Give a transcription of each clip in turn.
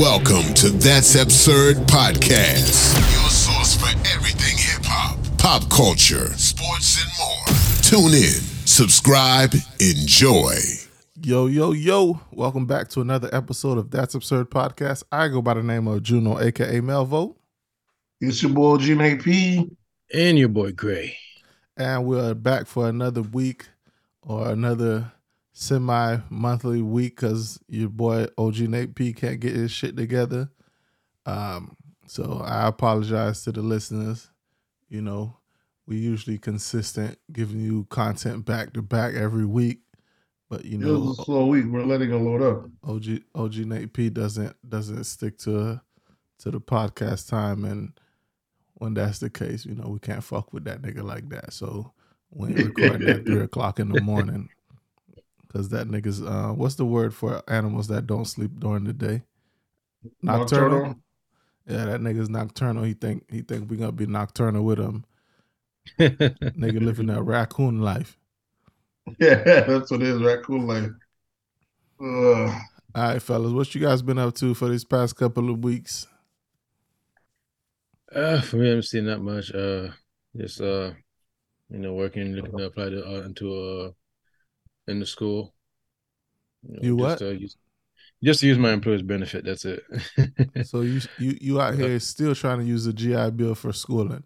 Welcome to That's Absurd Podcast, your source for everything hip hop, pop culture, sports, and more. Tune in, subscribe, enjoy. Yo, yo, yo. Welcome back to another episode of That's Absurd Podcast. I go by the name of Juno, aka Melvo. It's your boy G Nate P. And your boy Gray. And we're back for another week or another semi monthly week because your boy OG Nate P can't get his shit together. Um, so I apologize to the listeners. You know, we usually consistent giving you content back to back every week. But you It know, was a slow week. We're letting it load up. OG OG Nate P doesn't doesn't stick to to the podcast time, and when that's the case, you know we can't fuck with that nigga like that. So we ain't recording at three o'clock in the morning because that nigga's uh, what's the word for animals that don't sleep during the day? Nocturnal. Nocturnal. Yeah, that nigga's nocturnal. He think he think we gonna be nocturnal with him. Nigga living that raccoon life. Yeah, that's what it is. Raccoon life. Ugh. All right, fellas, what you guys been up to for these past couple of weeks? uh, for me, I haven't seen that much. Uh, just uh, you know, working, looking to apply to uh, into uh, in the school. know, You what? Just, to use, just to use my employer's benefit. That's it. So you you you out here still trying to use the GI Bill for schooling?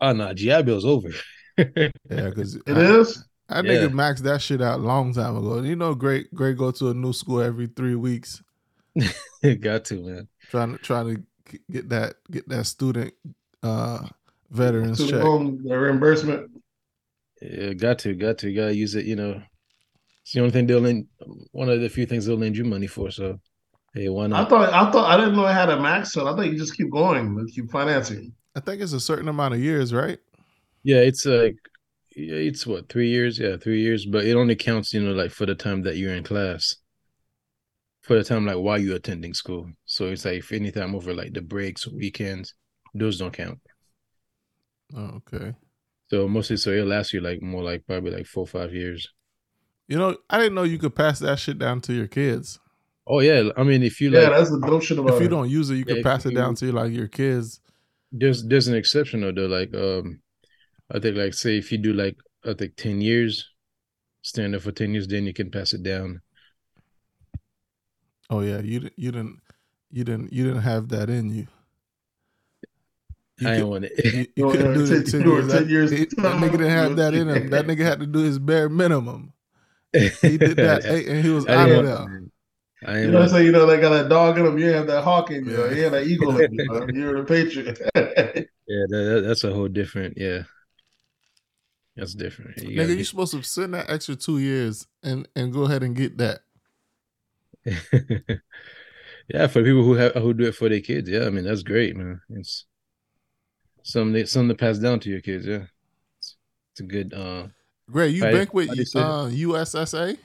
oh no, GI Bill's over. Yeah, because It is? I Yeah. nigga maxed that shit out a long time ago. You know, great great go to a new school every three weeks, Got to man. trying to trying to get that get that student uh veterans Student check. loan reimbursement. Yeah, got to, got to, gotta use it. You know, it's the only thing they'll lend. One of the few things they'll lend you money for. So, hey, why not? I thought I thought I didn't know I had a max, so I thought you just keep going, keep financing. I think it's a certain amount of years, right? Yeah, it's like yeah, it's what three years? Yeah, three years. But it only counts, you know, like for the time that you're in class. For the time like while you're attending school. So it's like if anytime over like the breaks or weekends, those don't count. Oh, okay. So mostly so it'll last you like more like probably like four or five years. You know, I didn't know you could pass that shit down to your kids. Oh yeah. I mean if you Yeah, like that's the dope shit about If you don't use it, you Yeah, can pass it down to like your kids. there's there's an exception though, though. Like um I think like say if you do like I think ten years, stand up for ten years, then you can pass it down. Oh yeah, you you didn't you didn't you didn't have that in you. You I could- ain't want it. you Oh, couldn't yeah, do the 10 ten years. 10 years he- that nigga didn't have that in him. That nigga had to do his bare minimum. He did that, and he was I out didn't of there. I You know what I'm saying? You know, they got that dog in them. You have that hawk in you. Yeah. You have that eagle in you. man. You're the patriot. Yeah, that, that- that's a whole different. Yeah, that's different. You Nigga, gotta you supposed to send that extra two years and and go ahead and get that. yeah, for people who have who do it for their kids. Yeah, I mean that's great, man. It's something something to pass down to your kids. Yeah, it's, it's a good. uh Gray, you Right. bank with How do you say it? uh, USSA?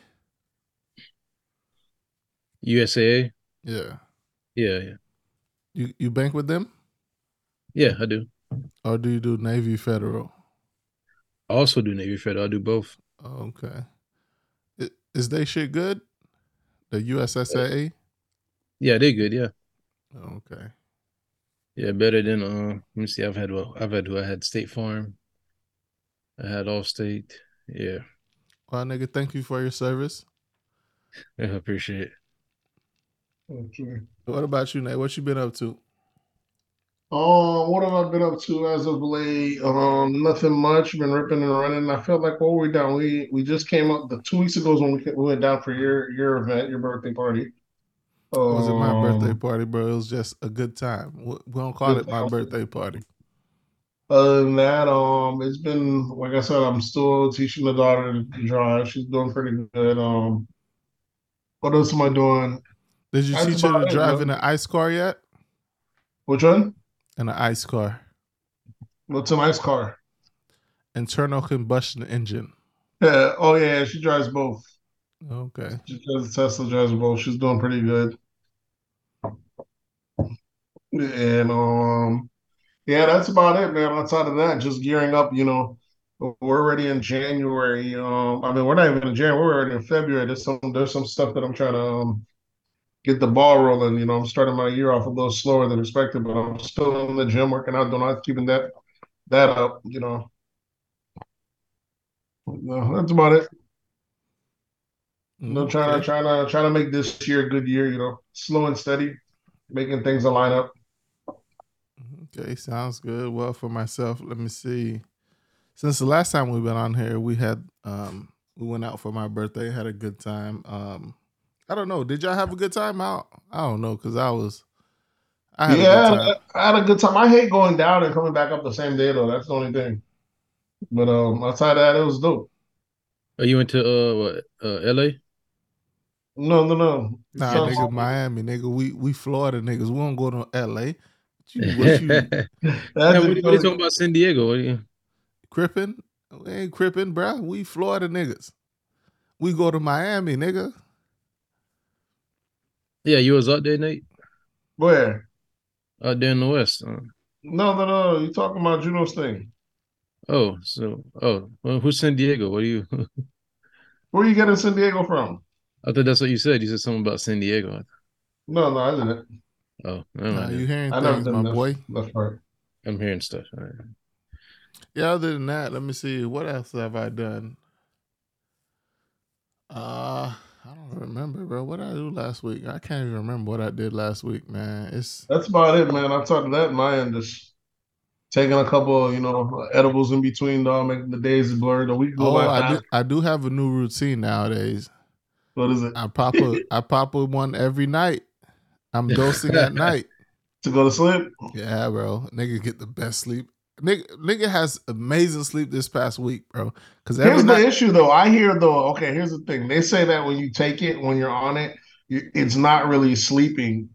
USAA. Yeah, Yeah, yeah, you you bank with them, yeah. I do. or do you do Navy Federal? I also do Navy Federal. I do both. Oh, okay, is they shit good? The USSA? Yeah, they're good. Yeah, Oh, okay. yeah. Better than uh. Let me see. I've had well. I've had who I had State Farm. I had Allstate. Yeah, Well, nigga, thank you for your service. I appreciate it. Okay. What about you, Nate? What you been up to? Um, what have I been up to as of late? Um, nothing much. Been ripping and running. I felt like what we done. We we just came up the two weeks ago is when we, we went down for your your event, your birthday party. It wasn't my Um, birthday party, bro. It was just a good time. We we don't call it my time. birthday party. Other than that, um, it's been like I said, I'm still teaching the daughter to drive. She's doing pretty good. Um, what else am I doing? Did you That's teach her to drive bro. in an ice car yet? Which one? In an ice car, What's an ice car? internal combustion engine. Yeah. Oh yeah, she drives both. Okay. She drives a Tesla, drives both. She's doing pretty good. And um, yeah, that's about it, man. Outside of that, just gearing up. You know, we're already in January. Um, I mean, we're not even in January. We're already in February. There's some there's some stuff that I'm trying to um get the ball rolling. You know, I'm starting my year off a little slower than expected, but I'm still in the gym working out, doing all keeping that that up. You know, no, that's about it. No, trying to trying to trying to make this year a good year. You know, slow and steady, making things align up. Okay, sounds good. Well, for myself, let me see. Since the last time we've been on here, we had um we went out for my birthday, had a good time. Um I don't know. Did y'all have a good time out? I don't know because I was I had Yeah, good. I had a good time. I hate going down and coming back up the same day though. That's the only thing. But um, outside that, it was dope. Oh, you went to uh what uh LA? No, no, no. Nah, So- nigga, Miami, nigga. We we Florida niggas. We don't go to LA. What you what you That's what, what are you talking about San Diego? What are you, crippin'? We ain't crippin', bruh. We Florida niggas. We go to Miami, nigga. yeah, you was out there, Nate? Where? Out there in the West. Uh, No, no, no. You talking about Juno's thing? oh, so oh, well, who's San Diego? What are you? Where are you getting San Diego from? I thought that's what you said. You said something about San Diego. No, no, I didn't. Oh, I don't Nah, know. you hearing I things, my that, boy. that. I'm hearing stuff. All right. Yeah, other than that, let me see. What else have I done? Uh I don't remember, bro. What did I do last week? I can't even remember what I did last week, man. It's That's about it, man. I talked to that in my end, just taking a couple, you know, edibles in between, dog, making the days blur. The week go oh, by I do. I do have a new routine nowadays. What is it? I pop a I pop a one every night. I'm dosing at night. To go to sleep? Yeah, bro. Nigga get the best sleep. Nigga, nigga has amazing sleep this past week, bro. Because every Here's the issue, though. I hear though. Okay, here's the thing. They say that when you take it, when you're on it, you, it's not really sleeping,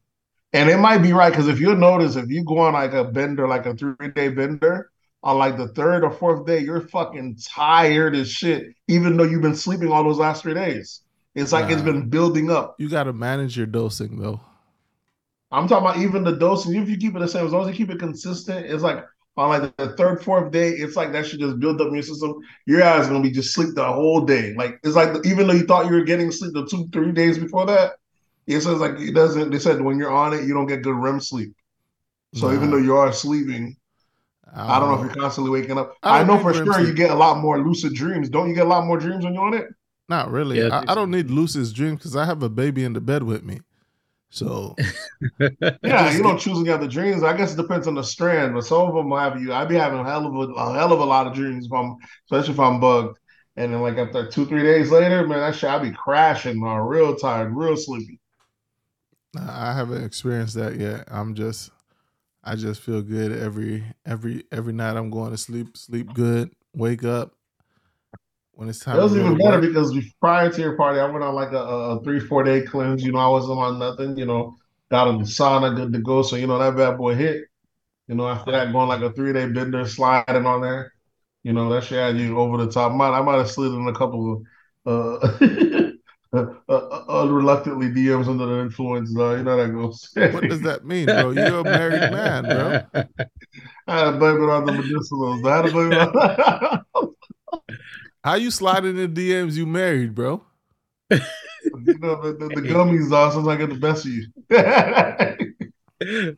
and it might be right because if you notice, if you go on like a bender, like a three day bender, on like the third or fourth day, you're fucking tired as shit, even though you've been sleeping all those last three days. It's like it's been building up. you got to manage your dosing though. I'm talking about even the dosing. If you keep it the same, as long as you keep it consistent, it's like on like the third, fourth day, it's like that should just build up your system. Your ass is gonna be just sleep the whole day. Like it's like even though you thought you were getting sleep the two, three days before that, it says like it doesn't. They said when you're on it, you don't get good REM sleep. So even though you are sleeping, I don't know if you're constantly waking up. I I, know for sure sleep. you get a lot more lucid dreams. Don't you get a lot more dreams when you're on it? Not really. Yeah, I I, don't need lucid dreams because I have a baby in the bed with me. So Yeah, just you don't choose any other dreams. I guess it depends on the strand, but some of them will have you. I be having a hell of a, a hell of a lot of dreams if I'm, especially if I'm bugged. And then like after two, three days later, man, that shit I be crashing, man, real tired, real sleepy. I haven't experienced that yet. I'm just, I just feel good every every every night. I'm going to sleep, sleep good, wake up when it's time. It was even better work. because prior to your party, I went on like a, a three, four day cleanse. You know, I wasn't on nothing. You know, got in the sauna, good to go. So you know that bad boy hit. You know, after that, going like a three day bender, sliding on there. You know, that shit had you over the top. Might I might have slid in a couple of uh, uh, uh, unreluctantly DMs under the influence. Though. You know that goes. What does that mean, bro? You're a married man, bro. I had to blame it on the medicinals. I had to blame it on. How you sliding in DMs? You married, bro? you know, the, the, the gummies, dog. Sometimes I get the best of you.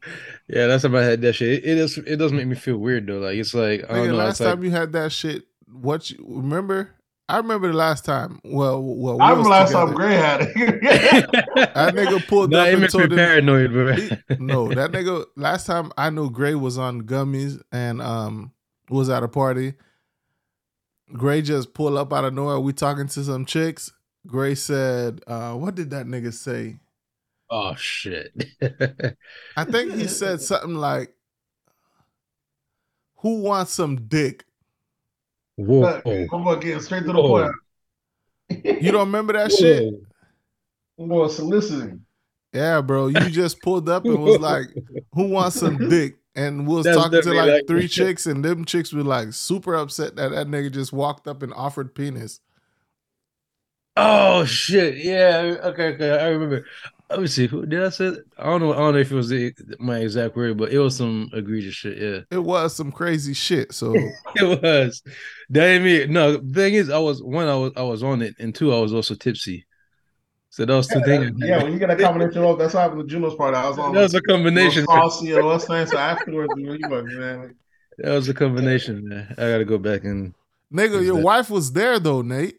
yeah, that's about had that shit. It, it is. It does make me feel weird though. Like it's like I don't Nigga, know. last It's like time you had that shit, what you remember? I remember the last time. Well, well, we I remember was last time. Gray had it. That nigga pulled nah, up it and makes me told him. paranoid, bro. he- no, that nigga. Last time I knew Gray was on gummies and um was at a party. Gray just pulled up out of nowhere. We talking to some chicks. Gray said, uh, "What did that nigga say?" oh shit. I think he said something like, "Who wants some dick?" Whoa. I'm gonna get straight to the Whoa. point. You don't remember that shit? Whoa. I'm going soliciting. Yeah, bro. You just pulled up and was like, "Who wants some dick?" And we was That's talking to like like- three chicks, and them chicks were like super upset that that nigga just walked up and offered penis. Oh shit! Yeah. Okay. Okay. I remember. Let me see. Who did I say? I don't know. I don't know if it was the, my exact word, but it was some egregious shit. Yeah. It was some crazy shit. So It was. That ain't me. No, the thing is, I was one, I was I was on it, and two, I was also tipsy. So those two things. Yeah, when you get a combination of that's what happened to Juno's part. I was on That was a combination. little saucy and what's nice. So afterwards, you know, you like, man, That was a combination, man. I gotta go back and Nigga, your Exactly. wife was there though, Nate.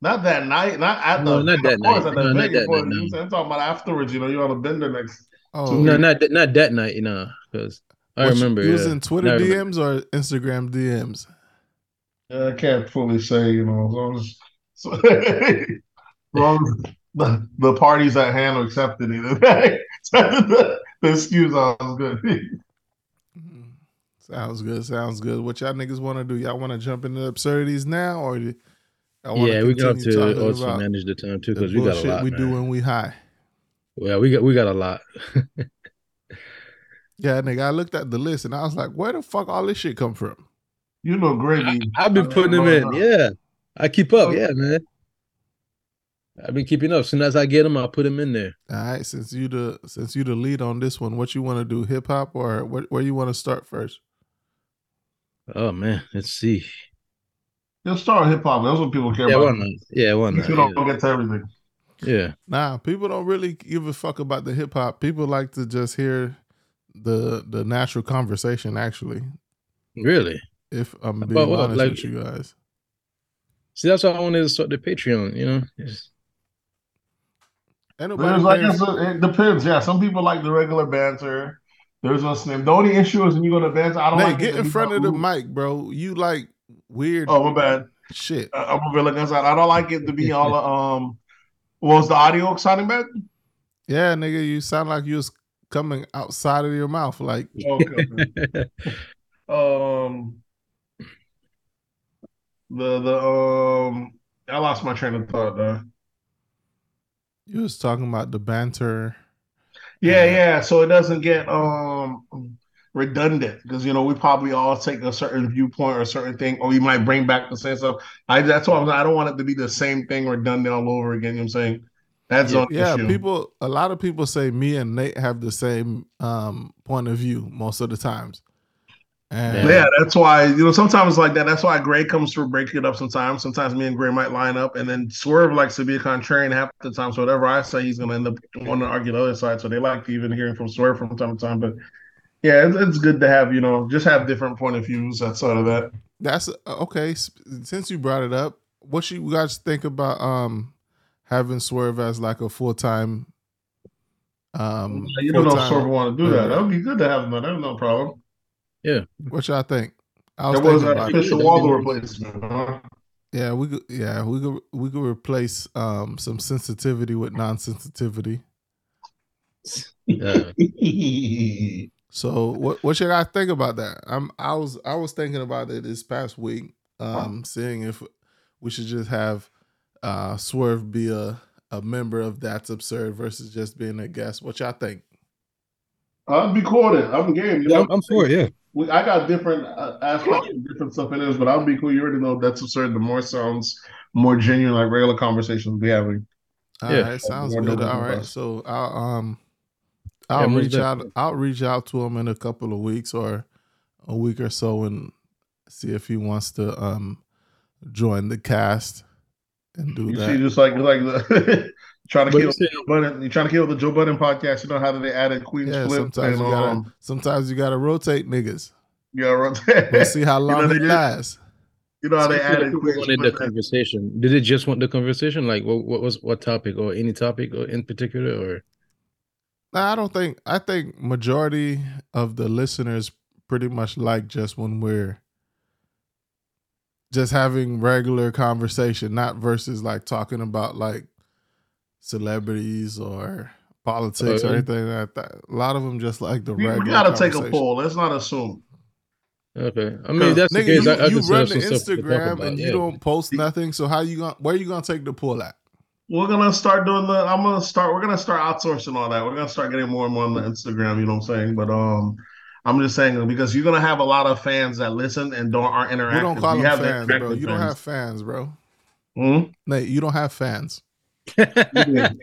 not that night, not at No, the not that night. At the No, not that for night, you know what no. I'm talking about afterwards. You know, you on a bender next. Oh, no, not that, not that night, you know, because I What, remember. You was yeah. in Twitter I remember. DMs or Instagram DMs? Yeah, I can't fully say, you know, as long as, so, as long as the, the parties at hand accepted it. the, the excuse I was good. Mhm. Sounds good. Sounds good. What y'all niggas want to do? Y'all want to jump into absurdities now, or do y'all Yeah, we got to talking also manage the time too because we got a lot. we man. do when we high? Well, we got we got a lot. Yeah, nigga. I looked at the list and I was like, where the fuck all this shit come from? You know, Gravy. I've been putting them in. Yeah, I keep up. Yeah, man. I've been keeping up. As soon as I get them, I'll put them in there. All right, since you the since you the lead on this one, what you want to do? Hip hop or where, where you want to start first? Oh man, let's see. Just start hip hop. That's what people care Yeah, why about. not? Yeah, why not? You don't get to everything. Yeah. Nah, people don't really give a fuck about the hip hop. People like to just hear the the natural conversation. Actually, really. if I'm being About what? honest Like- with you guys, See, that's why I wanted to start the Patreon. You know, It's- ain't There's like it's a, it depends. Yeah, some people like the regular banter. There's no snip. The only issue is when you go to banter. I don't Nate, like get in front of the mic, bro. You like weird Oh, my bad. shit. Uh, I'm gonna be inside. I don't like it to be all um. Was the audio sounding bad? Yeah, nigga, you sound like you was coming outside of your mouth. Like, Okay. um. The the um. I lost my train of thought though. You was talking about the banter. Yeah, Yeah. So it doesn't get um redundant because you know we probably all take a certain viewpoint or a certain thing, or we might bring back the same stuff. I that's why I'm, I don't want it to be the same thing redundant all over again. You know what I'm saying? That's Yeah. Yeah, issue. people. A lot of people say me and Nate have the same um point of view most of the times. And Yeah, that's why you know sometimes like that. That's why Gray comes through, breaking it up sometimes. Sometimes me and Gray might line up, and then Swerve likes to be a contrarian half the time. So whatever I say, he's gonna end up wanting to argue the other side. So they like even hearing from Swerve from time to time. But yeah, it's, it's good to have you know just have different point of views outside of that. that's okay. Since you brought it up, what you guys think about um having Swerve as like a full time um you don't know if Swerve want to do that. That would be good to have him. There's no problem. What y'all think? I was There was thinking an about it. official Waldo replacement. Huh? Yeah, we could. Yeah, we could. We could replace um some sensitivity with non-sensitivity. uh, So what what should I think about that? I'm I was I was thinking about it this past week, um, seeing if we should just have uh Swerve be a, a member of That's Absurd versus just being a guest. What y'all think? I'd be cool with it. I'm game. Yeah, I'm, I'm for it. Yeah. We, I got different uh, aspects of different stuff in this, but I'll be cool. You already know that's absurd. The more sounds more genuine, like regular conversations we having. All Yeah. right, sounds good. All right, All us. so I'll um I'll most reach out. I'll reach out to him in a couple of weeks or a week or so and see if he wants to um join the cast and do that. You that. see, just like like the trying to But kill you Joe Budden. You trying to kill the Joe Budden podcast. You know how they added Queen's yeah, Flip sometimes and you gotta um, sometimes you gotta rotate niggas. yeah, right. We'll see how You know long they it lasts. You know how they So you said added people Queen's wanted the conversation. Did it just want the conversation? Like, what, what was what topic or any topic or in particular? Or Nah, I don't think I think majority of the listeners pretty much like just when we're just having regular conversation, not versus like talking about like celebrities or politics Oh, or anything like that. A lot of them just like the We, regular. we gotta take a poll. Let's not assume. okay, I mean if that's the case. you, I, I you run the some stuff to talk Instagram about, and you yeah. don't post nothing. So how you gonna where you gonna take the poll at? We're gonna start doing the. I'm gonna start. We're gonna start outsourcing all that. We're gonna start getting more and more on the Instagram. You know what I'm saying? But um, I'm just saying because you're gonna have a lot of fans that listen and don't aren't interactive. We don't call We them fans, bro. interactive You don't have fans, bro. Hmm? Nate, you don't have fans. Yeah.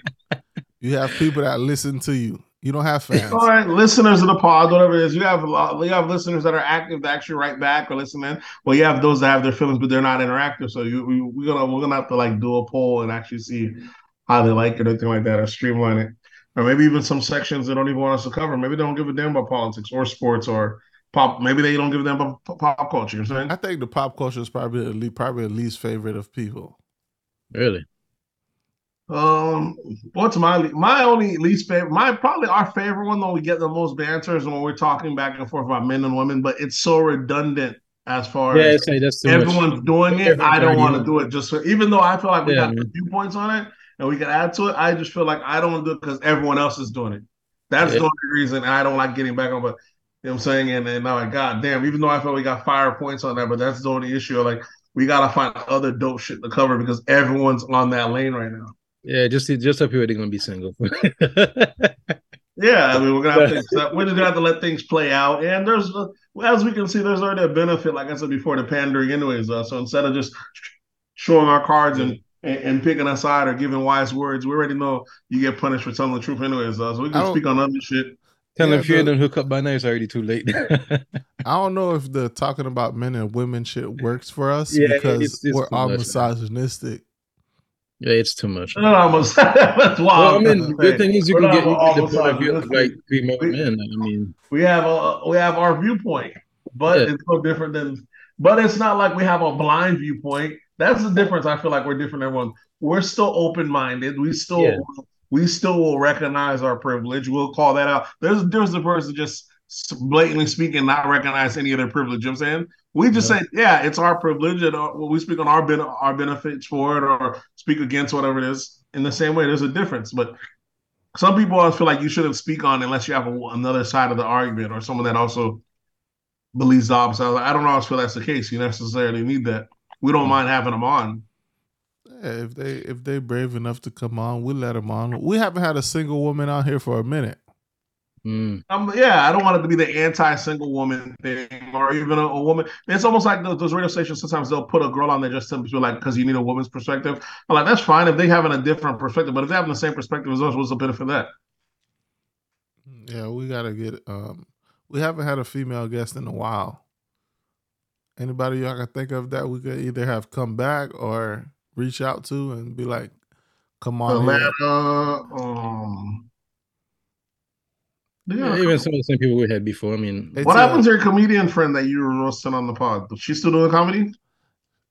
You have people that listen to you. You don't have fans. All right, listeners of the pod, whatever it is, you have a lot, you have listeners that are active that actually write back or listen in. Well, you have those that have their feelings, but they're not interactive. So you we, we're gonna we're gonna have to like do a poll and actually see how they like it, or anything like that, or streamline it, or maybe even some sections they don't even want us to cover. Maybe they don't give a damn about politics or sports or pop. Maybe they don't give a damn about pop culture. You know I'm saying? I think the pop culture is probably the le- probably the least favorite of people. Really? Um, what's my my only least favorite? My probably our favorite one though we get the most banter is when we're talking back and forth about men and women, but it's so redundant as far Yeah, as like that's too everyone's much. doing it. I don't want to do it just for, even though I feel like we Yeah, got man. viewpoints on it and we can add to it. I just feel like I don't want to do it because everyone else is doing it. That's Yeah. the only reason I don't like getting back on. But you know what I'm saying? And then now, like, God damn, even though I feel we got fire points on that, but that's the only issue. Like, we gotta find other dope shit to cover because everyone's on that lane right now. Yeah, just just so people are gonna be single. Yeah, I mean, we're gonna have to we're just gonna have to let things play out. And there's, as we can see, there's already a benefit, like I said before, to pandering, anyways. Uh, so instead of just showing our cards and, and and picking a side or giving wise words, we already know you get punished for telling the truth, anyways. Uh, so we can speak on other shit. Tell Yeah, them if you the- didn't hook up by now, it's already too late. I don't know if the talking about men and women shit works for us Yeah, because it's- it's we're too all much, man. Yeah, it's too much. No, almost. That's Well. I mean, the good thing is you We're can get you all get the point of view of misogynistic. like female We- men. I mean, we have a we have our viewpoint, but Yeah. it's so different than. But it's not like we have a blind viewpoint. That's the difference. I feel like we're different. than Everyone, we're still open minded. We still Yeah. we still will recognize our privilege. We'll call that out. There's there's the person just blatantly speaking, not recognize any of their privilege. You know what I'm saying we just Yeah. say, yeah, it's our privilege, and uh, we speak on our ben- our benefits for it, or speak against whatever it is. In the same way, there's a difference, but some people always feel like you shouldn't speak on unless you have a, another side of the argument or someone that also believes the opposite. I, was like, I don't always feel that's the case. You necessarily need that. We don't mind having them on. Yeah, if they if they brave enough to come on, we'll let them on. We haven't had a single woman out here for a minute. Mm, Um, yeah, I don't want it to be the anti-single woman thing, or even a, a woman. It's almost like those, those radio stations. Sometimes they'll put a girl on there just to be like, because you need a woman's perspective. I'm like, that's fine if they having a different perspective, but if they having the same perspective as us, what's the benefit of that? Yeah, we gotta get. Um, we haven't had a female guest in a while. Anybody y'all can think of that we could either have come back or reach out to and be like, "Come on, here." Atlanta, um, yeah, yeah. even some of the same people we had before. I mean, It's What a- happened to your comedian friend that you were roasting on the pod? Does she still doing comedy?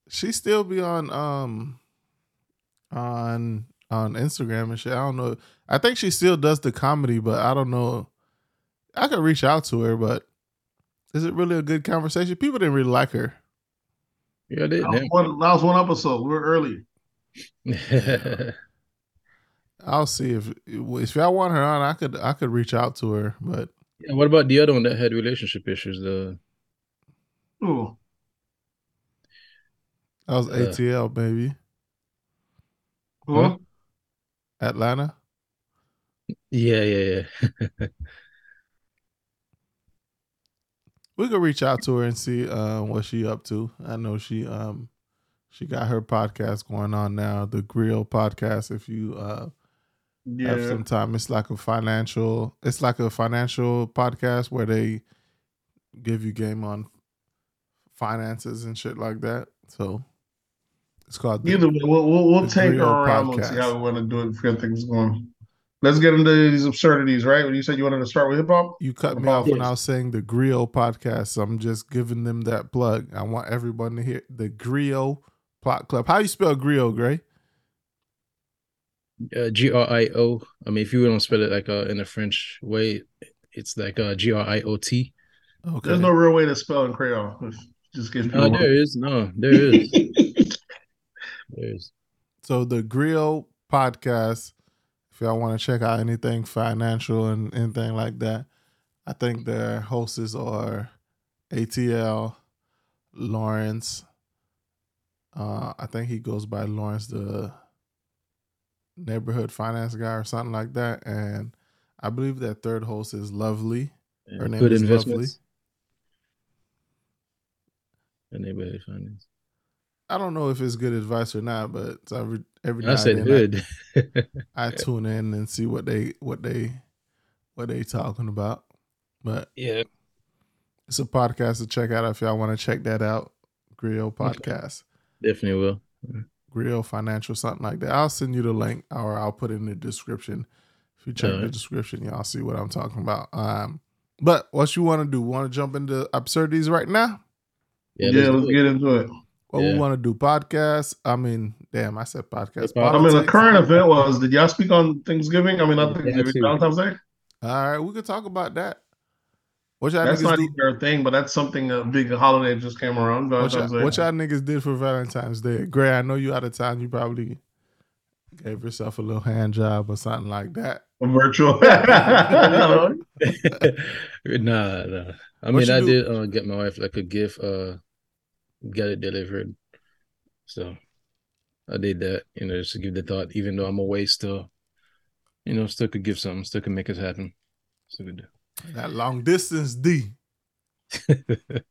she still be on um on on Instagram and shit. I don't know. I think she still does the comedy, but I don't know. I could reach out to her, but is it really a good conversation? People didn't really like her. yeah, they, That was one, that was one episode. We were early. they, I'll see if if I want her on, I could I could reach out to her, but yeah, what about the other one that had relationship issues? The oh, that was Uh. ATL baby, Huh? Atlanta. yeah, yeah, yeah. We could reach out to her and see uh, what she up to. I know she um she got her podcast going on now, the Grill podcast. If you uh have some time, it's like a financial. It's like a financial podcast where they give you game on finances and shit like that. So it's called. the- Either way, we'll, we'll, we'll take her around and see how we want to do it if things going. Let's get into these absurdities, right? When you said you wanted to start with hip hop, You cut me off when. I was saying the Griot podcast. So I'm just giving them that plug. I want everyone to hear the Griot Plot Club. How you spell Griot, Gray? Uh, G R I O. I mean, if you don't spell it like uh, in a French way, it's like uh, G R I O T. Okay. there's no real way to spell in Creole. If- Just give No, there is. No, there is. There is. So the Griot podcast, if y'all want to check out anything financial and anything like that, I think their hosts are ATL, Lawrence. Uh, I think he goes by Lawrence, the neighborhood finance guy or something like that. And I believe that third host is Lovely. Her name Good is investments. The neighborhood finance. I don't know if it's good advice or not, but every every now I said good. I, I tune in and see what they what they what they talking about. But yeah. it's a podcast to check out if y'all want to check that out. Griot podcast. Definitely will. Grill Financial, something like that. I'll send you the link or I'll put it in the description. If you check the description, y'all see what I'm talking about. Um, but what you want to do? Want to jump into absurdities right now? Yeah, let's let's get into it. What we want to do? Podcast? I mean, damn, I said podcast. Hip-hop. I mean, the current event was. Did y'all speak on Thanksgiving? I mean, not Yeah, Thanksgiving. Valentine's Day. All right, we could talk about that. What y'all That's niggas not do? even their thing, but that's something a big holiday just came around. What y'all, what y'all niggas did for Valentine's Day? Gray, I know you out of town. You probably gave yourself a little hand job or something like that. A virtual. nah, nah. I What mean, I do? did uh, get my wife like a gift, uh, got it delivered. So I did that, you know, just to give the thought, even though I'm away still, you know, still could give something, still could make us happen. Still could That long distance D.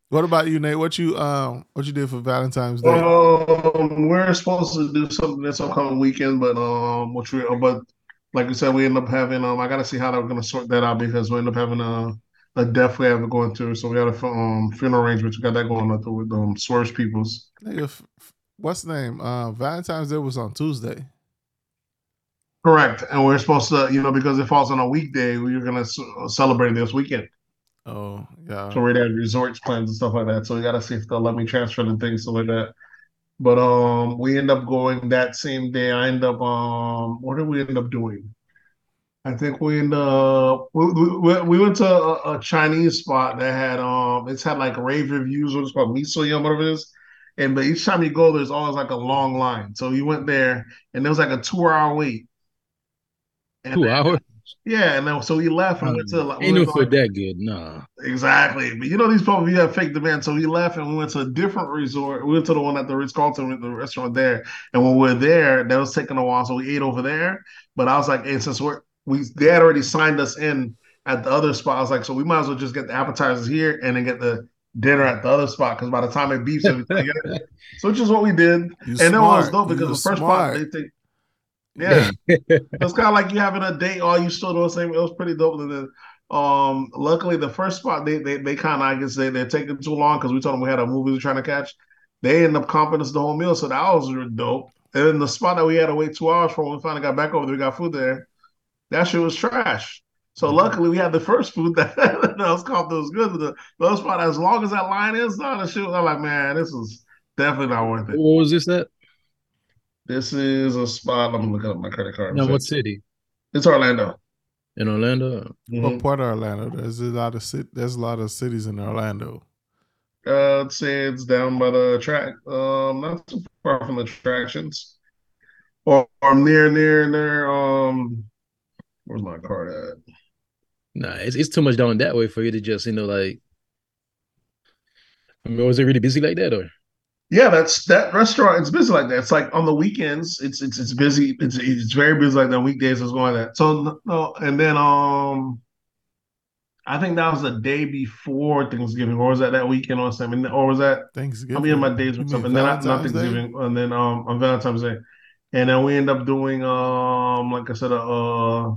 What about you, Nate? What you um what you did for Valentine's Day? Um, we're supposed to do something this upcoming weekend, but um, which we but like I said, we end up having um, I gotta see how they're gonna sort that out because we end up having a a death we have going through, so we got a um funeral arrangements. We got that going on through with um Swerve Peoples. Nigga, f- f- what's the name? Uh, Valentine's Day was on Tuesday. Correct, and we're supposed to, you know, because it falls on a weekday, we're gonna celebrate this weekend. Oh yeah. So we're at resorts plans and stuff like that. So we gotta see if they'll let me transfer and things stuff like that. But um, we end up going that same day. I end up um, what did we end up doing? I think we end up we we, we went to a, a Chinese spot that had um, it's had like rave reviews. What it's called, miso yum, whatever it is. And but each time you go, there's always like a long line. So we went there, and there was like a two-hour wait. And Two then- hours? Yeah, and then so we left and went to uh, like, we Ain't no food like, that good. Nah. Exactly. But you know these people, you have fake demand. So we left and we went to a different resort. We went to the one at the Ritz Carlton, the restaurant there. And when we are there, that was taking a while. So we ate over there. But I was like, and since we're we they had already signed us in at the other spot, I was like, so we might as well just get the appetizers here and then get the dinner at the other spot because by the time it beeps everything, so which is what we did. You and it was smart. dope You because the first smart. spot they think yeah. It's kind of like you having a date, all you still doing the same. It was pretty dope. And then, um, luckily the first spot they they, they kind of I guess they they're taking too long because we told them we had a movie we were trying to catch. They ended up comping us the whole meal, so that was dope. And then the spot that we had to wait two hours for when we finally got back over there, we got food there. That shit was trash. So luckily we had the first food that, that was comped that was good. But the, the other spot, as long as that line is, not the shit. I'm like, man, this is definitely not worth it. What was this at? This is a spot. I'm looking up my credit card. No, what city? It's Orlando. In Orlando? Mhm. What part of Orlando? There's a lot of cit- there's a lot of cities in Orlando. Uh, I'd say it's down by the track. Um, not too far from the attractions, or, or near, near, near. Um, where's my card at? Nah, it's, it's too much down that way for you to just, you know, like. I mean, was it really busy like that, or? Yeah, that's that restaurant. It's busy like that. It's like on the weekends. It's it's it's busy. It's it's very busy like that. Weekdays is going like that. So no, and then um, I think that was the day before Thanksgiving, or was that that weekend or something? Or was that Thanksgiving. I'm in my days mean something. Then I, not Valentine's Day? Thanksgiving, and then um on Valentine's Day, and then we end up doing um like I said a uh,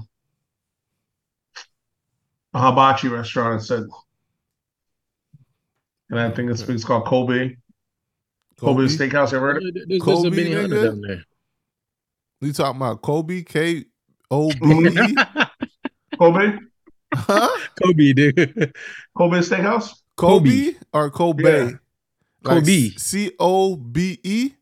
a hibachi restaurant instead, and I think it's it's called Kobe Kobe, Steakhouse. Ever heard of? There's, there's Kobe, a Benihana nigga? down there. You talking about Kobe? K O B E? Kobe Huh? Kobe, dude. Kobe Steakhouse. Kobe or Kobe? Yeah. Like Kobe. C O B E?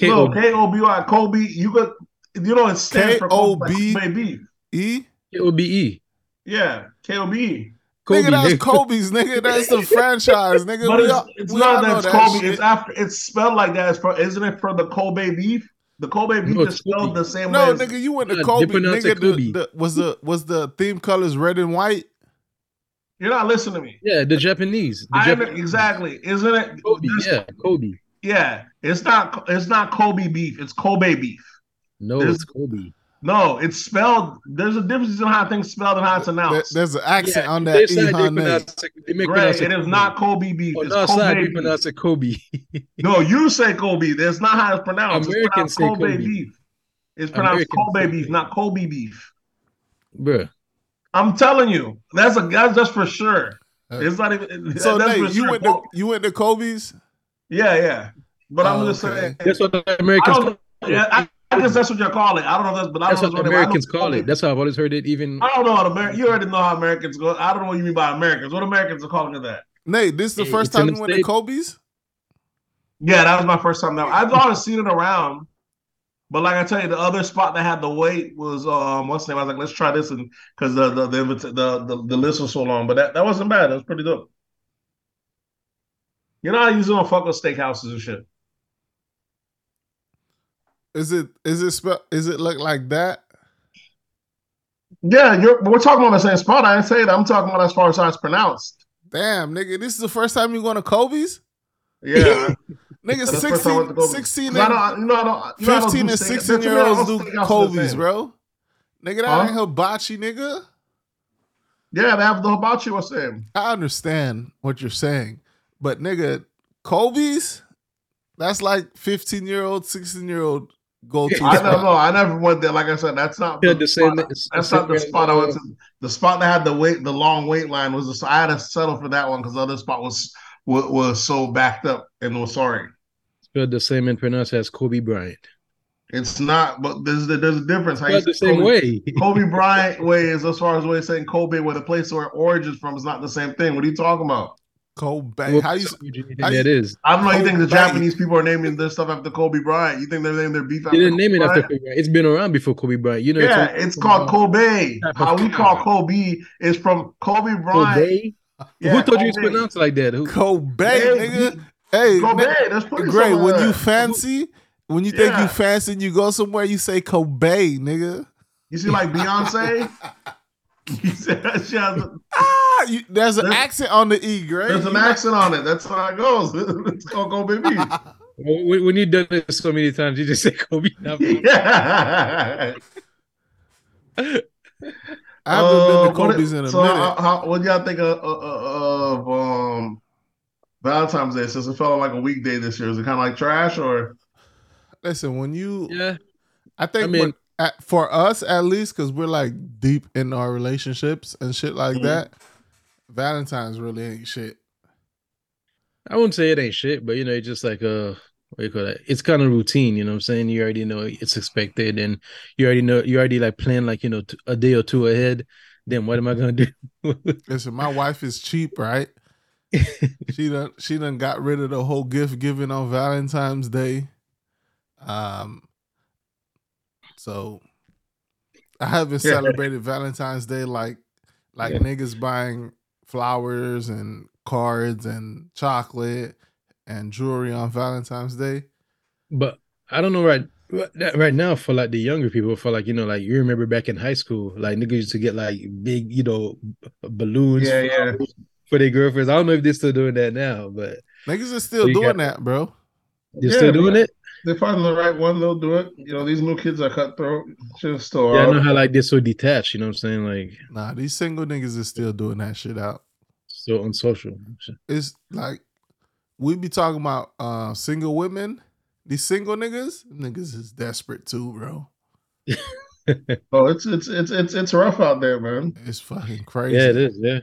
No, K-O- K O B Y Kobe. You got you know it stands for Kobe, K-O-B. Kobe beef. E? K-O-B-E. Yeah, K O B E. Kobe, nigga, that's nigga. Kobe's, nigga. That's the franchise, nigga. But we it's, all, it's we not all that it's Kobe. shit. It's after it's spelled like that. It's for isn't it for the Kobe beef? The Kobe beef No, is spelled Kobe. the same No, way. as- nigga, you went to Nah, Kobe. Nigga, it the, the, was the was the theme colors red and white? You're not listening to me. Yeah, the Japanese. The Japanese. exactly. Isn't it? Kobe, this- yeah, Kobe. yeah. It's not. It's not Kobe beef. It's Kobe beef. No, There's- it's Kobe. No, it's spelled. There's a difference in how things spelled and how it's There- announced. there's an accent Yeah, on they that E, side they huh, pronounce it- they make Greg, pronounce it is not Kobe beef. On It's our side, Kobe we beef. pronounce it Kobe. No, you say Kobe. That's not how it's pronounced. Americans it's say pronounced Kobe, Kobe. beef. It's pronounced Americans Kobe beef, not Kobe beef. Bruh. I'm telling you, that's a that's just for sure. Uh, It's not even. So that's Nate, for you sure. went to you went to Kobe's. Yeah, yeah. But I'm Oh, just okay. saying. That's what the I Americans. don't. Call. Yeah, I, I guess that's what you call it. I don't know if that's, but I That's don't what know I Americans call Kobe- it. That's how I've always heard it. Even I don't know what American. You already know how Americans go. I don't know what you mean by Americans. What Americans are calling it that? Nate, this is the Hey, first time you went to. Kobe's? Yeah, that was my first time there. I've always seen it around, but like I tell you, the other spot that had the wait was um what's the name? I was like, let's try this, and because the the the, invita- the the the list was so long, but that, that wasn't bad. That was pretty dope. You know, I usually don't fuck with steakhouses and shit. Is it is it spell is it look like that? Yeah, you're. We're talking about the same spot. I didn't say that. I'm talking about as far as how it's pronounced. Damn, nigga, this is the first time you going to Kobe's? Yeah, Nigga, That's the first time to 16, Kobe's. 16 'Cause I and, don't, you know, I don't, I don't 15 do and 16 year olds do the Kobe's, bro. Nigga, that Huh? ain't hibachi, nigga. Yeah, they have the hibachi was saying. I understand what you're saying, but nigga, Kobe's, that's like 15 year old, 16 year old go to. I don't know. I never went there. Like I said, that's not Yeah, the, the same. spot. That's not the spot I went to. The spot that had the wait, the long wait line was. The, I had to settle for that one because the other spot was, was was so backed up and was sorry. Spelled the same and pronounced as Kobe Bryant. It's not, but there's there's a difference. How you the same Kobe, way. Kobe Bryant way is as far as way saying Kobe, where the place where it origins from is not the same thing. What are you talking about? Kobe. What How you percentage do you think how you- that is? I don't know. You think the Japanese people are naming their stuff after Kobe Bryant? You think they're naming their beef after They didn't name it Kobe after Bryant? Kobe Bryant. It's been around before Kobe Bryant. You know, Yeah, it's, it's called Kobe. Uh, how we call Kobe is from Kobe Bryant. Kobe. Yeah, Who told you it's Kobe. pronounced like that? Who? Kobe, nigga? Hey, Kobe. That's pretty great. When like you fancy, when you think Yeah. you fancy and you go somewhere, you say Kobe, nigga. You see, like Beyonce. You see, she has Ah, you, there's an There's- accent on the E, great. there's an accent on it. That's how it goes. it's called Kobe beef. When, when you've done it so many times, you just say Kobe. Now. yeah. I haven't been Uh, to Kobe's in a so minute. How, how, what do y'all think of, of, of um, Valentine's Day? Since it felt like a weekday this year, is it kind of like trash or? Listen, when you, Yeah, I think I mean- when, at, for us at least, because we're like deep in our relationships and shit like Mhm. that, Valentine's really ain't shit. I wouldn't say it ain't shit, but you know, it's just like uh what you call it? It's kind of routine, you know what I'm saying? You already know it's expected and you already know you already like plan like, you know, t- a day or two ahead. Then what am I gonna do? Listen, my wife is cheap, right? she done she done got rid of the whole gift giving on Valentine's Day. Um so I haven't celebrated Valentine's Day like like Yeah. niggas buying flowers and cards and chocolate and jewelry on Valentine's Day. but I don't know right right right now for like the younger people, for like, you know, like you remember back in high school, like niggas used to get like big, you know, balloons Yeah, yeah. for their girlfriends. I don't know if they're still doing that now, but Niggas are still doing got- that, bro. they're Yeah, still doing it. They find the right one, they'll do it. You know, these new kids are cutthroat. Shit's still Yeah, I know how like they're so detached, you know what I'm saying? Like Nah, these single niggas is still doing that shit out. so unsocial. it's like we be talking about uh single women. These single niggas, niggas is desperate too, bro. Oh, it's it's it's it's it's rough out there, man. It's fucking crazy. Yeah, it is. Yeah.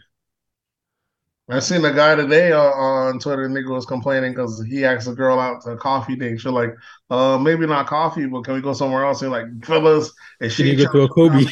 I seen a guy today on, on Twitter. Nigga was complaining because he asked a girl out to a coffee date. She's like, "Uh, maybe not coffee, but can we go somewhere else?" And like, fellas, and she you go to a Kobe?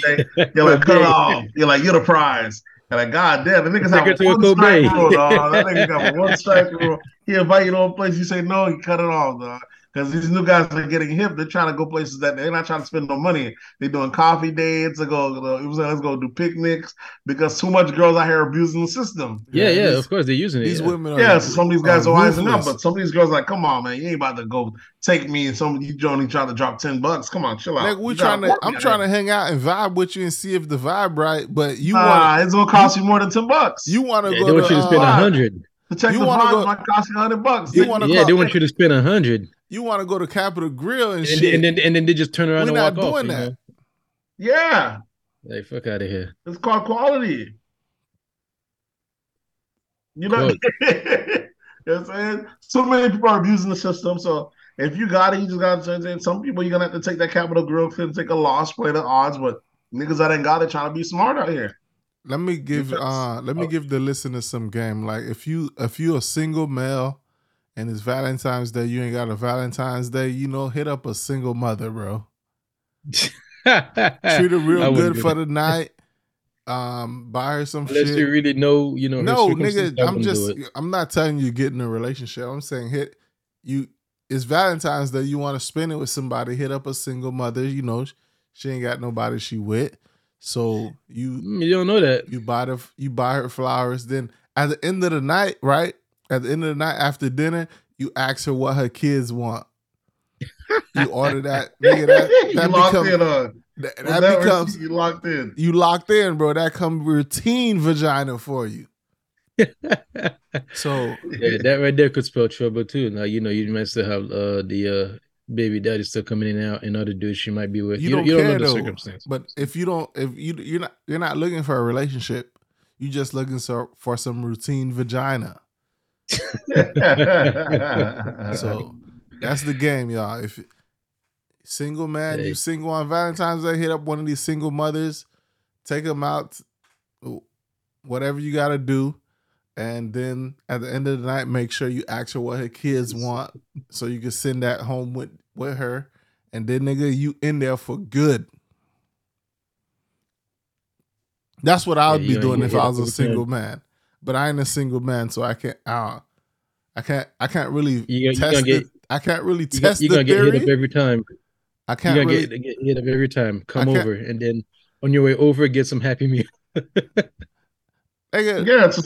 You're like, cut off. You're like, you're the prize. And like, God damn, the niggas have one strike rule, dog. That nigga got one strike rule. He invite you to a place, you say no, you cut it off, dog. Because these new guys are getting hip. They're trying to go places that they're not trying to spend no money. They're doing coffee dates. They go, it was like, let's go do picnics because too much girls out here abusing the system. Yeah, yeah, these, of course they're using it. these yeah. women are Yeah, so some of these guys are wising up, but some of these girls are like, come on, man, you ain't about to go take me and some of you Johnny trying to drop ten bucks. Come on, chill out. Nigga, we You trying to I'm trying to hang out and vibe with you and see if the vibe right, but you Nah, want it's gonna cost you more than ten bucks. you want to Yeah, go they want you to spend a uh, hundred. to check you the wanna vibes go- might cost you hundred bucks. You wanna Yeah, call- they want you to spend a hundred, you want to go to Capital Grille and, and, shit. and then and then they just turn around We're and not walk off. doing you that. know? Yeah, Like fuck out of here. it's called quality. You know, Quality. you know what I'm saying? So many people are abusing the system. So if you got it, you just got to. And some people you're gonna have to take that capital growth and take a loss, play the odds. But niggas that ain't got it trying to be smart out here. let me give Defense. uh let me Oh. give the listeners some game. Like if you if you a single male and it's Valentine's Day, you ain't got a Valentine's Day, you know, hit up a single mother, bro. Treat her real good for the night. Um, buy her some shit. Unless shit. you really know, you know. no, nigga, I'm just. I'm not telling you get in a relationship. I'm saying hit you it's Valentine's Day, you want to spend it with somebody, hit up a single mother, you know, she ain't got nobody she with. So you Mm, You don't know that. you buy the you buy her flowers. Then at the end of the night, right? At the end of the night after dinner, you ask her what her kids want. You order that, nigga. That you that locked in on. that, that that becomes you locked in. you locked in, bro. That come routine vagina for you. So Yeah, that right there could spell trouble too. Now you know you might still have uh, the uh, baby daddy still coming in and out, and other dudes she might be with. you, You, don't you don't care know the though. circumstance. But if you don't, if you you're not you're not looking for a relationship, you're just looking so, for some routine vagina. So that's the game, y'all. If single man, Hey. you single on Valentine's Day, hit up one of these single mothers, take them out, whatever you got to do, and then at the end of the night, make sure you ask her what her kids want, so you can send that home with with her, and then nigga, you in there for good. That's what I would Yeah, be doing if I was a single man. But I ain't a single man, so I can't. Uh, I can't. I can't really You, you test gonna get it. I can't really you, test you the gonna get hit up every time. I can't gonna really. get, get hit up every time. Come over, and then on your way over, get some happy meal. Nigga, yeah, it's a,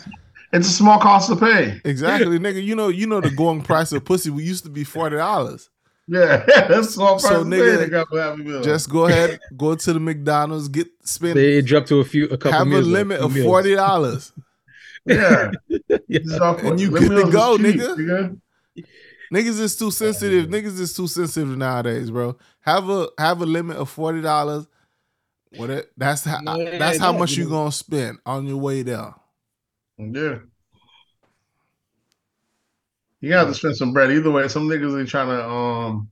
it's a small cost to pay. exactly, nigga. You know, you know the going price of pussy. We used to be forty dollars. Yeah, that's a small So, price to pay. nigga, They got for Happy Meal. Just go ahead, go to the McDonald's, get spend, They dropped to a few, a couple. have a meals, like, limit few of forty dollars. yeah, Yeah. And you let good to go, it's cheap, nigga. Niggas is too sensitive. Niggas is too sensitive nowadays, bro. Have a have a limit of forty dollars. What it, that's how No, it that's ain't how much you you gonna spend on your way there. Yeah. You got to spend some bread. Either way, some niggas ain't trying to um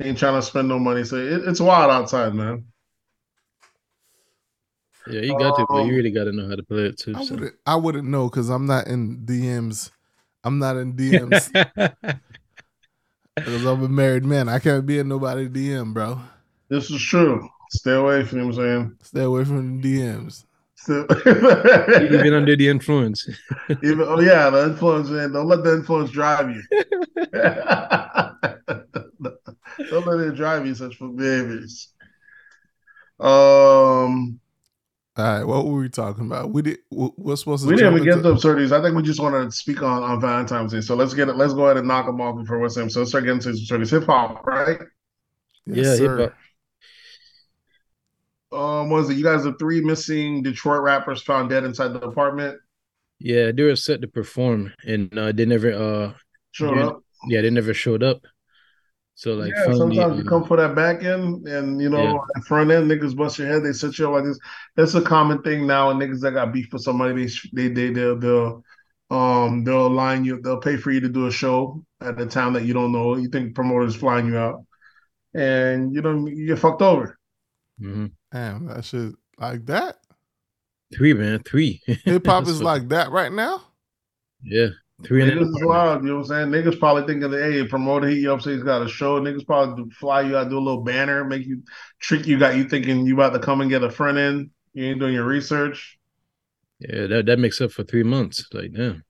ain't trying to spend no money. So it, it's wild outside, man. Yeah, you got to, but Um, you really got to know how to play it too. I so. wouldn't I wouldn't know because I'm not in DMs. I'm not in DMs because I'm a married man. I can't be in nobody DM, bro. This is true. Stay away from you know saying. Stay away from the DMs. Still, Even under the influence. Even oh yeah, the influence man. Don't let the influence drive you. Don't let it drive you such behaviors. Um, All right, what were we talking about? We did. we- We're supposed to. Be we didn't even get into- to absurdities. I think we just want to speak on on Valentine's Day. So let's get it. Let's go ahead and knock them off before what's them. So let's start getting to absurdities. Hip hop, right? Yes, yeah, sir. hip hop. Um, was it? You guys The three missing Detroit rappers found dead inside the apartment. Yeah, they were set to perform, and uh, they never. Uh, Showed Yeah. up. yeah, they never showed up. So like, yeah, sometimes you uh, come for that back end, and you know, Yeah. at front end, niggas bust your head. They set you up like this. That's a common thing now. And niggas that got beef with somebody, they they they they'll, they'll um they'll line you. They'll pay for you to do a show at a town that you don't know. You think promoters flying you out, and you know you get fucked over. Mm-hmm. Damn, that shit like that. three man, three. Hip hop is what- like that right now. yeah, three Niggas an is apartment. wild, you know what I'm saying? Niggas probably thinking that hey, promoter hit you up, say he's got a show. Niggas probably do- fly you out, do a little banner, make you trick you, got you thinking you about to come and get a front end. You ain't doing your research. Yeah, that that makes up for three months. Like, damn.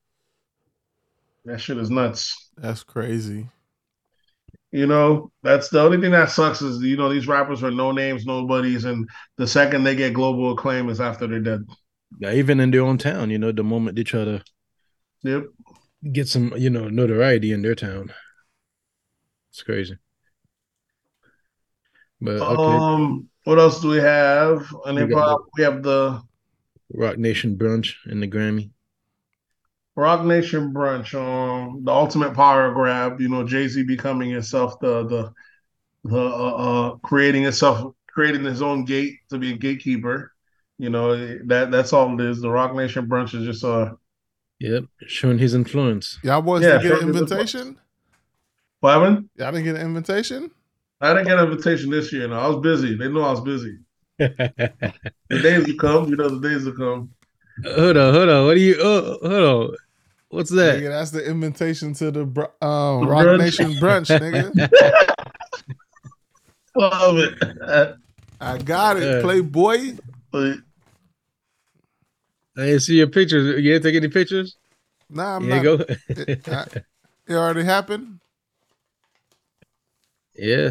That shit is nuts. That's crazy. You know, that's the only thing that sucks is you know these rappers are no names, nobodies, and the second they get global acclaim is after they're dead. Yeah, even in their own town, you know, the moment they try to Yep. Get some, you know, notoriety in their town, it's crazy. But okay, Um, what else do we have? And We we have the Roc Nation brunch and the Grammy. Roc Nation brunch, um, the ultimate power grab. You know, Jay Z becoming himself the the the uh, uh, creating himself, creating his own gate to be a gatekeeper. You know that that's all it is. The Roc Nation brunch is just uh, Yep, showing his influence. Y'all boys Yeah, didn't get an invitation. what happened? Y'all didn't get an invitation. I didn't get an invitation this year. No, I was busy. They knew I was busy. The days will come. You know, the days will come. hold on, hold on. What do you? Oh, hold on. What's that? Nigga, that's the invitation to the br- um, The Roc brunch. Nation brunch, nigga. Love it. I got it, Yeah. Playboy. But I didn't see your pictures. You didn't take any pictures? Nah, I'm Here not. you go. It, I- it already happened. yeah.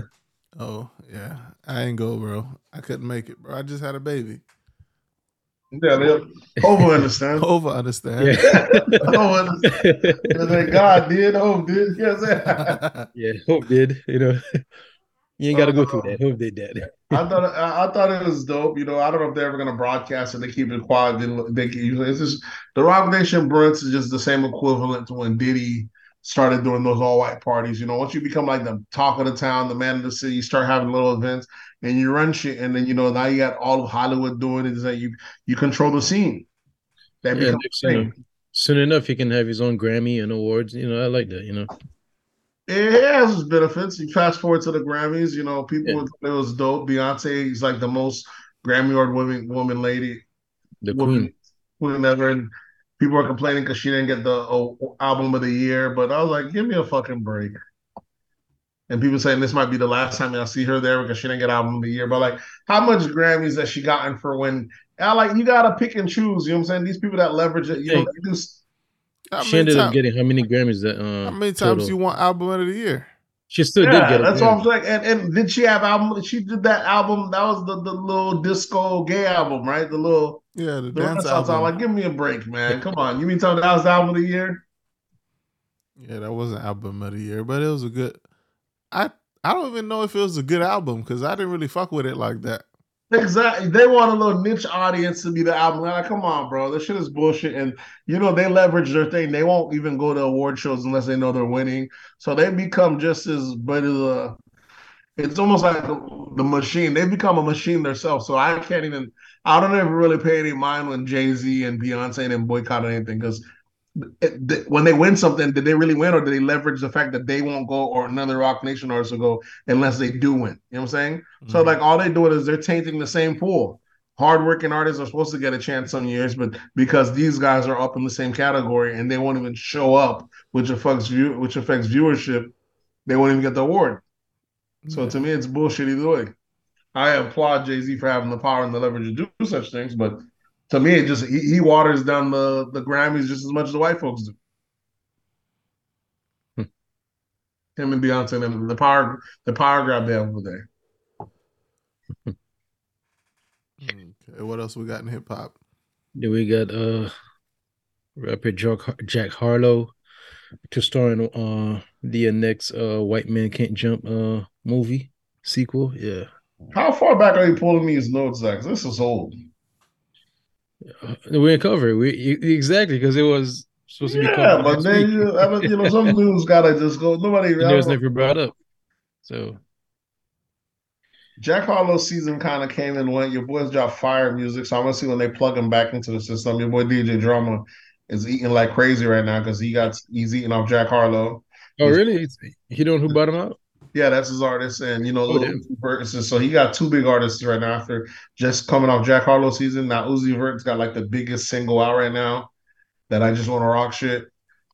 Oh yeah, I ain't go, bro. I couldn't make it, bro. I just had a baby. yeah, they over understand. Over understand. Yeah. over understand. Like, God did, hope did. You know what I'm saying? yeah. Hope did. You know. You ain't got to go through uh, that. Hope did that. I thought I, I thought it was dope. You know, I don't know if they're ever gonna broadcast and they keep it quiet. Then they keep, it's just the Roc Nation brunch is just the same equivalent to when Diddy started doing those all white parties. You know, once you become like the talk of the town, the man of the city, you start having little events and you run shit, and then you know now you got all of Hollywood doing it. Is that you you control the scene? That Yeah, becomes next, a you know, thing. soon enough, he can have his own Grammy and awards. You know, I like that. You know. It has its benefits. You fast forward to the Grammys, you know, people Yeah. it was dope. Beyonce is like the most Grammy award woman woman lady The woman Queen. queen ever, and people are complaining because she didn't get the uh, album of the year. But I was like, give me a fucking break. And people saying this might be the last time I'll see her there because she didn't get album of the year. But like, how much Grammys has she gotten for when? I like you gotta pick and choose. You know what I'm saying? These people that leverage it, you know, they do How She many, ended up getting how many Grammys that? Uh, how many times total? you want album of the year? She still did get it. that's what I'm saying. And and did she have album? She did that album. That was the the little disco gay album, right? The little Yeah, the the dance Renaissance album. album. Like, give me a break, man. Come on. You mean tell me that was the album of the year? Yeah, that wasn't album of the year, but it was a good. I I don't even know if it was a good album because I didn't really fuck with it like that. Exactly. They want a little niche audience to be the album. Like, come on, bro. This shit is bullshit. And you know, they leverage their thing. They won't even go to award shows unless they know they're winning. So they become just as but a it's almost like the machine. They become a machine themselves. So I can't even I don't ever really pay any mind when Jay-Z and Beyonce didn't boycott anything because when they win something, did they really win or did they leverage the fact that they won't go or another Roc Nation artist will go unless they do win? You know what I'm saying? So Mhm. like all they doing is they're tainting the same pool. Hardworking artists are supposed to get a chance some years, but because these guys are up in the same category and they won't even show up, which affects view, which affects viewership, they won't even get the award. So to me, it's bullshit either way. I applaud Jay Z for having the power and the leverage to do such things, but to me, it just he, he waters down the the Grammys just as much as the white folks do. Hmm. Him and Beyonce and them, the power the power grab they have over there. Okay, what else we got in hip hop? Then we got uh rapper Jack, Jack Harlow to star in uh the next uh White Man Can't Jump uh movie sequel. Yeah. How far back are you pulling these notes, Zach? This is old. Uh, we didn't cover it. We exactly because it was supposed to be Yeah, but then you, I mean, you know, some news gotta just go. Nobody. it was never brought up. So Jack Harlow's season kind of came and went. Your boys dropped fire music, so I'm gonna see when they plug him back into the system. Your boy DJ Drama is eating like crazy right now because he got he's eating off Jack Harlow. Oh Yes. really? He don't know who bought him out? Yeah, that's his artist, and you know, Oh, Lil damn. Uzi Vert So he got two big artists right now after just coming off Jack Harlow season. Now Uzi Vert's got like the biggest single out right now that I just want to rock shit.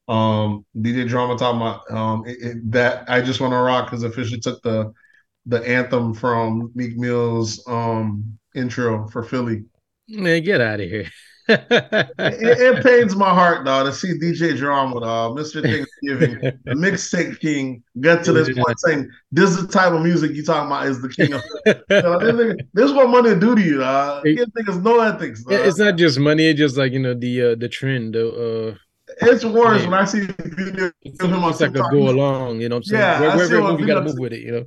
Um, DJ Drama talking about um it, it- that I just want to rock because officially took the the anthem from Meek Mill's um intro for Philly. Man, get out of here. It, it pains my heart, though, to see DJ Drama, dog, Mr. Thanksgiving, the mixtape king, get to this point saying this is the type of music you talking about is the king of. This, this is what money do to you, dog. These niggas know ethics. Dog. it's not just money, it's just like you know the uh the trend the uh It's worse Yeah. when I see video it's of him on almost like a TikTok. go along, you know what I'm saying? Yeah, Where- I Wherever see it what move, you gotta move with it, you know.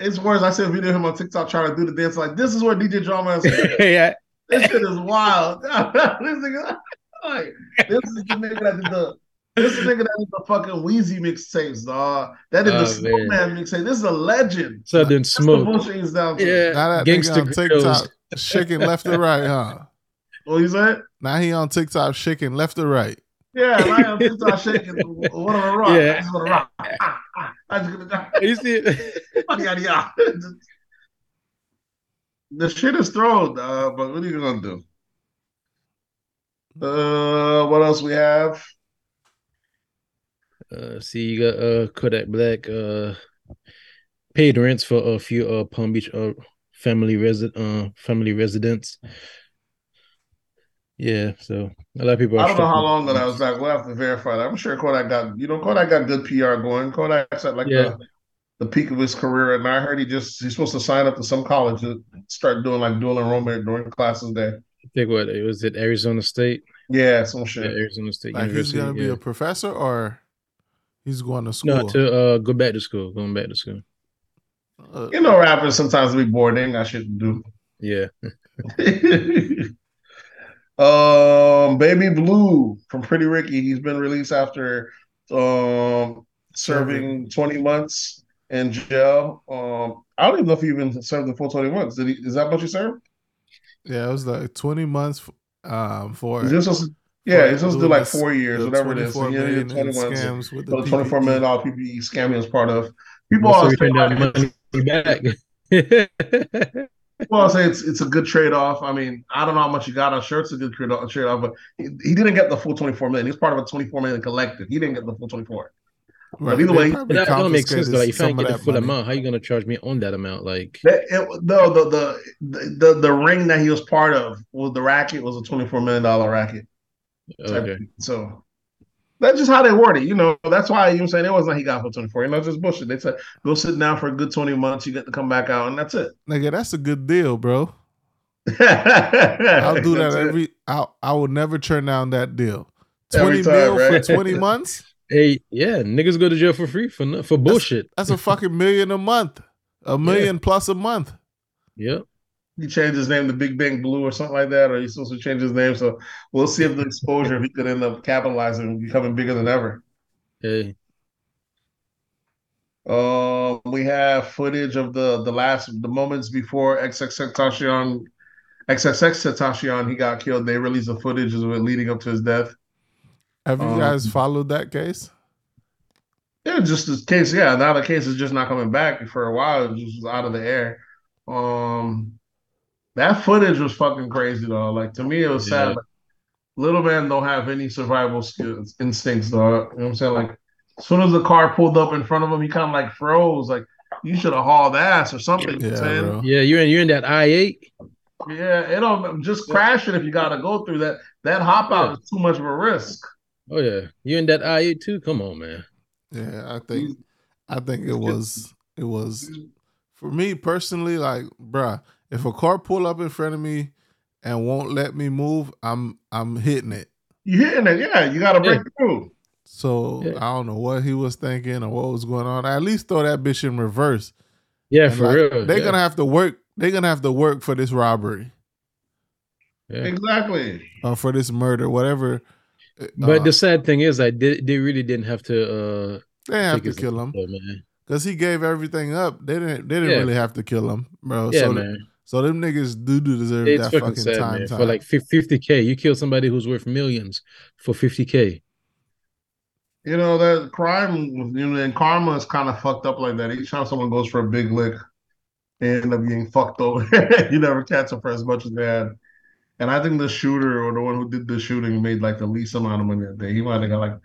It's worse. I see a video of him on TikTok trying to do the dance like this is where DJ Drama is. This shit is wild. this nigga, like, this is the nigga that did the. This is the nigga that did the fucking Weezy mixtapes, dog. That did Oh, the man. Snowman mixtape. This is a legend. Southern That's the Smoke. bullshit he's down to. Yeah, Now that Gangsta on TikTok shaking left or right, huh? What you said? Now he on TikTok shaking left or right. Yeah, and I am TikTok shaking. What on a rock? Yeah. I just want to rock. Ah, ah. I just gonna You see The shit is thrown, uh, but what are you gonna do? Uh, what else we have? Uh, see, you got uh Kodak Black uh paid rents for a few uh Palm Beach uh family resident uh family residents. Yeah, so a lot of people. I don't know how long ago I was back. We'll have to verify that. I'm sure Kodak got you know Kodak got good PR going. Kodak's at like Yeah. the, the peak of his career, and I heard he just he's supposed to sign up to some college to start doing like dual enrollment during classes there. I think what it was it Arizona State? Yeah, some Yeah, shit. Arizona State Like he's gonna be a professor or he's going to school. no to uh go back to school, going back to school. Uh, You know, rappers sometimes be bored. They ain't got shit to do. Yeah, um, Baby Blue from Pretty Ricky. He's been released after um serving 20 months in jail. Um, I don't even know if he even served the full 20 months. Did he? Is that what you served? yeah, it was like twenty months um for Is this supposed to, yeah, for he's supposed to do like four years, whatever it is. 24 So, yeah, yeah, 20 months. scams with the the 24 million dollar PPE scam he was part of. People so always return say, that money back. People always say it's it's a good trade off. I mean, I don't know how much he got. I'm sure it's a good trade off, but he, he didn't get the full 24 million. He's part of a 24 million collective. He didn't get the full 24. Right, either way- probably But that don't make sense confiscated though. Like, if I some ain't of get the full money. amount, how you gonna charge me on that amount? Like, That, it, no, the, the the the ring that he was part of was the racket was a 24 million dollar racket. okay. So that's just how they word it. You know, that's why you know I'm saying it wasn't like he got for 24. You know, it's just bullshit. They said go sit down for a good 20 months, you get to come back out, and that's it. Nigga, that's a good deal, bro. I'll I'll do that every. I I will never turn down that deal. Twenty time, mil right? for twenty months. hey, yeah, niggas go to jail for free for no- for bullshit. That's a fucking million a month. A million plus a month. Yep. He changed his name to Big Bang Blue or something like that, or he's supposed to change his name. So we'll see if the exposure, if he could end up capitalizing and becoming bigger than ever. Hey, Um, we have footage of the the last the moments before XXXTentacion, XXX Tentacion, he got killed. They released the footage of it leading up to his death. Have you Um, guys followed that case? Yeah, just this case. Yeah, now the case is just not coming back for a while. It just out of the air. Um, that footage was fucking crazy though. Like to me, it was sad. Yeah. Like, little man don't have any survival skills, instincts, dog. You know what I'm saying? Like as soon as the car pulled up in front of him, he kind of like froze. Like you should have hauled ass or something. you know Yeah, yeah, you're in you're in that I eight. Yeah, it don't just crash it if you gotta go through that. That hop out is too much of a risk. Oh yeah, you're in that I eight too. Come on, man. Yeah, I think I think it was it was for me personally, like, bruh, if a car pull up in front of me and won't let me move, I'm I'm hitting it. You hitting it, yeah. You gotta break Yeah. through. So Yeah. I don't know what he was thinking or what was going on. I At least throw that bitch in reverse. Yeah, And, for like, real. They're yeah. gonna have to work. They're gonna have to work for this robbery Yeah. Exactly. or for this murder, whatever. But Uh, the sad thing is, like they, they really didn't have to uh they have to kill him because he gave everything up. They didn't. They didn't Yeah. really have to kill him, bro. Yeah, so, man. so them niggas do do deserve It's that fucking fucking sad, time. time. For like fifty k, you kill somebody who's worth millions for fifty k. You know that crime, you know, and karma is kind of fucked up like that. Each time someone goes for a big lick, they end up getting fucked over. you never catch them for as much as they had. And I think the shooter or the one who did the shooting made like the least amount of money that day. He might have got like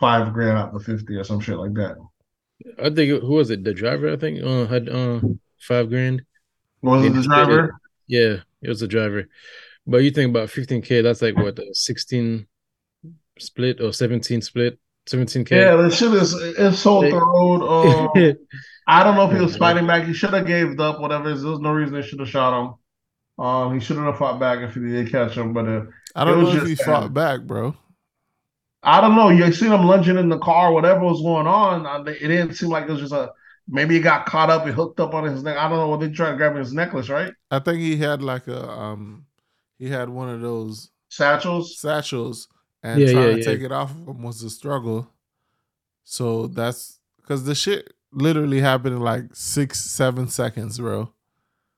five grand out of the fifty or some shit like that. I think who was it? The driver, I think, uh, had uh five grand. Was it the he driver? Yeah, it was the driver. But you think about fifteen k, that's like what a sixteen split or seventeen split, seventeen k. Yeah, the shit is it's so They- thorough. Um, I don't know if he was fighting back. He should have gave up. Whatever. There was no reason they should have shot him. Um, he shouldn't have fought back if he did catch him. But uh, I don't it was know if he just fought back, bro. I don't know. You seen him lunging in the car, whatever was going on. uh, It didn't seem like it was just a. Maybe he got caught up and hooked up on his neck. I don't know what they tried to grab his necklace, right? I think he had like a um, he had one of those Satchels. satchels, and Yeah, trying yeah, to yeah. take it off of him was a struggle. So that's because the shit literally happened in like six, seven seconds, bro.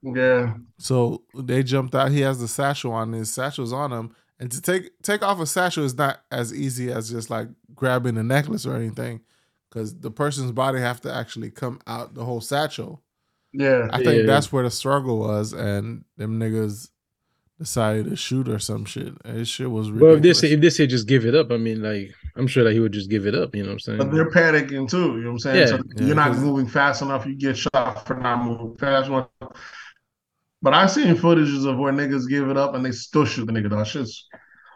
Yeah. So they jumped out. He has the satchel on. His satchel's on him, and to take take off a satchel is not as easy as just like grabbing a necklace or anything, because the person's body have to actually come out the whole satchel. Yeah. I think Yeah. that's where the struggle was, and them niggas decided to shoot or some shit. And this shit was really Well, if ridiculous. this if this here just give it up, I mean, like I'm sure that he would just give it up. You know what I'm saying? But they're panicking too. You know what I'm saying? Yeah. So Yeah, you're not moving fast enough. You get shot for not moving fast enough. But I've seen footages of where niggas give it up and they still shoot the nigga. Though shit's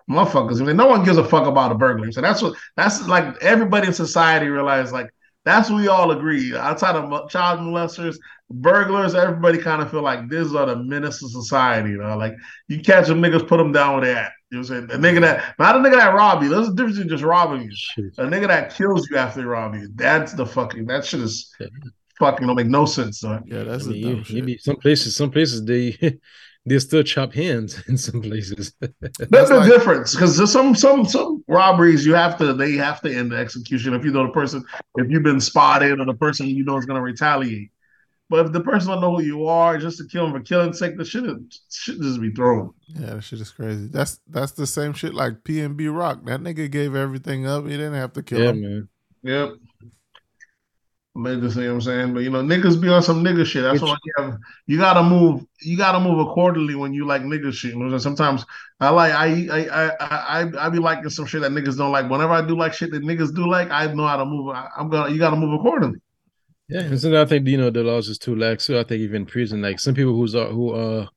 motherfuckers. I mean, no one gives a fuck about a burglary. So that's what that's like. Everybody in society realize like that's what we all agree. Outside of child molesters, burglars, everybody kind of feel like these are the menace of society. You know, like you catch them niggas, put them down where they at. You know what I'm saying? The nigga that not a nigga that rob you. There's a difference between just robbing you. Shit. A nigga that kills you after they rob you. That's the fucking. That shit is. Fucking don't make no sense. Son. Yeah, that's I mean, a dumb you, shit. you be, some places, some places they they still chop hands in some places. That's the like- difference because there's some some some robberies you have to they have to end the execution if you know the person if you've been spotted or the person you know is going to retaliate. But if the person don't know who you are, just to kill him for killing sake, the shit is- should just be thrown. Yeah, that shit is crazy. That's that's the same shit like PnB Rock. That nigga gave everything up. He didn't have to kill yeah, him. man. Yep. Maybe you see what I'm saying, but you know, niggas be on some nigga shit. That's why you have you gotta move. You gotta move accordingly when you like nigga shit. You know, sometimes I like I I I I I be liking some shit that niggas don't like. Whenever I do like shit that niggas do like, I know how to move. I, I'm gonna you gotta move accordingly. Yeah, and so I think you know the laws is too lax. So I think even prison, like some people who's are who uh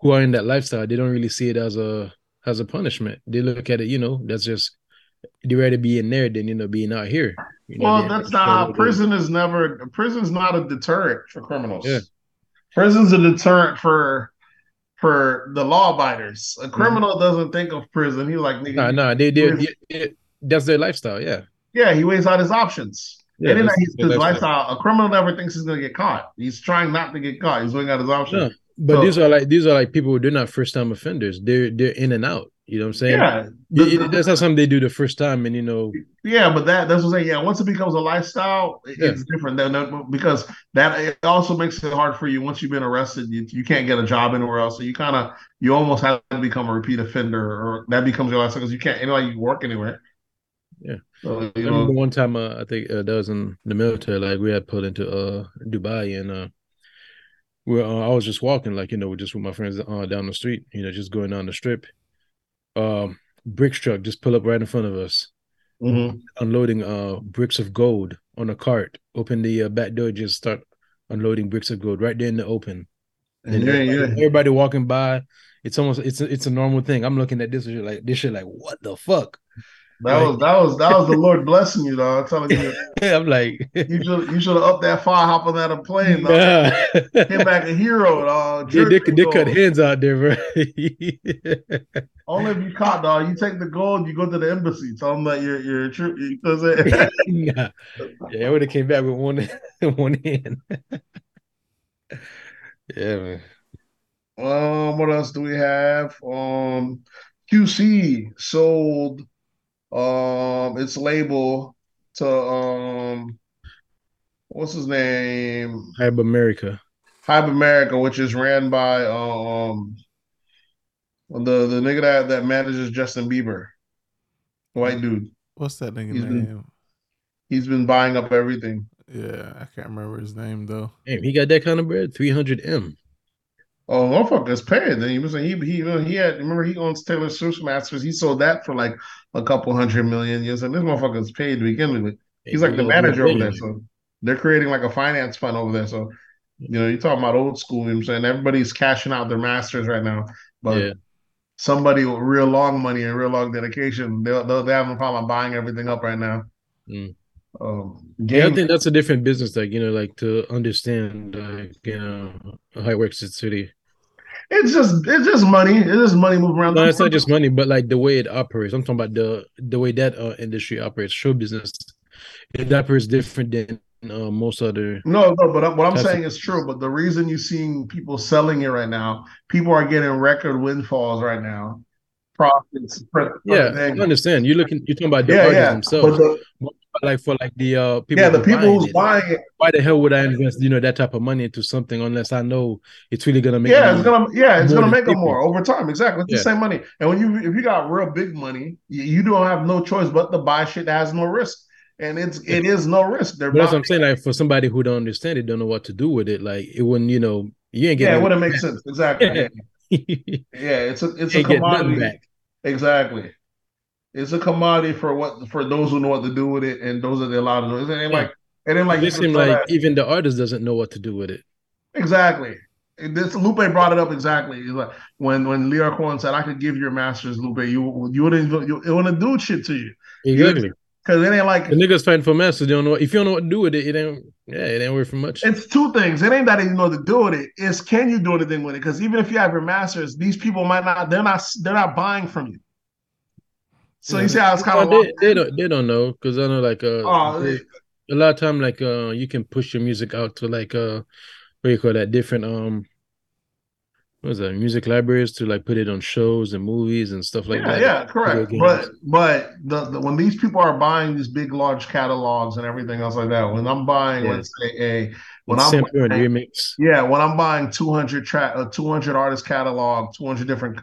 who are in that lifestyle, they don't really see it as a as a punishment. They look at it, you know, that's just they rather be in there than you know being out here. You know, Well, that's not how prison is never. Prison's not a deterrent for criminals. Yeah. Prison's a deterrent for for the law abiders. A mm-hmm. criminal doesn't think of prison. He's like, nigga, Nah, nah, they, they, they- they- that's their lifestyle. Yeah, yeah, he weighs out his options. yeah. and then his lifestyle. lifestyle. A criminal never thinks he's gonna get caught. He's trying not to get caught. He's weighing out his options. No, but So- these are like these are like people who they're not first time offenders. They're they're in and out. You know what I'm saying? Yeah, It- that's not something they do the first time, and you know, yeah, but that that's what I'm saying. Yeah, once it becomes a lifestyle, it- Yeah. it's different. That- because that it also makes it hard for you once you've been arrested. You, you can't get a job anywhere else, so you kind of you almost have to become a repeat offender, or that becomes your lifestyle because you can't anyway you work anywhere. Yeah. So, I remember know, one time uh, I think uh, that was in the military. Like we had pulled into uh Dubai, and uh, we uh, I was just walking, like you know, just with my friends uh, down the street, you know, just going down the strip. Um, bricks truck just pull up right in front of us, mhm. unloading uh bricks of gold on a cart. Open the uh, back door, just start unloading bricks of gold right there in the open. And yeah, everybody, yeah. everybody walking by, it's almost it's a, it's a normal thing. I'm looking at this shit like this shit like what the fuck? That was that was that was the Lord blessing you, dog. I'm telling you, I'm like, you should you should have upped that fire, hop on that plane, dog. nah. Came back a hero, dog. They, they, they cut hands out there, bro. Only if you caught, dog. You take the gold, you go to the embassy. Tell them that you're you're true. You know what I'm saying? nah. Yeah, I would have came back with one one hand. yeah, man. um, what else do we have? Um, QC sold um its label to um what's his name? HYBE America. HYBE America, which is ran by um the the nigga that that manages Justin Bieber, white dude. What's that nigga He's been- name? He's been buying up everything. Yeah, I can't remember his name though. Damn, he got that kind of bread. 300 M. Oh, motherfuckers paying. Then he was he he he had remember he owns Taylor Swift Masters. He sold that for like a couple hundred million. You know, so this motherfucker's paid to begin with. He's like the manager over there, so they're creating like a finance fund over there. So you know, you're talking about old school. You know what I'm saying everybody's cashing out their masters right now, but Yeah. somebody with real long money and real long dedication, they'll they'll they have no problem buying everything up right now. Mm. Um, Yeah, I think that's a different business, like you know, like to understand, like you know, how it works in city. It's just it's just money. It's just money moving around. No, it's not just money, but like the way it operates. I'm talking about the the way that uh, industry operates. Show business, it operates different than uh, most other. No, no, but what I'm saying is true. But the reason you're seeing people selling it right now, people are getting record windfalls right now, profits. Yeah, I understand. You're looking. You're talking about the yeah, artists yeah. But themselves. the, But like for like the uh people. yeah, the people buying who's it, buying it, Why the hell would I invest, you know, that type of money into something unless I know it's really gonna make? yeah, it's gonna, yeah, it's gonna make them more over time. Exactly, it's Yeah. the same money. And when you, if you got real big money, you, you don't have no choice but to buy shit that has no risk, and it's it is no risk. They're But that's what I'm saying. Like for somebody who don't understand it, don't know what to do with it. Like it wouldn't, you know, you ain't yeah, it wouldn't make sense. Exactly. Yeah. Yeah, it's a it's a commodity. Exactly. It's a commodity for what for those who know what to do with it and those that they're allowed to do. It ain't Yeah. like it ain't like it seems like that- even the artist doesn't know what to do with it. exactly. This Lupe brought it up exactly. Like when when Lyor Cohen said, "I could give your masters, Lupe, you you wouldn't you, it wouldn't do shit to you Exactly. because it ain't like The niggas fighting for masters. They don't know. If you don't know what to do with it, it ain't. Yeah, it ain't worth for much. It's two things. It ain't that you know what to do with it. It's can you do anything with it? Because even if you have your masters, these people might not. They're not. They're not buying from you. So Yeah. you see how it's kind Well, of. they, they don't. They don't know because I know like uh, Oh, they- a lot of time like uh, you can push your music out to like uh, what do you call that? Different um, what is that? Music libraries to like put it on shows and movies and stuff like yeah, that. yeah, correct. But but the, the when these people are buying these big large catalogs and everything else like that, when I'm buying, Yeah. let's say a when With I'm buying- remix. Yeah, when I'm buying 200 track, a 200 artist catalog, 200 different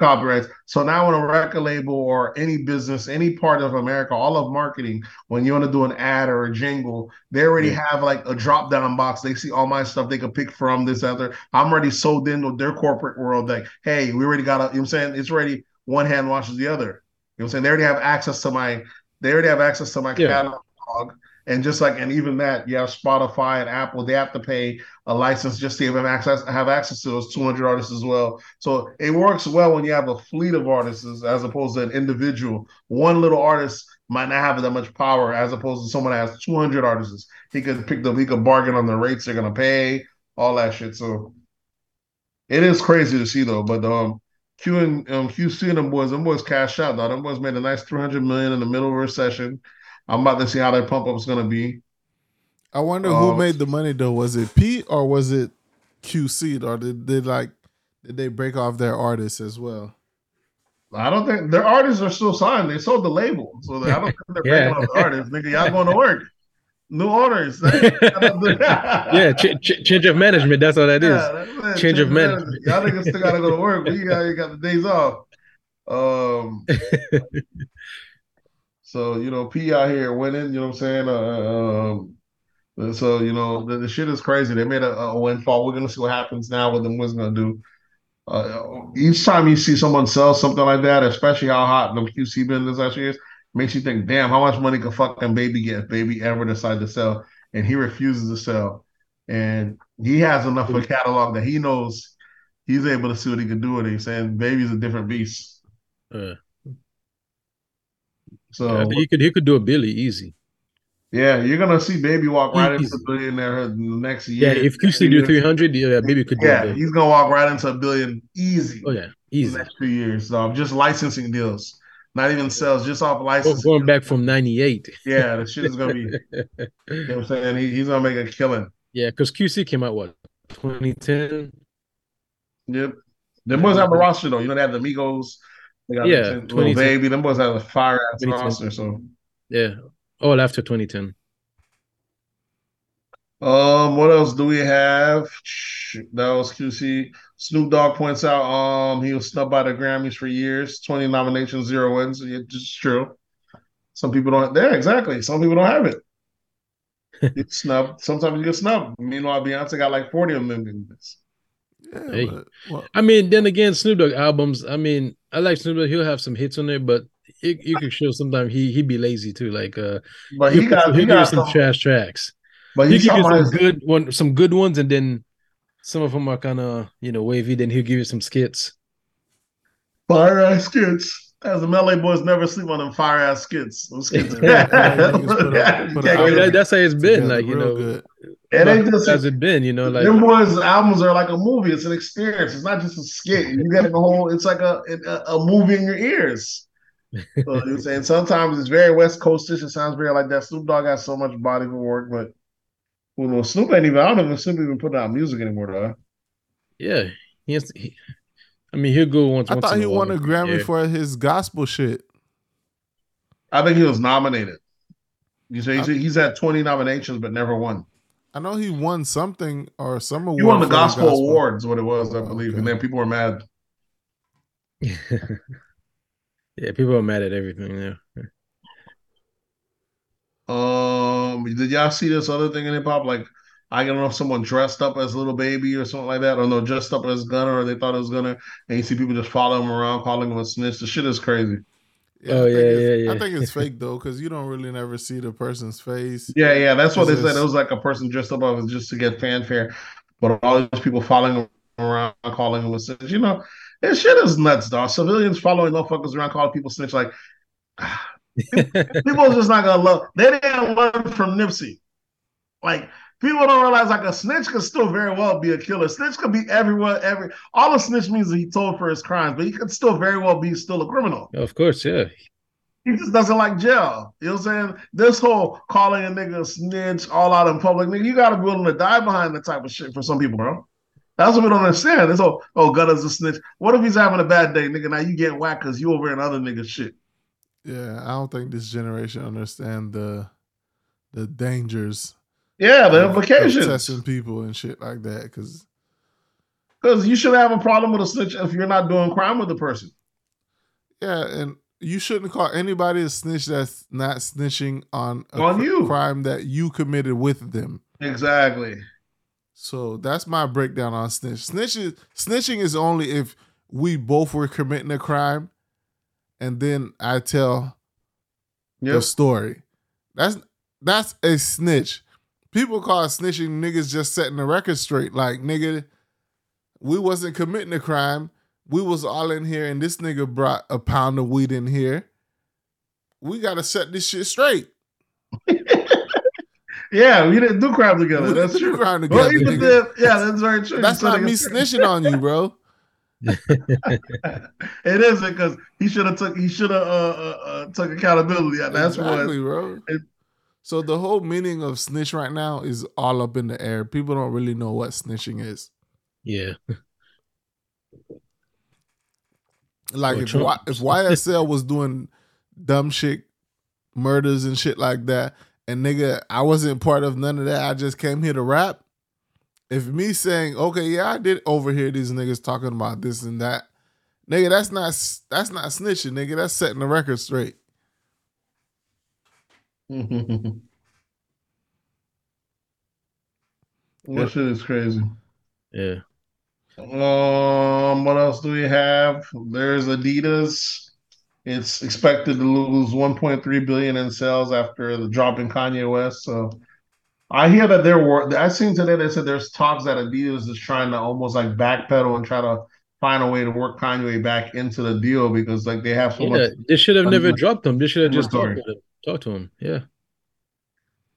copyrights. So now when a record label or any business, any part of America, all of marketing, when you want to do an ad or a jingle, they already Yeah. have like a drop down box. They see all my stuff they can pick from this other. I'm already sold in with their corporate world. Like, hey, we already got a, you know what I'm saying? It's already one hand washes the other. You know what I'm saying? They already have access to my, they already have access to my Yeah. catalog. And just like, and even that, you have Spotify and Apple, they have to pay a license just to even access have access to those 200 artists as well. So it works well when you have a fleet of artists as, opposed to an individual. One little artist might not have that much power as opposed to someone that has 200 artists. He could pick the he could bargain on the rates they're gonna pay, all that shit. So it is crazy to see though. But um, Q and um, QC and them boys, them boys cash out though. Them boys made a nice 300 million in the middle of a recession. I'm about to see how that pump up is gonna be. I wonder who Um, made the money though. Was it Pete or was it QC or did they like did they break off their artists as well? I don't think their artists are still signed. They sold the label, so I don't think they're Yeah. breaking off the artists. Nigga, y'all going to work. New owners. yeah, ch- ch- change of management. That's all that is. Yeah, that's it. Change of management. Y'all niggas still gotta go to work. We got, you got the days off. Um. so you know, P out here winning. You know what I'm saying? Uh, um. So you know, the, the shit is crazy. They made a, a windfall. We're gonna see what happens now. What them was gonna do. Uh, each time you see someone sell something like that, especially how hot the QC business actually is, makes you think, damn, how much money could fucking baby get if baby ever decide to sell? And he refuses to sell. And he has enough of a catalog that he knows he's able to see what he can do with it. He's saying baby's a different beast. Uh, So think he could he could do a Billy easy. yeah, you're gonna see baby walk right into Easy. a billionaire the next year. Yeah, if QC do three hundred, yeah, maybe could do yeah, he's gonna walk right into a billion easy. Oh yeah, the easy. next few years. So just licensing deals, not even sales, just off license. Going back from ninety eight. Yeah, the shit is gonna be. You know what I'm saying? He, he's gonna make a killing. Yeah, because QC came out what 2010. Yep. Them boys have a roster though. You know they have the Migos. They got Yeah, the little 2010. baby. Them boys have a fire ass roster. So Yeah, all after 2010. um, what else do we have? That was QC. Snoop Dogg points out um he was snubbed by the Grammys for years. Twenty nominations, zero wins. It's true. Some people don't. Yeah, exactly. Some people don't have it. You get snubbed. Sometimes you get snubbed. Meanwhile, Beyonce got like forty of them. Yeah, Hey. but, well, I mean, then again, Snoop Dogg albums. I mean, I like Snoop Dogg. He'll have some hits on there, but you, you could show sometimes he he be lazy too. Like uh, But he got he'll he got some some. trash tracks. But He'll he's give you some some good one, some good ones, and then some of them are kind of you know wavy. Then he'll give you some skits. fire ass skits. As the LA boys never sleep on them fire ass skits. Those skits. Yeah, niggas put up- put Yeah, I mean, yeah. that, that's how it's been. together Like you know, good. It ain't just how's it been? You know, like them boys' albums are like a movie. It's an experience. It's not just a skit. You get a whole. It's like a a, a movie in your ears. Uh, so you're saying sometimes it's very West Coastish. It sounds very like that. Snoop Dogg has so much body for work, but who knows? Snoop ain't even. I don't know if Snoop even putting out music anymore though. yeah, he has. He, I mean, he'll go once. I once thought in he a won while. a Grammy Yeah. for his gospel shit. I think he was nominated. You say he's, he's had 20 nominations but never won. I know he won something or some award. He won the for gospel, awards, what it was, I believe, Okay. and then people were mad. yeah, people are mad at everything now. Um, did y'all see this other thing in hip hop? Like, I don't know if someone dressed up as a little baby or something like that, or no, dressed up as Gunna, or they thought it was Gunna, and you see people just follow him around, calling him a snitch. The shit is crazy. Yeah, Oh, I think yeah, yeah, I think it's fake though, because you don't really never see the person's face. Yeah, yeah, that's what they said. It was like a person dressed up as just to get fanfare, but all these people following him around, calling him a snitch. You know, this shit is nuts, dog. Civilians following motherfuckers around, calling people snitch. Like, people are just not gonna love. They didn't learn from Nipsey. Like, people don't realize like a snitch could still very well be a killer. Snitch could be everywhere. Every all a snitch means that he told for his crimes, but he could still very well be still a criminal. of course, yeah. He just doesn't like jail. You know what I'm saying? This whole calling a nigga a snitch all out in public, nigga, you gotta be willing to die behind that type of shit for some people, bro. That's what we don't understand. This whole, oh, Gunna's a snitch. What if he's having a bad day, nigga? Now you getting whacked because you over in other niggas shit. Yeah, I don't think this generation understand the the dangers Yeah, of implications. testing people and shit like that. Because Because you should have a problem with a snitch if you're not doing crime with the person. yeah, and you shouldn't call anybody a snitch that's not snitching on a On cr- you. crime that you committed with them. Exactly. So that's my breakdown on snitch. Snitching snitching is only if we both were committing a crime, and then I tell the story. That's that's a snitch. People call snitching niggas just setting the record straight. Like nigga, we wasn't committing a crime. We was all in here, and this nigga brought a pound of weed in here. We gotta set this shit straight. Yeah, we didn't do crime together. We That's didn't do true. crime Well, together, even nigga. then, yeah, that's very true. That's not me snitching on you, bro. It isn't because he should have took he should have uh, uh, uh, took accountability. That's exactly, what. bro. it- so the whole meaning of snitch right now is all up in the air. People don't really know what snitching is. Yeah. Like Or if y, if YSL was doing dumb shit, murders and shit like that, and nigga, I wasn't part of none of that. I just came here to rap. If me saying, okay, yeah, I did overhear these niggas talking about this and that, nigga, that's not that's not snitching, nigga. That's setting the record straight. That shit is crazy. Yeah. Um, what else do we have? There's Adidas. It's expected to lose 1.3 billion in sales after the drop in Kanye West. So I hear that there were. I seen today they said there's talks that Adidas is trying to almost like backpedal and try to find a way to work Kanye back into the deal because like they have so Yeah. much. They should have never dropped them. They should have just talked to him. Talk to him. Yeah.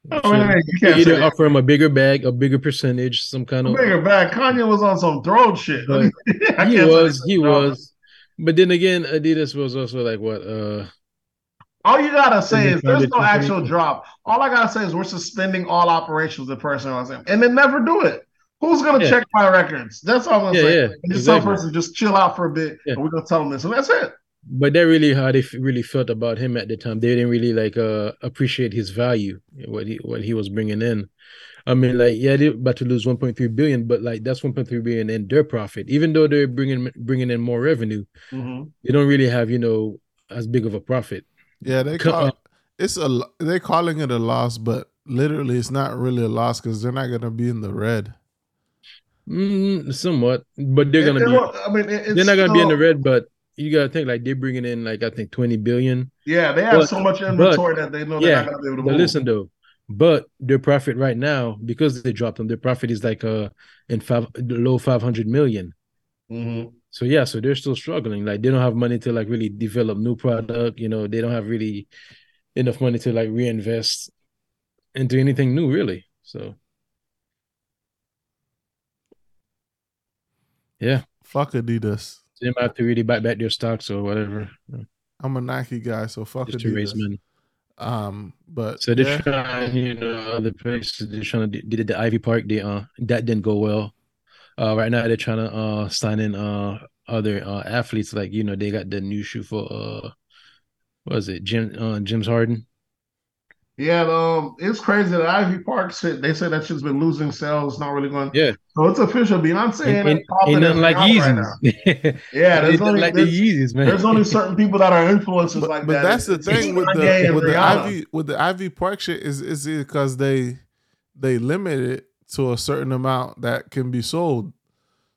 Mean, hey, you can't Either offer him a bigger bag, a bigger percentage, some kind of Bigger bag. Kanye was on some throat shit. He was, he was. But then again, Adidas was also like what? Uh All you gotta say is there's no actual drop. All I gotta say is we're suspending all operations of personalizing, and then never do it. Who's gonna Yeah. check my records? That's all I'm gonna Yeah, say. yeah, just tell person just chill out for a bit, Yeah. and we're gonna tell them this, and that's it. But that really how they f- really felt about him at the time. They didn't really like uh appreciate his value, what he what he was bringing in. I mean, like yeah, they're about to lose 1.3 billion, but like that's 1.3 billion in their profit. Even though they're bringing bringing in more revenue, they don't really have you know as big of a profit. Yeah, they call uh, it's a lo- they calling it a loss, but literally it's not really a loss because they're not gonna be in the red. Mm, somewhat, but they're gonna It- it be I mean, they're not gonna be in the red. But you gotta think like they're bringing in like I think 20 billion. Yeah, they have But- so much inventory that they know they're yeah, not gonna be able to But move. listen though, but their profit right now because they dropped them, their profit is like uh in five the low five hundred million. Mhm. So yeah, so they're still struggling. Like they don't have money to like really develop new product. You know, they don't have really enough money to like reinvest into anything new, really. So yeah, Fuck Adidas. They might have to really buy back their stocks or whatever I'm a Nike guy, so fuck just to raise money. Um, but So they're yeah, trying, you know, other places. They're trying to did the Ivy Park. They uh that didn't go well. Uh, right now they're trying to uh sign in uh other uh athletes. Like you know they got the new shoe for uh was it Jim uh James Harden. Yeah, um, it's crazy that Ivy Park shit. They say that shit's been losing sales. Not really going. Yeah. So it's official. Beyonce Ain't, ain't, ain't, popping ain't nothing like out right now. Yeezys. Yeah, They there's only like the Yeezys, man. there's only certain people that are influencers but, like but that. that's the thing with the with the Ivy with the Ivy Park shit is is it because they they limit it to a certain amount that can be sold.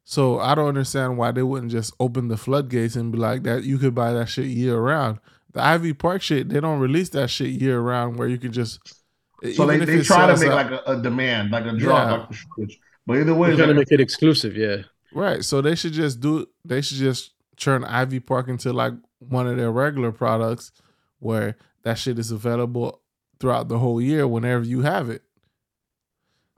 So I don't understand why they wouldn't just open the floodgates and be like that. You could buy that shit year round. The Ivy Park shit, they don't release that shit year round where you can just. So they, they try to make out- like a, a demand, like a draw, Yeah. like a switch. But either way, We're it's trying to make it exclusive, yeah. Right. So they should just do they should just turn Ivy Park into like one of their regular products where that shit is available throughout the whole year whenever you have it.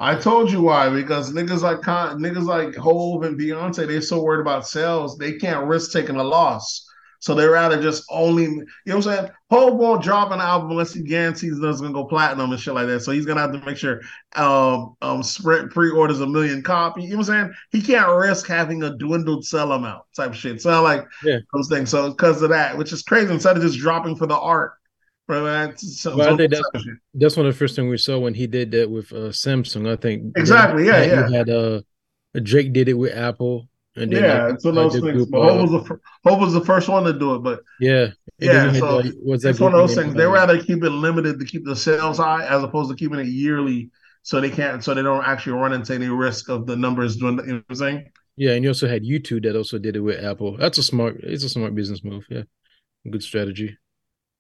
I told you why because niggas like niggas like Hove and Beyonce—they're so worried about sales, they can't risk taking a loss. So they rather just only, you know what I'm saying? Hove won't drop an album unless he guarantees that it's gonna go platinum and shit like that. So he's gonna have to make sure um um spread pre-orders a million copy. You know what I'm saying? He can't risk having a dwindled sell amount type shit. So like Yeah. those things. So because of that, which is crazy, instead of just dropping for the art. Right. So, Well, I think that's- That's one of the first things we saw when he did that with uh, Samsung. I think Exactly, yeah, you yeah. had uh Drake did it with Apple, and then yeah, like, it's one of those things. But Hove was the Hove was the first one to do it, but yeah, Yeah, then you had, so uh, what's that it's one of those things. They rather keep it limited to keep the sales high as opposed to keeping it yearly, so they can't, so they don't actually run into any risk of the numbers doing. You know what I'm saying? Yeah, and you also had YouTube that also did it with Apple. That's a smart. It's a smart business move. Yeah, good strategy.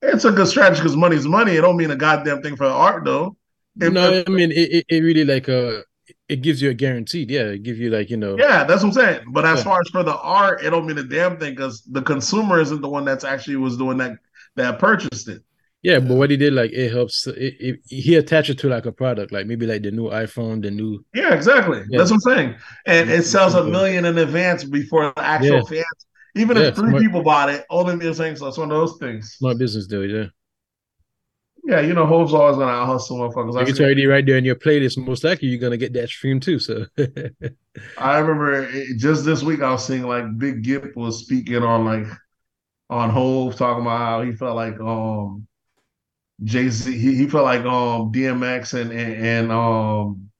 It's a good strategy because money's money. It don't mean a goddamn thing for art though. If- no, I mean it, it. It really like uh, it gives you a guaranteed. Yeah, it gives you like you know. Yeah, that's what I'm saying. But as Yeah. far as for the art, it don't mean a damn thing because the consumer isn't the one that's actually was doing that that purchased it. Yeah, but what he did, like, it helps. It, it, he attached it to like a product, like maybe like the new iPhone, the new. Yeah, exactly. Yeah. That's what I'm saying. And it sells a million in advance before the actual Yeah. fans. Even if three smart. people bought it, only me saying so. It's one of those things. Smart business deal, yeah. Yeah, you know, Hove's always gonna out hustle motherfuckers. It's already right there in your playlist. Most likely, you're gonna get that stream too. So, I remember just this week I was seeing like Big Gipp was speaking on like on Hove talking about how he felt like um Jay Z he, he felt like um DMX and and, and um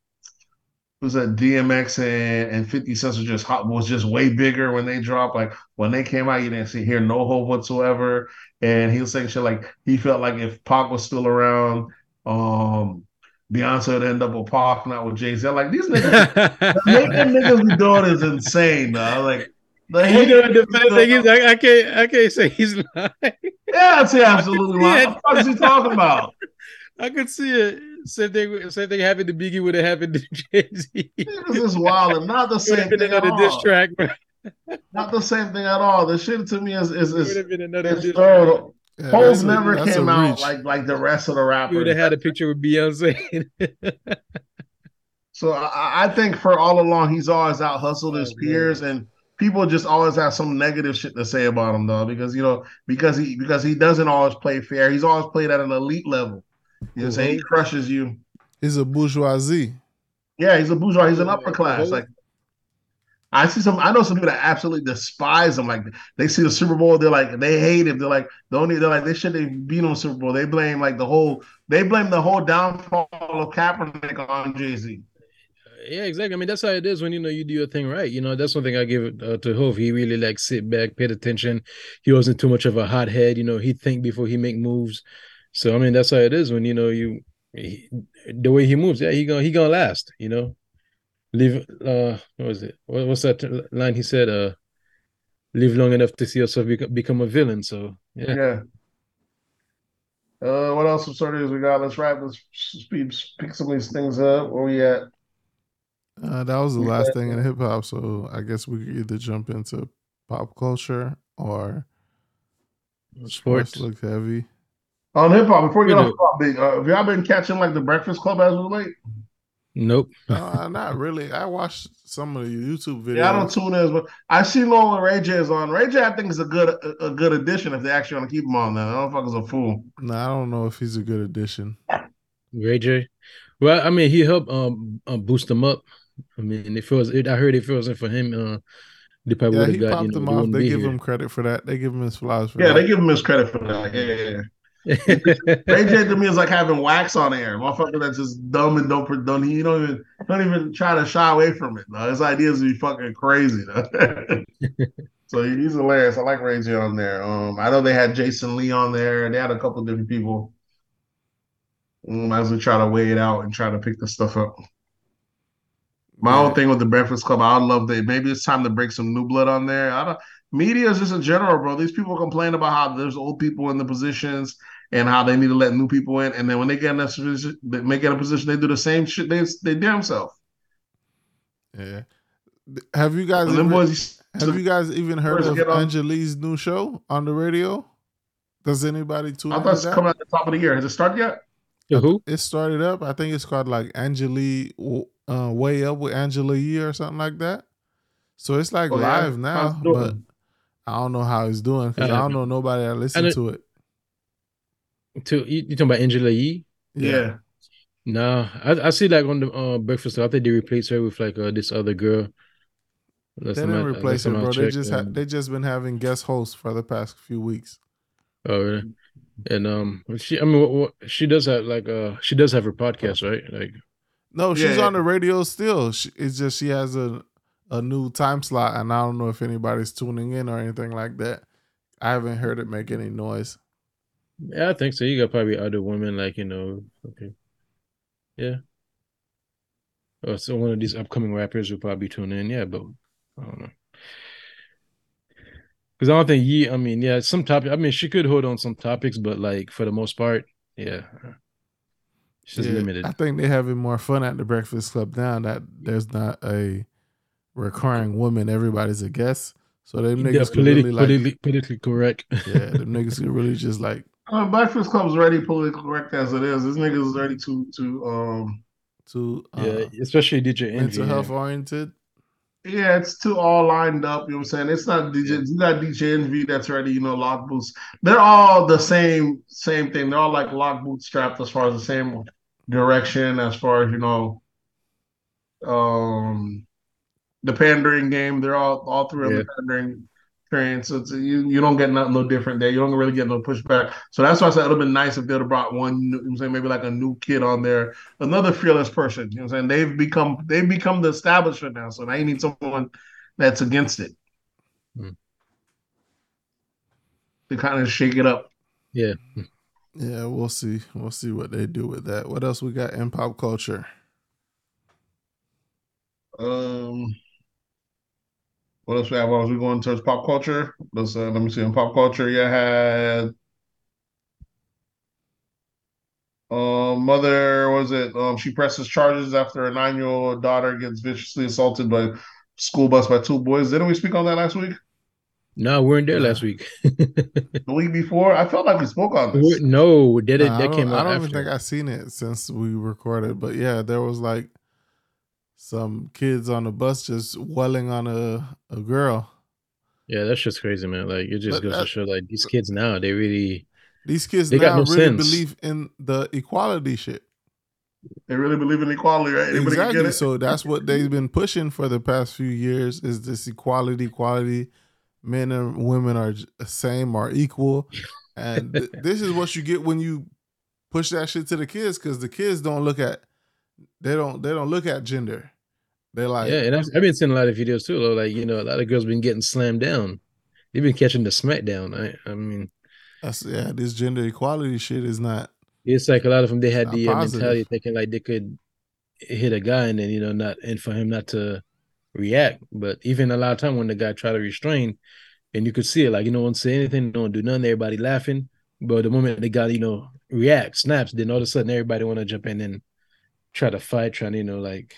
who's that DMX and, and 50 Cent was just hot was just way bigger when they dropped. Like when they came out, you didn't see hear no hope whatsoever. And he was saying shit like he felt like if Pac was still around, um Beyonce would end up with Pac, not with Jay Z. Like these niggas the niggas be doing is insane, though. Like the you know, the funny thing is, I, I can't, I can't say he's lying. Yeah, that's absolutely I lying. What the fuck is he talking about? I could see it. Same thing, same thing happened to Biggie would have happened to Jay Z. This is wild and not the It would same have been thing at another diss all. track. Not the same thing at all. The shit to me is is It is, have is thorough. Yeah, Hove that's a- never a came out reach. like like the rest of the You would have had a picture with Beyonce. So I, I think for all along he's always out hustled his Oh, peers and people just always have some negative shit to say about him though because you know because he because he doesn't always play fair. He's always played at an elite level. You know what I'm saying? He crushes you. He's a bourgeoisie. Yeah, he's a bourgeois. He's an upper class. Like I see some. I know some people that absolutely despise him. Like they see the Super Bowl, they're like they hate him. They're like the only. They're like they should have beat him Super Bowl. They blame like the whole. They blame the whole downfall of Kaepernick on Jay Z. Yeah, exactly. I mean, that's how it is when you know you do your thing right. You know, that's one thing I give uh, to Hove. He really like sit back, paid attention. He wasn't too much of a hothead. You know, he think before he make moves. So I mean, that's how it is when you know you he, the way he moves. Yeah, he gonna he gonna last. You know, live. Uh, what was it? What, what's that line he said? Uh, live long enough to see yourself become, become a villain. So yeah. Yeah. Uh, what else some sort of we got? Let's wrap. Let's speed, pick some of these things up. Where we at? Uh, that was the Yeah. last thing in hip hop, so I guess we could either jump into pop culture or sports. Sports. Look heavy. On hip hop, before you get We off do. hip hop, big. Uh, have y'all been catching like the Breakfast Club as of late? Nope. Uh, not really. I watched some of the YouTube videos. Yeah, I don't tune in, but I see Lil when Ray J is on. Ray J, I think is a good a, a good addition if they actually want to keep him on. There, I don't fuck is a fool. No, I don't know if he's a good addition. Ray J. Well, I mean, he helped um, um boost him up. I mean, if it was, it, I heard if it wasn't for him, uh, they probably Yeah, would he have got. popped You know, him off. They give here. him credit for that. They give him his flowers for Yeah, that. they give him his credit for that. Yeah, yeah, yeah. Ray J to me is like having wax on air. Motherfucker that's just dumb and don't don't he don't even don't even try to shy away from it. No, his ideas be fucking crazy. so he's hilarious. I like Ray J on there. Um, I know they had Jason Lee on there. They had a couple different people. Um, as we try to weigh it out and try to pick the stuff up. My Yeah. own thing with the Breakfast Club, I would love that. Maybe it's time to break some new blood on there. I don't. media is just in general, bro. These people complain about how there's old people in the positions and how they need to let new people in, and then when they get in a position, they make it a position, they do the same shit they they damn self. Yeah. Have you guys And them ever- boys, have you guys even heard of get on- Angela Yee's new show on the radio? Does anybody tune I thought it's coming at the top of the year. Has it started yet? To who? It started up. I think it's called like Angelique uh, Way Up with Angela Yee or something like that. So it's like yeah? live now, How's it doing? but I don't know how it's doing because Uh, I don't know nobody that listen don't- to it. To you, you talking about Angela Yee? Yeah. Nah, I, I see like on the uh, Breakfast Club. I think they replaced her with like uh, this other girl. Last They didn't last replace her, time I bro. They checked, just ha- um, they just been having guest hosts for the past few weeks. Oh, really? And um, she I mean, what, what, she does have like uh, she does have her podcast, right? Like, No, she's Yeah. on the radio still. She, it's just she has a a new time slot, and I don't know if anybody's tuning in or anything like that. I haven't heard it make any noise. Yeah, I think so. You got probably other women like you know, okay, yeah. Oh, so one of these upcoming rappers will probably tune in, yeah, but I don't know. Because I don't think Yee, I mean, yeah, some topic. I mean, she could hold on some topics, but like for the most part, yeah, she's Yeah, limited. I think they're having more fun at the Breakfast Club now that there's not a recurring woman. Everybody's a guest, so them Yeah, niggas can politi- really like, politically, politically correct. yeah, them niggas can really just like Uh, Breakfast Club's already politically correct as it is. This nigga's ready to to um to uh, yeah, especially DJ Envy. mental yeah. health oriented. yeah, it's too all lined up. You know what I'm saying? It's not DJ. You got DJ Envy that's ready. You know, lock boots. They're all the same same thing. They're all like lock boot strapped as far as the same direction as far as you know. Um, the pandering game. They're all all three of Yeah. the pandering train. So it's, you you don't get nothing no different there. You don't really get no pushback. So that's why I said it would have been nice if they'd have brought one. You know what I'm saying maybe like a new kid on there, another fearless person. You know what I'm saying they've become they've become the establishment now. So now you need someone that's against it. Hmm. To kind of shake it up. Yeah. Yeah, we'll see. We'll see what they do with that. What else we got in pop culture? Um, what else we have? As we going towards pop culture, let's uh, let me see. In pop culture, you had um, mother was it? Um, she presses charges after a nine-year-old daughter gets viciously assaulted by school bus by two boys. Didn't we speak on that last week? No, we weren't there last week. The week before? I felt like we spoke on this. We- no, that, Nah, I that don't, came I don't after. even think I've seen it since we recorded, but yeah, there was like some kids on the bus just welling on a, a girl. Yeah, that's just crazy, man. Like it just But goes that- to show, like these kids now, they really These kids They got now no really sense. believe in the equality shit. They really believe in equality, right? Anybody exactly. get it? So that's what they've been pushing for the past few years is this equality, equality. Men and women are j- same are equal, and th- this is what you get when you push that shit to the kids because the kids don't look at they don't they don't look at gender. They're like, yeah, and I've, I've been seeing a lot of videos too. Though, like you know, a lot of girls been getting slammed down. They've been catching the smackdown. I, I mean, that's yeah, this gender equality shit is not. it's like a lot of them. They had the uh, mentality thinking like they could hit a guy and then you know not and for him not to react. But even a lot of time when the guy try to restrain, and you could see it, like you know, don't say anything, don't do nothing. Everybody laughing. But the moment the guy you know reacts, snaps, then all of a sudden everybody want to jump in and try to fight, trying to you know like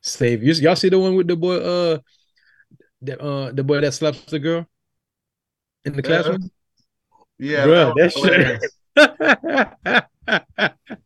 save. You, y'all see the one with the boy, uh, the uh, the boy that slaps the girl in the classroom. Yeah, Bruh, that that shit- hilarious. that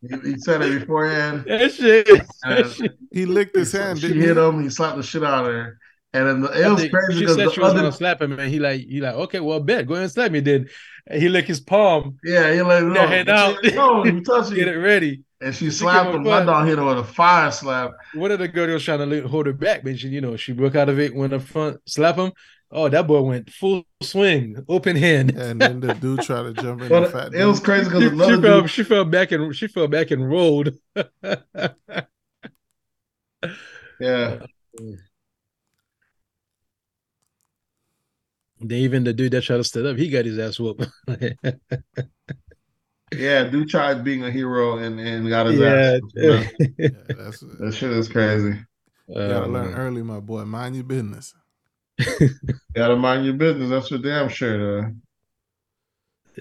He, he said it beforehand. shit. Uh, That shit. He licked his hand. She Didn't hit he? him. He slapped the shit out of her, and then the, it was crazy she because said the she was other, gonna slap him, and he like, he like, okay, well, bet, go ahead and slap me. Then he lick his palm, yeah, he like it Yeah, know. head out. No, you touching. get it ready. And she She slapped give him him. My dog hit her with a fire slap. One of the girls was trying to hold her back, but she, you know, she broke out of it, went up front, slap him. Oh, that boy went full swing, open hand. And then the dude tried to jump in. the But fat it was crazy She, because she another fell, dude, she fell back and she fell back and rolled. yeah, Then even the dude that tried to stand up, he got his ass whooped. yeah, dude tried being a hero and, and got his yeah. ass. You know? Yeah, that's That shit is crazy. gotta Um, learn early, my boy. Mind your business. Gotta mind your business. That's for damn sure. Though.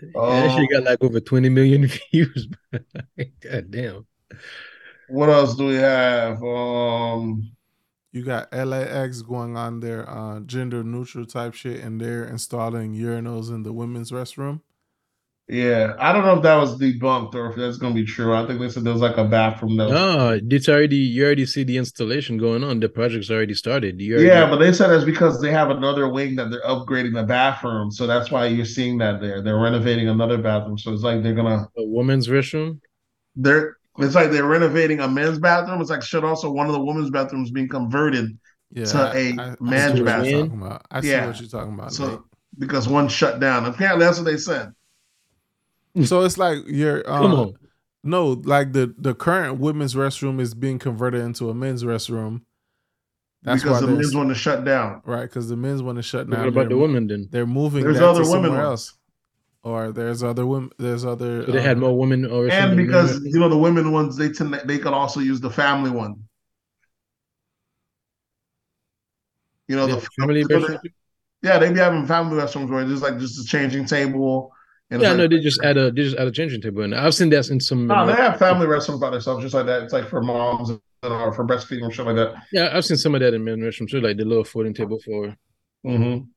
Yeah, that shit got like over 20 million views. God damn. What else do we have? Um, You got LAX going on their uh, gender neutral type shit, and they're installing urinals in the women's restroom. Yeah, I don't know if that was debunked or if that's gonna be true. I think they said there was like a bathroom that. Was, No, it's already you already see the installation going on. The project's already started. You already, yeah, but they said it's because they have another wing that they're upgrading the bathroom, so that's why you're seeing that there. They're renovating another bathroom, so it's like they're gonna a woman's restroom. they're it's like they're renovating a men's bathroom. It's like should also one of the women's bathrooms being converted Yeah, To I- a I- I see man's what you're bathroom. I see Yeah. what you're talking about. so because one shut down. Apparently, that's what they said. Nate. so it's like you're Come uh, on. No, like the the current women's restroom is being converted into a men's restroom. That's because why the there's men's want to shut down. right because the men's want to shut down. What about they're, the women then? They're moving There's that other to women somewhere else, or there's other women. There's other. So they had uh, more women or And because there? you know the women ones, they tend they could also use the family one. You know They the have family so they- restroom? Yeah, they be having family restrooms where there's like just a changing table. And Yeah, no, they just add a they just add a changing table there. I've seen that in some. no, they have family restaurants by themselves, just like that. It's like for moms and or for breastfeeding or something like that. Yeah, I've seen some of that in men's restrooms too, like the little folding table for. Mm-hmm.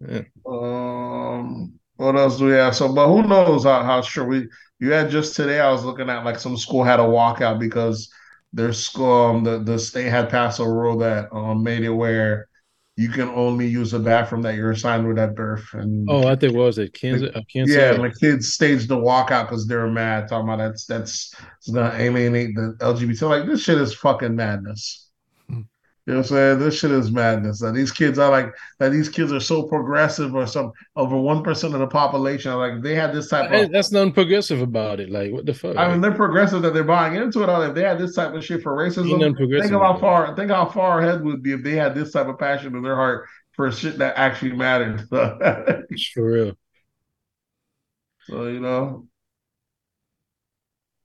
Yeah. Um, what else do we have? So, but who knows how, how sure we? You had just today. I was looking at like some school had a walkout because their school, um, the the state had passed a rule that um made it where you can only use a bathroom that you're assigned with at birth. And Oh, I think what was it Kansas? Uh, Kansas. yeah, and the kids staged the walkout because they're mad, talking about that's that's it's gonna alienate the LGBT. Like this shit is fucking madness. You know what I'm saying? This shit is madness. That these kids are like that. These kids are so progressive, or some over one percent of the population. Like they had this type of. That's nothing progressive about it. Like what the fuck? I mean, they're progressive that they're buying into it. All if they had this type of shit for racism, think how far think how far ahead would be if they had this type of passion in their heart for shit that actually matters. For real. So you know,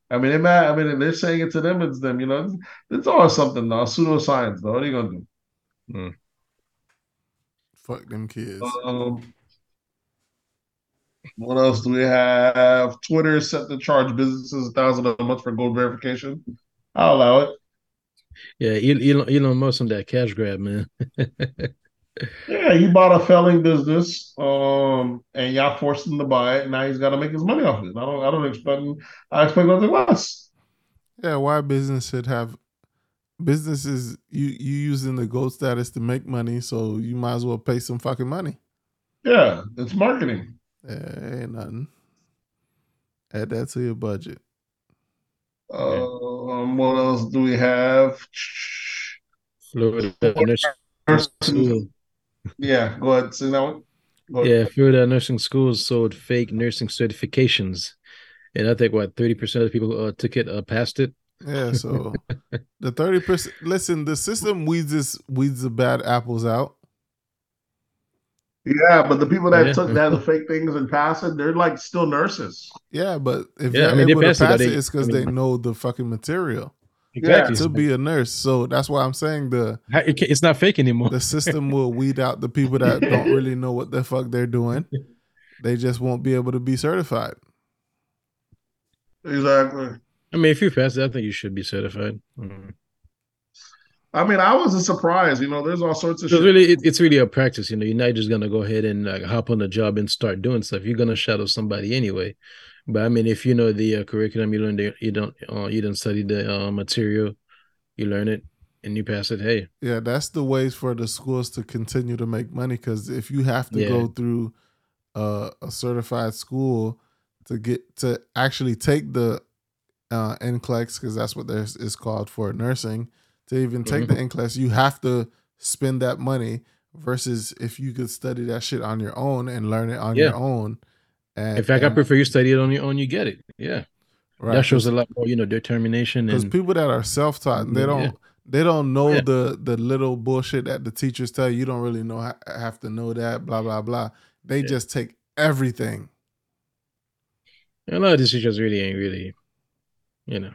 I mean, they mad. I mean, if they're saying it to them, it's them. You know, it's, it's all something though. Pseudoscience though. What are you gonna do? fuck them kids. Um, what else do we have? Twitter is set to charge businesses a thousand a month for gold verification. I'll allow it. Yeah, Elon, Elon Musk on that cash grab, man. Yeah, he bought a failing business, um, and y'all forced him to buy it. Now he's got to make his money off it. I don't. I don't expect. I expect nothing less. Yeah, why business should have businesses you you using the gold status to make money, so you might as well pay some fucking money. Yeah, it's marketing. Yeah, ain't nothing. Add that to your budget. Um, what else do we have? Florida nursing school. Yeah, go ahead. See that one. Go Yeah, ahead. Florida nursing schools sold fake nursing certifications, and I think what thirty percent of the people uh, took it, uh, passed it. Yeah, so the thirty percent. Listen, the system weeds this weeds the bad apples out. Yeah, but the people that Yeah. took that the fake things and passed it, they're like still nurses. Yeah, but if Yeah, I they're mean, they able to pass it, it, they- it's because I mean- they know the fucking material Exactly. to be a nurse. So that's why I'm saying the How- it ca- It's not fake anymore. the system will weed out the people that don't really know what the fuck they're doing. They just won't be able to be certified. Exactly. I mean, if you pass it, I think you should be certified. Mm. I mean, I wasn't surprised. You know, there's all sorts of So shit. really, it, it's really a practice. You know, you're not just gonna go ahead and like hop on the job and start doing stuff. You're gonna shadow somebody anyway. But I mean, if you know the uh, curriculum, you learn the, you don't uh, you don't study the uh, material, you learn it, and you pass it. Hey, Yeah, that's the ways for the schools to continue to make money. Because if you have to Yeah. go through uh, a certified school to get to actually take the uh, NCLEX, because that's what there's is called for nursing, to even take Mm-hmm. the NCLEX, you have to spend that money. Versus if you could study that shit on your own and learn it on Yeah. your own. And, in fact, I and- uh, prefer you study it on your own. You get it. Yeah, right, that shows a lot more, you know, determination because people that are self-taught they don't they don't know Yeah. the the little bullshit that the teachers tell you you don't really know ha- have to know that blah blah blah they Yeah. just take everything a lot of these teachers really ain't really, you know,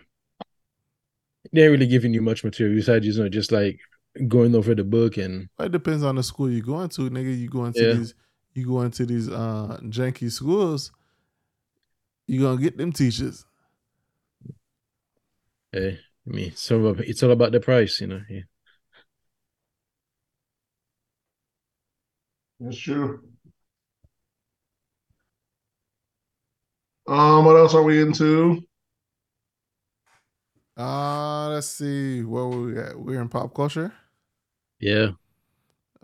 they ain't really giving you much material besides, you know, just like going over the book and It depends on the school you're going to, nigga. You going to Yeah. these, you going to these uh janky schools. you're gonna get them teachers. hey, I mean, it's all about, it's all about the price, you know. Yeah. That's true. Um, what else are we into? Uh let's see where we at. We're in pop culture. Yeah.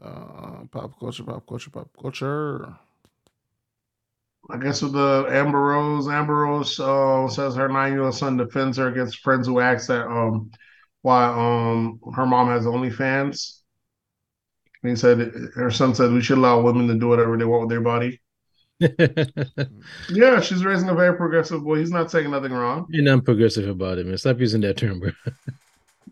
Uh pop culture, pop culture, pop culture. I guess with the Amber Rose, Amber Rose uh, says her nine-year-old son defends her against friends who ask that um why um her mom has OnlyFans. And he said her son said we should allow women to do whatever they want with their body. Yeah, she's raising a very progressive boy. He's not saying nothing wrong. You're not progressive about it, man. Stop using that term, bro.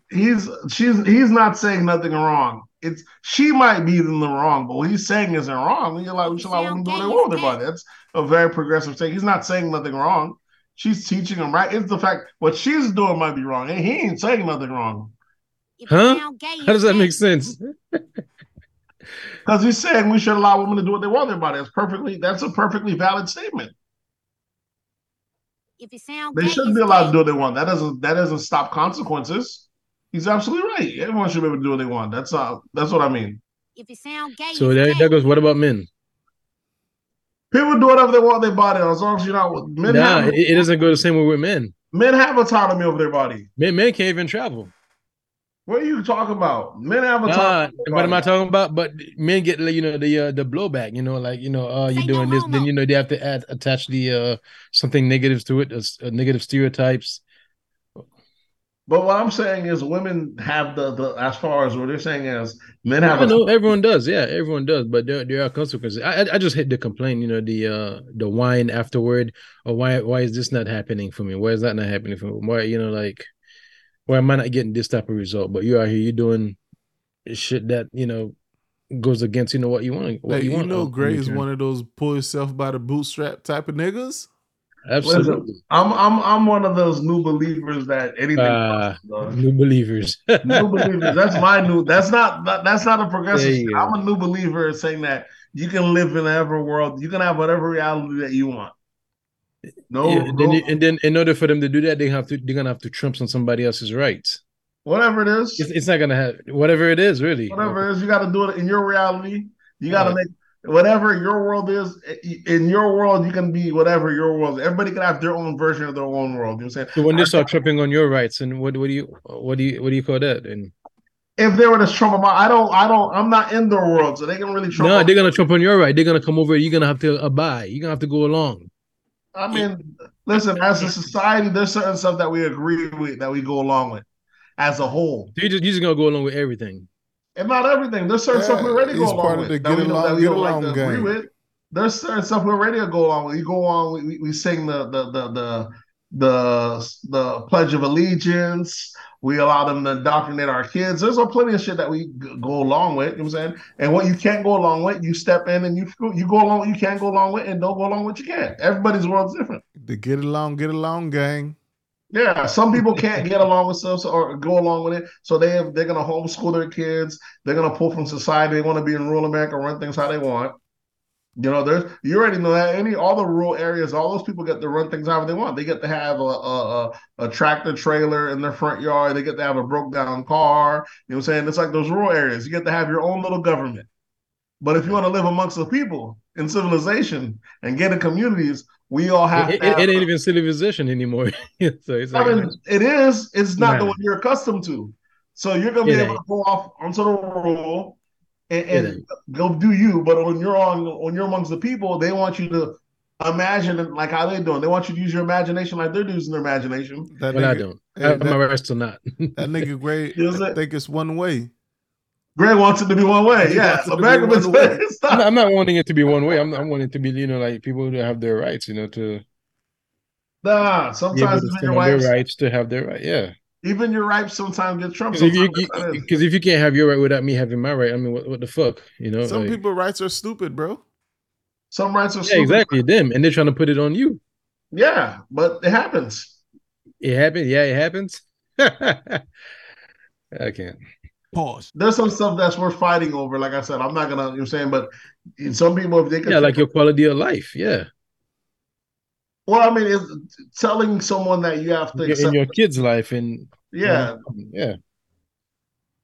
He's she's he's not saying nothing wrong. It's she might be in the wrong, but what he's saying isn't wrong. You're like we should allow women to do what they want with their. That's a very progressive thing. He's not saying nothing wrong. She's teaching him right. It's the fact what she's doing might be wrong, and he ain't saying nothing wrong Huh? How does that make sense? because he's saying we should allow women to do what they want with their body. That's perfectly. That's a perfectly valid statement. If you sound They gay, shouldn't be allowed to do what they want. That doesn't that doesn't stop consequences. He's absolutely right. Everyone should be able to do what they want. That's uh that's what I mean. If you sound gay, So that, gay. there goes. What about men? People do whatever they want their body as long as you're not with men Nah, have it, it doesn't go the same way with men. men have autonomy over their body. Men, men can't even travel. What are you talking about? Men have autonomy. Nah, what am I talking about? But men get you know the uh, the blowback. You know, like you know, uh, you're Say no doing this, homo. then you know they have to add attach the uh something negative to it, uh, negative stereotypes. But what I'm saying is women have the, the as far as what they're saying is men have I know a, everyone does, yeah, everyone does, but there there are consequences. I I- I just hate the complaint, you know, the uh the whine afterward, or why why is this not happening for me? Why is that not happening for me? Why you know like why am I not getting this type of result? But you out here, you're doing shit that you know goes against you know what you want. What Like, you, you, want know, in Gray is one of those pull yourself by the bootstrap type of niggas. Absolutely I'm I'm I'm one of those new believers that anything uh, possible, new believers. new believers. That's my new. That's not that, that's not a progressive. I'm a new believer saying that you can live in whatever world, you can have whatever reality that you want. No, Yeah, and, then, and then in order for them to do that, they have to they're gonna have to trump on somebody else's rights. whatever it is, It's, it's not gonna have whatever it is, really. whatever it is, you got to do it in your reality. You got to Yeah. make whatever your world is. In your world, you can be whatever your world. is. Everybody can have their own version of their own world. You know what I'm saying? So when they start tripping on your rights, and what what do you what do you what do you call that? And If they were to trump them, I don't, I don't, I'm not in their world, so they can really trump. no, on- they're gonna trump on your right. They're gonna come over. You're gonna have to abide. You're gonna have to go along. I mean, listen, as a society, there's certain stuff that we agree with that we go along with as a whole. So you just you're just gonna go along with everything. And not everything. There's certain stuff we Yeah, already go along part of with the that get we, don't- along, that we don't like to agree with. There's certain stuff we already go along with. You go on, we, we, sing the the the the the the Pledge of Allegiance. We allow them to indoctrinate our kids. There's a plenty of shit that we go along with. You know what I'm saying? And what you can't go along with, you step in and you you go along you can't go along with, and don't go along with what you can't. Everybody's world's different. The get along, get along gang. Yeah, some people can't get along with stuff or go along with it, so they have, they're gonna homeschool their kids. They're gonna pull from society. They want to be in rural America, run things how they want. You know, there's you already know that any all the rural areas, all those people get to run things however they want. They get to have a a, a, a tractor trailer in their front yard. They get to have a broke down car. You know what I'm saying? It's like those rural areas. You get to have your own little government. But if you want to live amongst the people in civilization and get in communities, we all have It, to it, it ain't even civilization anymore. so it's like I mean, it is. It's not the one you're accustomed to. So you're gonna be It able ain't. to go off onto the rule and, It and go do you. But when you're on, when you're amongst the people, they want you to imagine like how they're doing. They want you to use your imagination like they're using their imagination. That well, I don't. hey, I have that- my rights to not. That nigga great. Is I think it's one way. Greg wants it to be one way. Yeah, wants it to be America one is way. I'm, not, I'm not wanting it to be one way. I'm, I'm wanting it to be, you know, like people to have their rights, you know, to Nah, be able sometimes to even your on their rights to have their right. Yeah. even your rights sometimes get trumped. Because if you Sometimes that is. because if you can't have your right without me having my right, I mean, what, what the fuck, you know? Some like- people rights are stupid, bro. Some rights are yeah, stupid. exactly. Them, and they're trying to put it on you. Yeah, but it happens. It happens. Yeah, it happens. I can't. Pause. There's some stuff that's worth fighting over. Like I said, I'm not gonna. You know what I'm saying, but some people, if they can, Yeah, like your quality of life. Yeah. Well, I mean, it's telling someone that you have to In accept. your kid's life and yeah, yeah.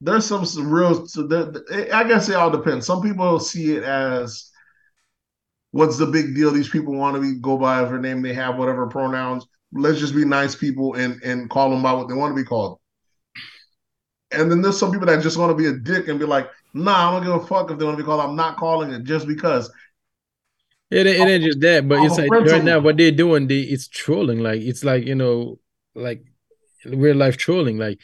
there's some, some real. So there, I guess it all depends. Some people see it as what's the big deal? These people want to be go by whatever name they have, whatever pronouns. Let's just be nice people and and call them by what they want to be called. And then there's some people that just want to be a dick and be like, "Nah, I don't give a fuck if they want to be called. I'm not calling it just because." It, ain't- it ain't just that, but Oh, it's like right now what they're doing, they it's trolling. Like it's like you know, like real life trolling. Like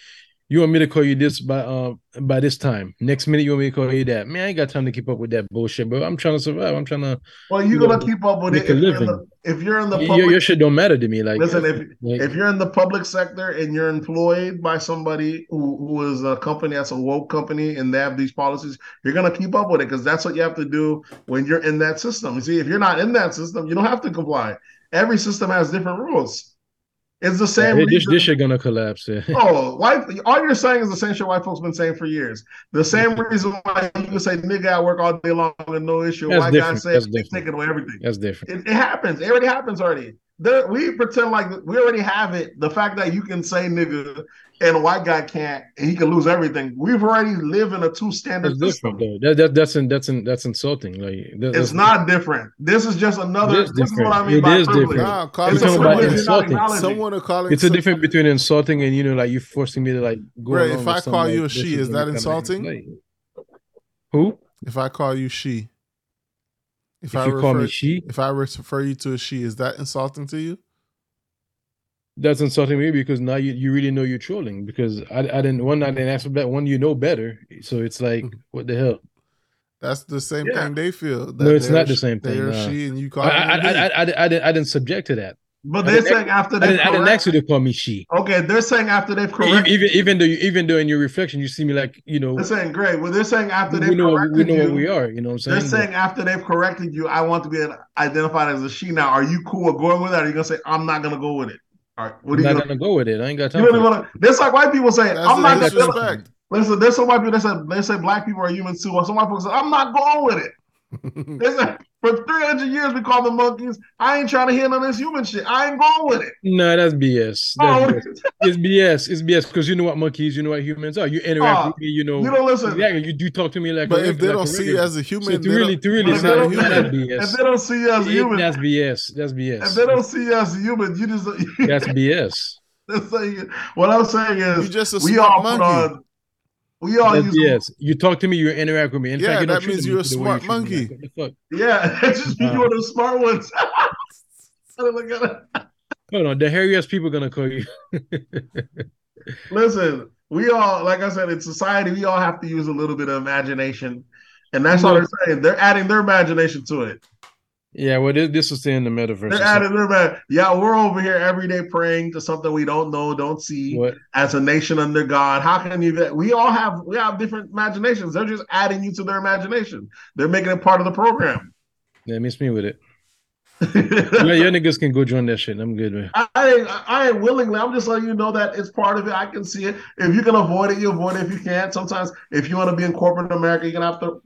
you want me to call you this by um by this time. Next minute you want me to call you that. Man, I ain't got time to keep up with that bullshit, bro. I'm trying to survive. I'm trying to. Well, you're You gonna know, keep up with it if you're, in the, if you're in the Your, public. your shit don't matter to me. Like Listen, if like, if you're in the public sector and you're employed by somebody who, who is a company that's a woke company and they have these policies, you're gonna keep up with it because that's what you have to do when you're in that system. You see, if you're not in that system, you don't have to comply. Every system has different rules. It's the same. this, reason- this shit gonna collapse. Yeah. Oh, white! All you're saying is the same shit white folks been saying for years. The same reason why you can say nigga I work all day long and no issue. That's white different. guys say That's taking away everything. That's different. It, it happens. It already happens already. There, we pretend like we already have it. The fact that you can say nigga and a white guy can't, he can lose everything. We've already lived in a two standard That's system. different though. That, that that's in, that's in, that's insulting. Like that, It's not different. This is just another. It is this is what I mean It by is privilege. different. Nah, It's a talking someone- about privilege you're not insulting. Someone to call it. It's a difference between insulting and you know, like you forcing me to like go. Ray, along if I something call like you a she, is is that insulting? like- Who? If I call you she, if, If I you call refer, me she, if I refer you to a she, is that insulting to you? That's insulting me because now you, you really know you're trolling because I, I didn't one I didn't ask for that one you know better so it's like Mm-hmm. what the hell That's the same Yeah. thing they feel. No, it's not the same thing, They're a she, and you call I, them a I, he. I, I, I didn't I didn't subject to that But they're saying after I they've didn't, I didn't ask you corrected, to call me she okay, they're saying after they've corrected. even even though you, even though in your reflection you see me like you know They're saying great. Well, they're saying after we they've know what, we corrected know what we are you know what I'm saying They're saying saying after they've corrected you, I want to be identified as a she now. Are you cool with going with that? Or are you gonna say I'm not gonna go with it? All right, what I'm are you not gonna? gonna go with it I ain't got You time really for it. want to? That's like white people saying That's I'm not gonna. disrespect. Listen, there's some white people that say they say black people are humans too. Some white people say I'm not going with it. They for 300 years we call them monkeys. I ain't trying to hear none of this human shit. I ain't going with it. no that's BS Oh, that's BS. it's BS it's BS because you know what monkeys you know what humans are you interact Oh, with me you know you don't listen. exactly you do talk to me like but a if they like don't see you as a human, So to really, to really, But it's if not they a don't- human. that's If they don't see you as a human, that's BS. That's BS. if they don't see you as a human, you just That's BS. that's saying, what I'm saying is You just a we smart all monkey. put on. We all That's use BS. You talk to me, you interact with me. In Yeah, fact, you that means you're a the you smart me. monkey. Like, what the fuck? Yeah, it's just Uh. you are the smart ones. Look at it. Hold on, the hairiest people are gonna call you. Listen, we all, like I said, in society, we all have to use a little bit of imagination, and that's all they're saying. They're adding their imagination to it. Yeah, well, this, this is in the metaverse. They're or adding their man. Yeah, we're over here every day praying to something we don't know, don't see. What? As a nation under God, how can you? We all have we have different imaginations. They're just adding you to their imagination. They're making it part of the program. Yeah, miss me with it. yeah, your niggas can go join that shit. I'm good, man. I, I ain't, I ain't willingly. I'm just letting you know that it's part of it. I can see it. If you can avoid it, you avoid it. If you can't, sometimes if you want to be in corporate America, you're gonna have to.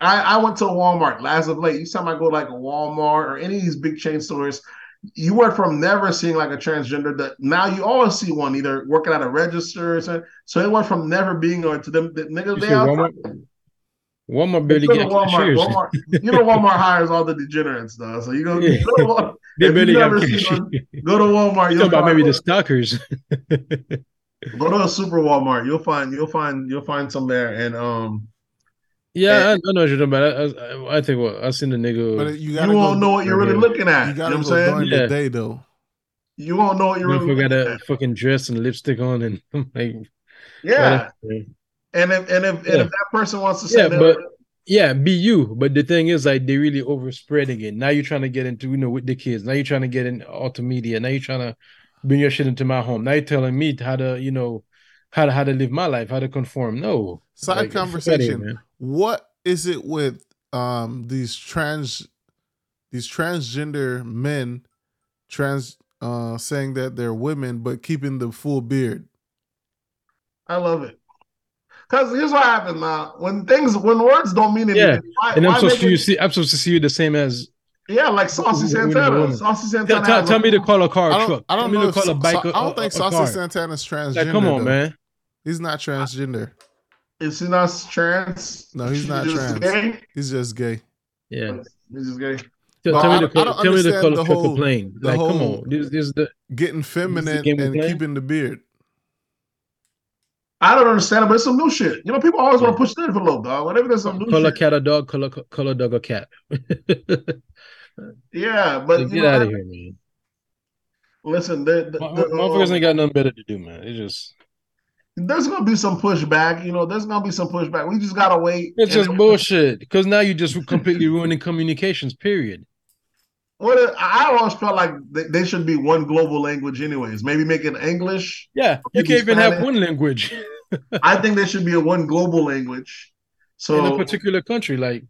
I, I went to Walmart last of late. Each time I go like a Walmart or any of these big chain stores, you went from never seeing like a transgender that now you always see one either working at a register or something. So it went from never being or to them the niggas they. Walmart? Walmart barely get Walmart. Walmart, you know Walmart hires all the degenerates though. So you go, Yeah. go to Walmart, They barely you have never one, go to Walmart. You You'll about maybe the stalkers. Go to a super Walmart. You'll find you'll find you'll find some there. And um yeah, I, I know what you're talking about. I, I, I think what I seen the nigga. But you you gotta won't go, know what you're really Yeah. looking at. You You, gotta know go what I'm saying? during Yeah. the day though. You won't know what you're really Motherfucker looking got a fucking dress and lipstick on, and like, Yeah. yeah. And if and if and if that person wants to say Yeah, that but yeah, be you. But the thing is, like, they really overspreading it. Now you're trying to get into, you know, with the kids. Now you're trying to get in auto media. Now you're trying to bring your shit into my home. Now you're telling me how to, you know, how to how to live my life, how to conform. No. Side Like, conversation. Fuck outta here, man. What is it with um these trans these transgender men trans uh saying that they're women but keeping the full beard? I love it. Because here's what happens now: when things, when words don't mean anything, Yeah. why, And I'm supposed to it- see. I'm supposed to see you the same as. yeah, like Saucy When- when Santana. woman- Saucy Tell, Santana. tell, has tell a- me to call a car I a don't, truck. I don't me know. to call a bike. Sa- a- I don't a- think a Saucy car. Santana's transgender. Like, come on, though. man. He's not transgender. Is he not trans? No, he's not just trans. Gay? He's just gay. Yeah. He's just gay. Tell, But tell me to don't- I tell me to understand call the whole- a plane. the Like, come on. This, this is the. Getting feminine game we and playing? keeping the beard. I don't understand it, but it's some new shit. You know, people always want to push the envelope, dog. Whenever there's some new Call a shit. cat a dog. color a, call a dog a cat. Yeah, but you Get know, out of here, man. Listen, the, the, Mo- the, Motherfuckers um, ain't got nothing better to do, man. It's just. There's gonna be some pushback. You know, there's gonna be some pushback. We just gotta wait. It's just bullshit. Because now you're just completely ruining communications. Period. What it- I always felt like they, they should be one global language, anyways. Maybe make it English. Yeah, you can't even have one language I think there should be a one global language. So in a particular country. Like,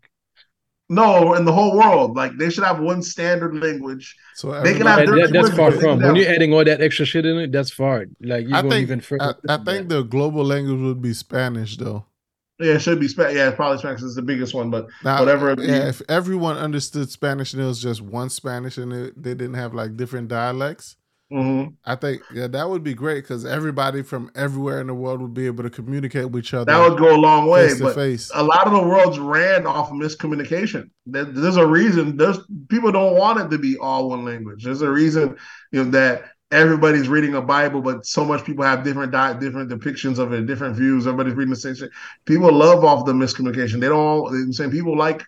no, in the whole world, like they should have one standard language. So They can have that- that's far from. When have- you're adding all that extra shit in it, that's far. Like, you're I going think even further. I, I think that. the global language would be Spanish though. Yeah, it should be Spanish. Yeah, probably Spanish is the biggest one, but Now, Whatever it Yeah, if everyone understood Spanish and it was just one Spanish and it, they didn't have like different dialects, mhm. I think yeah, that would be great because everybody from everywhere in the world would be able to communicate with each other that would go a long way. face to But face. a lot of the world's ran off of miscommunication. There's a reason. There's people don't want it to be all one language. There's a reason, you know, that everybody's reading a Bible, but so much people have different di- different depictions of it, different views. Everybody's reading the same shit. People love off the miscommunication. They don't. I'm saying people like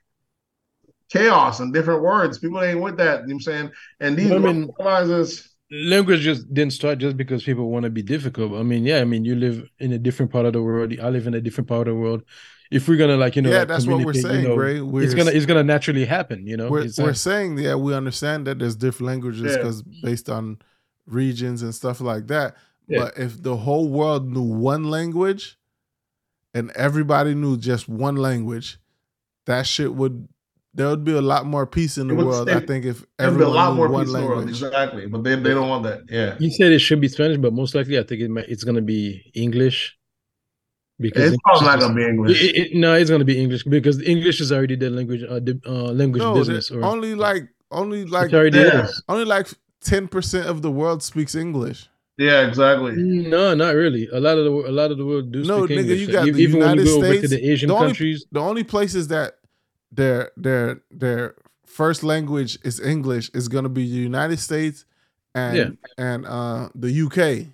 chaos and different words. People ain't with that. You know what I'm saying? And these I mean- realizes language just didn't start just because people want to be difficult. I mean, yeah, I mean, you live in a different part of the world. I live in a different part of the world. If we're gonna like, you know, yeah, like, that's what we're saying, you know, Gray. We're, it's gonna it's gonna naturally happen. You know, we're, It's we're like- saying yeah, we understand that there's different languages Yeah. because based on regions and stuff like that. Yeah. But if the whole world knew one language and everybody knew just one language, that shit would there would be a lot more peace in the world. stay- I think if there'd be a everyone lot more one peace in world. language. Exactly, but they they don't want that. Yeah. you said it should be Spanish, but most likely, I think it might, it's gonna be English because It's probably not English is- gonna be English. It- it- no, it's gonna be English because English is already the language, uh, the, uh, language No, business. Or only like only like it already Yeah. only like ten percent of the world speaks English. Yeah, exactly. No, not really. A lot of the a lot of the world do No, speak nigga, English. you got E- the even United you go over to States, the Asian the only- countries. The only places that their their their first language is English is gonna be the United States and Yeah. and uh the UK.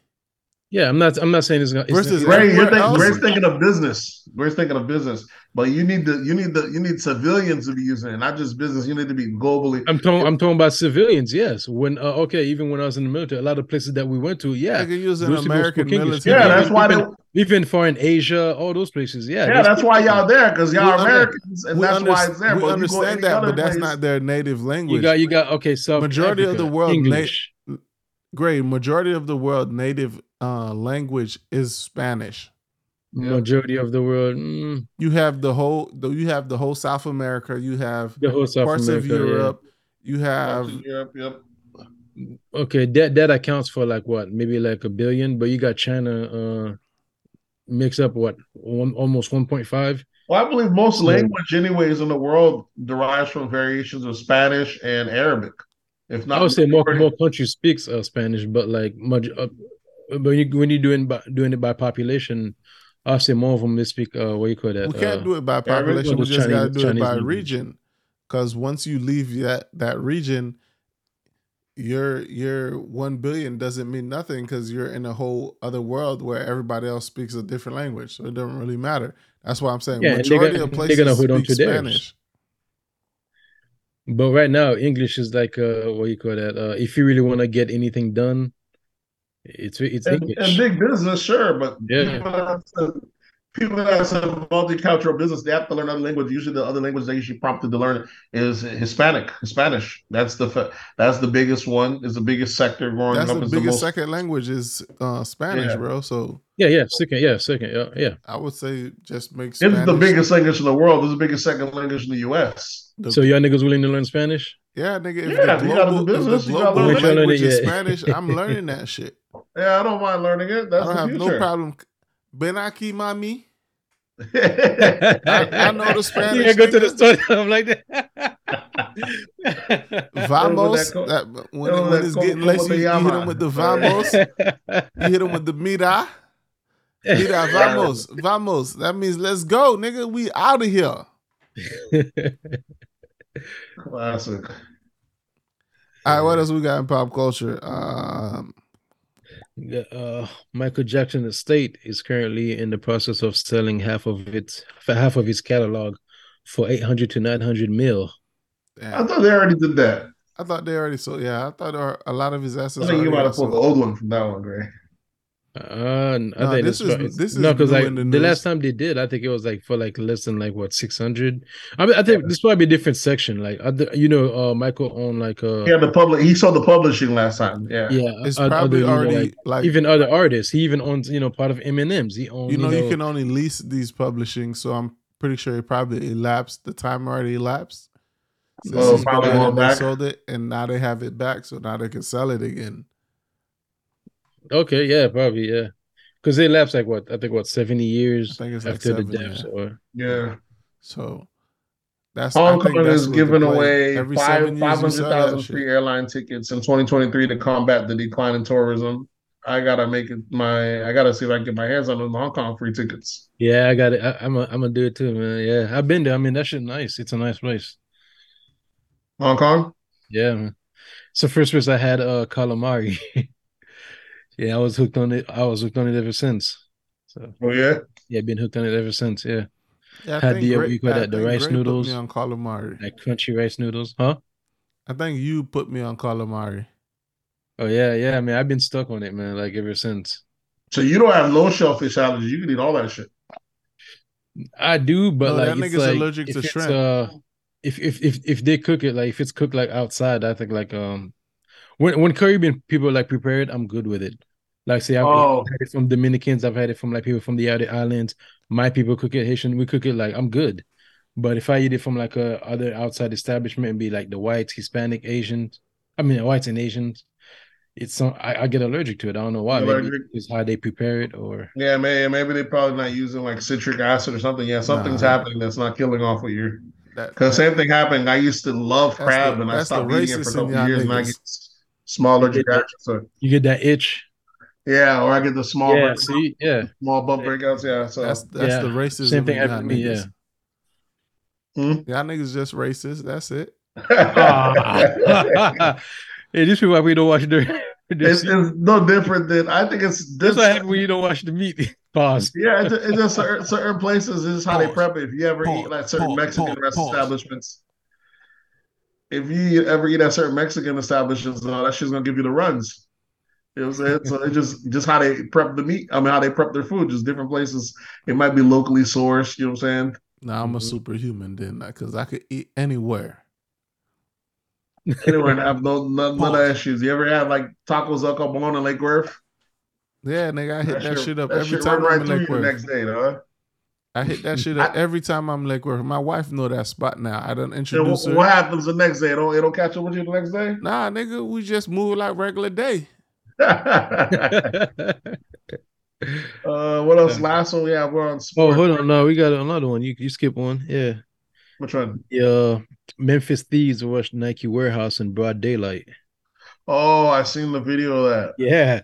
Yeah, I'm not. I'm not saying it's gonna. It's, Versus it's- Ray, you're think, Ray's thinking of business. Ray's thinking of business, but you need the you need the you need civilians to be using it, not just business. You need to be globally. I'm talking. I'm talking about civilians. Yes. When uh, okay, even when I was in the military, a lot of places that we went to, yeah, They could use an American English. military. Yeah, that's why they. Even, even for in Asia, all those places. Yeah, Yeah, that's why y'all there because y'all We are under- Americans, and we that's under- why it's there. we But understand that, but that's place- not their native language. You got. You got. Okay, so Majority of the world na- English. Great. Majority of the world native uh language is Spanish. Yeah. Majority of the world. mm, You have the whole the, you have the whole South America, you have the whole South parts America. of yeah. Europe, you have Europe. yep. Okay, that that accounts for like what, maybe like a billion, but you got China uh mix up what one almost one point five. Well, I believe most So- language, anyways, in the world derives from variations of Spanish and Arabic. If not, I would say more majority- more countries speaks uh, Spanish, but like much, uh, but you, when you're doing by, doing it by population, I'll say more of them they speak uh what you call that. we can't uh, do it by population. We just just got to Chinese- do it by region. Because once you leave that that region, your your one billion doesn't mean nothing because you're in a whole other world where everybody else speaks a different language. So it doesn't really matter. That's why I'm saying Yeah, and they majority got- of they're places gonna hold on speak to. Spanish. But right now, English is like uh what you call that. Uh, if you really want to get anything done, it's it's and, English. and big business, sure, but Yeah. People that's a, people that's a multicultural business, they have to learn other language. Usually, the other language they usually prompted to learn is Hispanic, Spanish. That's the that's the biggest one. Is the biggest sector growing That's up. the biggest the most, second language is uh, Spanish, Yeah. bro. So yeah, yeah, second, yeah, second, yeah, yeah. I would say just make It's the biggest language in the world. It's the biggest second language in the U.S. the- So y'all niggas willing to learn Spanish? yeah, nigga. If Yeah, the you gotta do if business, the you gotta global learn language is Spanish, I'm learning that shit. Yeah, I don't mind learning it. I don't the have future. no problem. Ben aquí, mami. I, I know the Spanish. Yeah, go to the store. I'm like that. Vamos. That, when Yo, when that it's getting late, you, se you hit llama? them with the vamos. You hit them with the mira. Mira, vamos, vamos. That means let's go, nigga. We out of here. Classic. All right, what else we got in pop culture? Um, The, uh, Michael Jackson estate is currently in the process of selling half of its for half of his catalog for eight hundred to nine hundred mil. I thought they already did that. I thought they already sold. Yeah, I thought there a lot of his assets. I think you already might got have pulled the old one from that one, Gray. Uh, n- I No, think this it's- is- this is no, because like the the last time they did, I think it was like for like less than like what six hundred. I mean, I think this might be a different section. Like, other, you know, uh, Michael owned like uh, He had the public. He sold the publishing last time. Yeah. yeah, It's o- probably other, already like, like, even other artists. He even owns you know part of Eminem's. He owns you know you can only lease these publishing, so I'm pretty sure it probably elapsed. The time already elapsed. Since Oh, probably been going they back. sold it, and now they have it back, so now they can sell it again. Okay, yeah, probably, yeah. Because they lapsed like what I think what seventy years I think it's like after seven, the deaths, yeah. or Yeah. So that's Hong Kong that's is giving away every five seven years five you hundred sell that thousand shit. free airline tickets in 2023 to combat the decline in tourism. I gotta make it my. I gotta see if I can get my hands on those Hong Kong free tickets. yeah, I got it. I, I'm a, I'm gonna do it too, man. Yeah, I've been there. I mean, that shit nice. It's a nice place. Hong Kong. Yeah, man. It's the first place I had uh calamari. yeah, I was hooked on it. I was hooked on it ever since. So Oh yeah. yeah, been hooked on it ever since. Yeah, Yeah, I Had think the, Gray- you call I that, the think rice Gray put noodles? me on calamari. like crunchy rice noodles, huh? I think you put me on calamari. Oh yeah, yeah. I mean, I've been stuck on it, man. Like ever since. So you don't have no shellfish allergy. You can eat all that shit. I do, but No, like that it's nigga's like, allergic if to shrimp. Uh, if if if if they cook it like if it's cooked like outside, I think like um when when Caribbean people like prepare it, I'm good with it. Like say I've Oh. had it from Dominicans, I've had it from like people from the other islands. My people cook it, Haitian, we cook it like I'm good. But if I eat it from like a other outside establishment, and be like the whites, Hispanic, Asians, I mean whites and Asians, it's some I, I get allergic to it. I don't know why. Maybe Allergic? it's how they prepare it or Yeah, maybe maybe they're probably not using like citric acid or something. Yeah, something's Nah. happening that's not killing off with your. That, Because that- same thing happened. I used to love crab, the- and I stopped eating it for a couple y'all years, and I get small allergic get that- reaction. So you get that itch. yeah, or I get the small Yeah, see, yeah. small bump breakouts. Yeah, so that's that's Yeah, the racism. same thing y'all happened to me, niggas. Hmm? Y'all niggas just racist. That's it. Ah. hey, this is why we don't watch the. it's, it's no different than I think it's that's this. what happens when you don't watch the meat. Pause. Yeah, it's, it's just certain, certain places. This is how they prep it. If you ever eat like certain Pause. Mexican Pause. rest Pause. establishments, if you ever eat at certain Mexican establishments, uh, that shit's gonna give you the runs. You know what I'm saying? so it's just just how they prep the meat. I mean, how they prep their food. Just different places. It might be locally sourced. You know what I'm saying? Now I'm a Mhm. superhuman then, because I could eat anywhere. Anywhere and have no none, none of issues. You ever had like tacos El Capone in Lake Worth? Yeah, nigga, I hit that, shit up that every shit time run I'm right in Lake you the next day, huh? I hit that shit up every time I'm like, where My wife know that spot now. I don't introduce what, her. what happens the next day? It don't it don't catch up with you the next day? Nah, nigga, we just move like regular day. Uh, what else? Last one we have. We're on oh, hold on. No, we got another one. You you skip one. Yeah. Which one? The uh, Memphis Thieves rushed Nike warehouse in broad daylight. Oh, I seen the video of that. Yeah.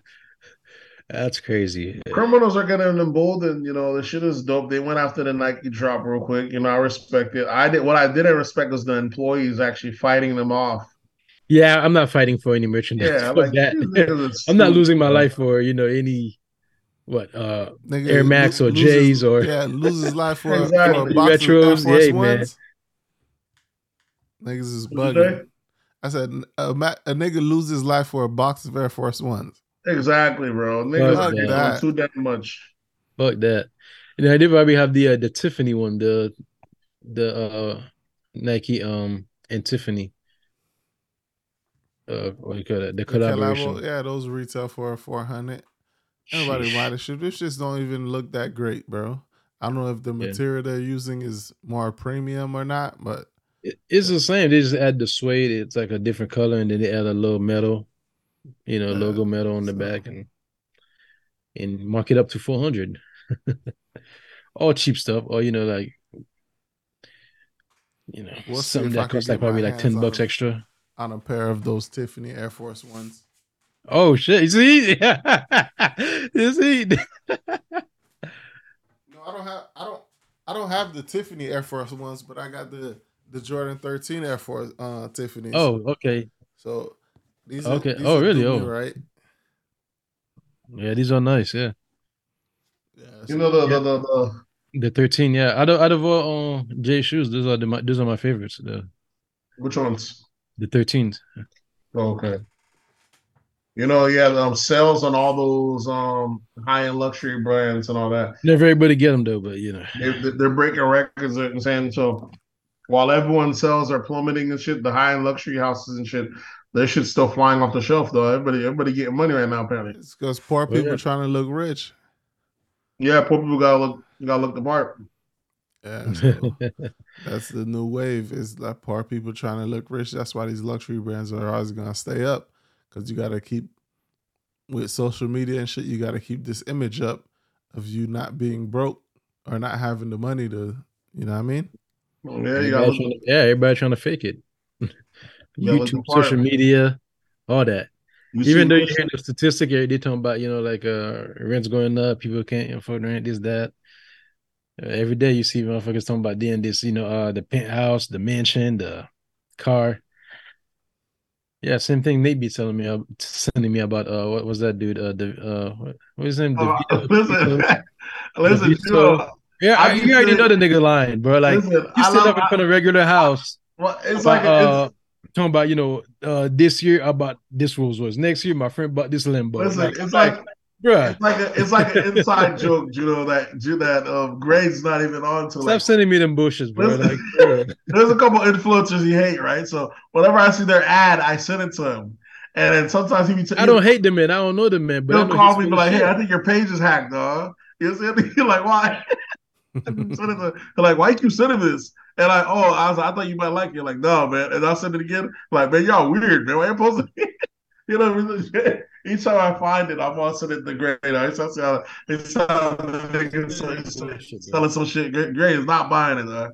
That's crazy. Criminals are getting emboldened. You know, the shit is dope. They went after the Nike drop real quick. You know, I respect it. I did what I didn't respect was the employees actually fighting them off. Yeah, I'm not fighting for any merchandise. Yeah, Fuck like that. these niggas is I'm not losing my life for, you know, any what uh Nigga, Air Max lo- or J's or- yeah, loses life for, a- Exactly. for a box Retros, of Air Force yeah, man. Ones. Niggas is What'd bugging. I said a, ma- a nigga loses his life for a box of Air Force Ones. Say? Exactly, bro. Niggas Fuck are doing that. too damn much. fuck that. And I did probably have the uh, the Tiffany one, the the uh Nike um and Tiffany. Uh what you call that? The The collabo- collaboration. yeah, those retail for four hundred. Nobody Sheesh. buy the shit. This just don't even look that great, bro. I don't know if the Yeah. material they're using is more premium or not, but It's the same. They just add the suede. It's like a different color, and then they add a little metal, you know, Yeah, logo metal on the so- back, and and mark it up to four hundred. all cheap stuff, or you know, like you know, We'll something that costs like probably like ten bucks on- extra. on a pair of those Tiffany Air Force ones. Oh shit! You see, you see, No, I don't have. I don't. I don't have the Tiffany Air Force ones, but I got the the Jordan 13 Air Force uh Tiffany's. oh okay, so these Okay. Are, these Oh, are really? new, Oh. right. yeah, these are nice. Yeah, Yeah, You know the the the, the the thirteen. Yeah, out of out of all uh, J shoes, those are the my, those are my favorites. The which ones? the thirteens. Oh, okay. You know, yeah, um, sales on all those um high end luxury brands and all that. Never everybody get them though, but you know. They, they're breaking records and saying so. While everyone sales are plummeting and shit, the high end luxury houses and shit, their shit's still flying off the shelf though. Everybody, everybody getting money right now, apparently. it's because poor Oh, yeah. people trying to look rich. Yeah, poor people gotta look, gotta look the part. Yeah, so that's the new wave. Is like poor people trying to look rich. That's why these luxury brands are always gonna stay up because you got to keep with social media and shit. You got to keep this image up of you not being broke or not having the money to. You know what I mean? Yeah, gotta Everybody to- yeah, everybody trying to fake it. YouTube, social media, all that. you Even though you rich- hear the statistic, they're talking about you know like uh rents going up, people can't afford rent, this that. Uh, every day you see motherfuckers talking about doing this, you know, uh the penthouse, the mansion, the car. Yeah, same thing. Nate be telling me, uh, sending me about uh what was that dude? Uh, the uh what, what was his name? Uh, listen, listen, you know, yeah, I you already to- know the nigga lying, bro. Like listen, you sit up in front of a regular house. well, it's about, like uh, it's, talking about you know uh this year I bought this Rolls Royce. Next year my friend bought this Lambo. listen, like, it's like bruh, it's like a, it's like an inside joke, you know that you that um Grade's not even on to stop like. sending me them bushes, bro. Like, bruh. There's a couple influencers he hate, right? So whenever I see their ad, I send it to him, and then sometimes he be t- I don't hate the man. I don't know the man, but He'll call me, be like, "Hey, I think your page is hacked, dog." You see, you're like, "Why?" Send it to- like, "Why you keep sending this?" And I, oh, I was, like, I thought you might like it. Like, no, man. And I'll send it again. Like, man, y'all weird, man. Why you supposed posting? you know, what I mean? each time I find it, I'm also in the it to Gray. You know, it's it's it's how the niggas selling- selling some shit. Gray, Gray is not buying it. Dog.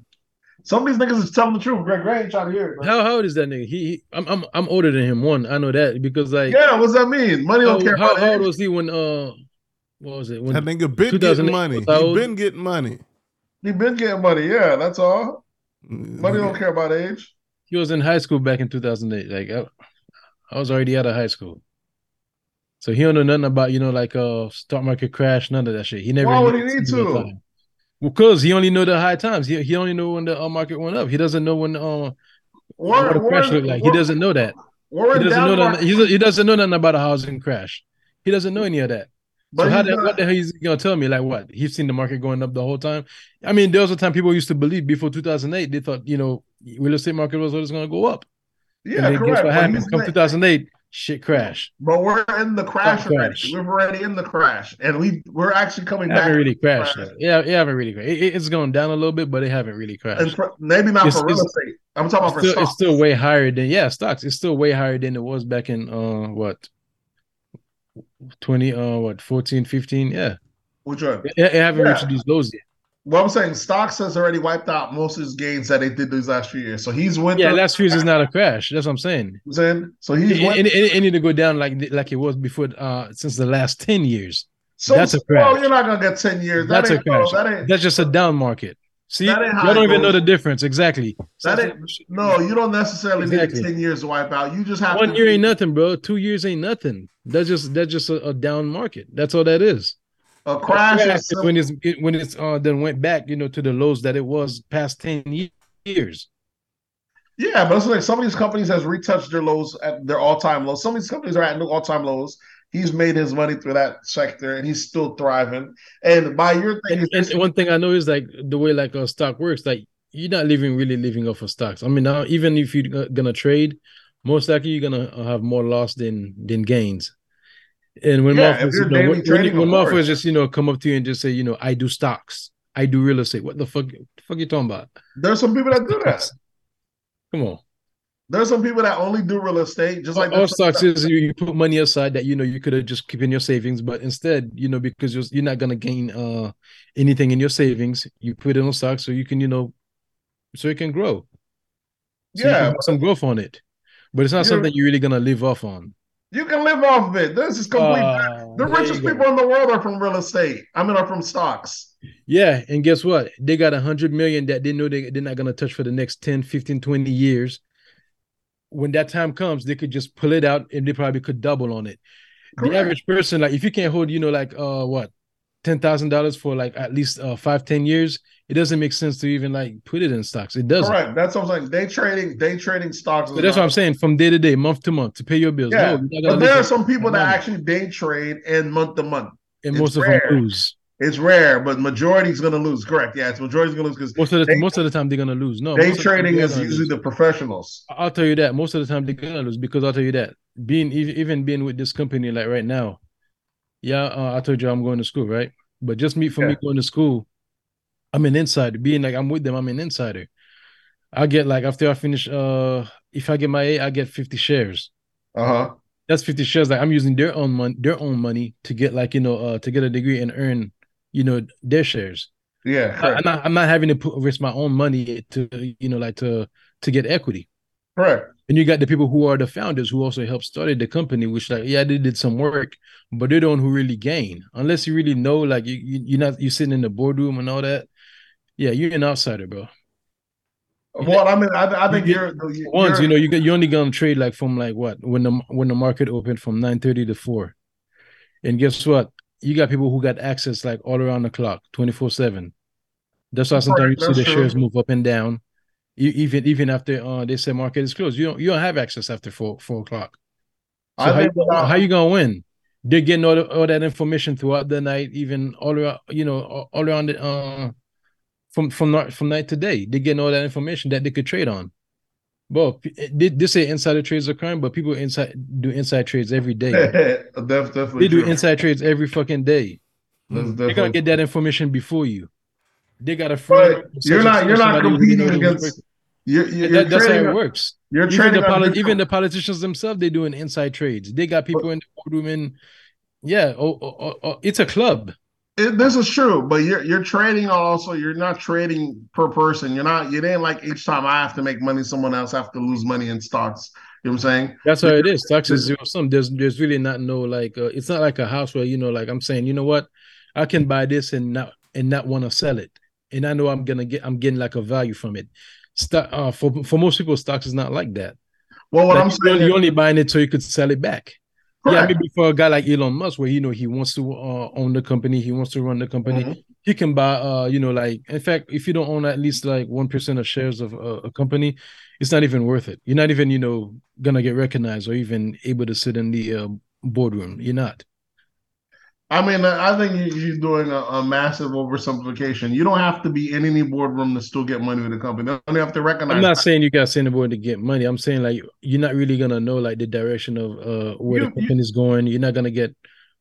Some of these niggas is telling the truth. Gray, Gray ain't trying to hear it. dog. How how old is that nigga? He, he I'm I'm I'm older than him. One, I know that because like Yeah, what's that mean? Money how, don't care how, about how old age. was he when uh what was it when That nigga been getting money. was how He been getting money. He been getting money. Yeah, that's all. Mm, Money don't care about age. he was in high school back in 2008. Like I, I was already out of high school. So he don't know nothing about, you know, like uh stock market crash, none of that shit. He never Why would he need to? time. Because he only know the high times. He he only know when the uh, market went up. He doesn't know when uh what a crash looked like. He doesn't know that. We're He doesn't know that. He, he doesn't know nothing about a housing crash. He doesn't know any of that. But so how the, not- what the hell is he gonna tell me? Like what? He's seen the market going up the whole time. I mean, there was a time people used to believe before 2008. They thought you know real estate market was always gonna go up. yeah, and then correct. guess what happened? Come not- 2008, shit crash. But we're in the crash Stock already. We're already in the crash, and we we're actually coming It back. haven't really crashed. crash. Yeah, it haven't really crashed. It, it- it's gone down a little bit, but it haven't really crashed. And for, maybe not It's- for real estate. I'm talking about still, stocks. it's still way higher than yeah stocks. It's still way higher than it was back in uh what 20 uh what 14 15 yeah Which one? it, it haven't Yeah. reached lows yet. Well, I'm saying stocks has already wiped out most of his gains that they did these last few years. So he's went. Yeah, through- last few years is not a crash. That's what I'm saying. I'm saying so he's It, went. it, it- it need to go down like like it was before uh since the last 10 years. so, that's a crash. Well, crash. you're not gonna get ten years. That's that a ain't, no, crash. that ain't. That's just a down market. See, That ain't how y'all don't even know the difference exactly. That ain't- No, you don't necessarily Exactly. need ten years to wipe out. You just have One to year ain't nothing, bro. Two years ain't nothing. That's just that's just a, a down market. That's all that is. A crash Crash is is when it's it, when it's uh then went back, you know, to the lows that it was past ten years. Yeah, but it's like some of these companies has retouched their lows at their all time lows. Some of these companies are at new all time lows. He's made his money through that sector, and he's still thriving. And by your thing, And, and one thing I know is like the way like a stock works, like you're not living really living off of stocks. I mean, now even if you're gonna trade, most likely you're gonna have more loss than than gains. And when Yeah, you're know, when, trading, when just you know come up to you and just say, you know, I do stocks, I do real estate. What the fuck? The fuck you talking about? there's some people that do that. Come on. There's some people that only do real estate, just like all stocks is you, put money aside that you know you could have just keep in your savings, but instead, you know, because you're, you're not gonna gain uh anything in your savings, you put it on stocks so you can, you know, so it can grow. So you can Yeah, some growth on it, but it's not something you're really gonna live off on. you can live off of it. This is complete. Uh, the richest people in the world are from real estate. I mean, are from stocks. Yeah, and guess what? They got a hundred million that they know they, they're not gonna touch for the next 10, 15, 20 years. When that time comes, they could just pull it out and they probably could double on it. Correct. The average person, like if you can't hold, you know, like uh what, ten thousand dollars for like at least uh five, ten years, it doesn't make sense to even like put it in stocks. It doesn't. Correct. That's what I'm saying. Day trading, day trading stocks. That's what I'm saying. From day to day, month to month, to pay your bills. Yeah, no, but there are some people that money. actually day trade and month to month. and it's most of rare. them lose. It's rare, but majority's going to lose. Correct. Yeah, it's majority's going to lose because Most of the Day- most of the time they're gonna lose. No, day the trading they're is usually lose. the professionals. I'll tell you that most of the time they're gonna lose because I'll tell you that being even being with this company like right now, yeah, uh, I told you I'm going to school, right? But just me for me going to school, I'm an insider. Being like I'm with them, I'm an insider. I get like after I finish, uh, if I get my A, I get 50 shares. Uh huh. That's 50 shares. Like I'm using their own money, their own money to get like you know, uh, to get a degree and earn, you know, their shares. Yeah. I. I'm not, I'm not having to put risk my own money to, you know, like to to get equity. correct. And you got the people who are the founders who also helped started the company, which like yeah, they did some work, but they're the one who really gain. Unless you really know, like you, you you're not you sitting in the boardroom and all that. Yeah, you're an outsider, bro. Well, I mean, I, I think You- you're, you're Once you know you you only gonna trade like from like what when the when the market opened from nine thirty to four, and guess what? You got people who got access like all around the clock, twenty four seven. That's why sometimes you see the shares move up and down, E- even even after uh they say market is closed. You don't you don't have access after four four o'clock. So I how you, how you gonna win? They're getting all, the, all that information throughout the night, even all around, you know, all, all around the uh, from from night from night to day. They're getting all that information that they could trade on. Well, eh, they, they say insider trades are crime, but people inside do inside trades every day. That's definitely they do true. inside trades every fucking day. That's They're gonna get that information before you. They got a friend. You're not you're not competing against. You're, you're, That- that's how it works. You're Even trading. the, poli- even the politicians themselves, they're doing inside trades. They got people in the boardroom, and yeah, oh, oh, oh, oh, it's a club. It, this is true, but you're you're trading also. You're not trading per person. You're not. You ain't like each time I have to make money, someone else have to lose money in stocks. You know what I'm saying? That's how it is. Stocks is zero sum. There's there's really not no like. Uh, it's not like a house where you know, like I'm saying, you know what, I can buy this and not and not want to sell it, and I know I'm gonna get I'm getting like a value from it. Stock uh, for for most people, stocks is not like that. Well, what Like, I'm saying, you're only buying it so you could sell it back. Yeah, correct. maybe for a guy like Elon Musk, where you know he wants to uh, own the company, he wants to run the company. Mhm. He can buy, uh, you know, like in fact, if you don't own at least like one percent of shares of uh, a company, it's not even worth it. You're not even, you know, gonna get recognized or even able to sit in the uh, boardroom. You're not. I mean, I think you- you're doing a, a massive oversimplification. You don't have to be in any boardroom to still get money with a company. You don't have to recognize. I'm not saying you got to sit in the board to get money. I'm saying like you're not really gonna know like the direction of uh where You- the company's going. You're not gonna get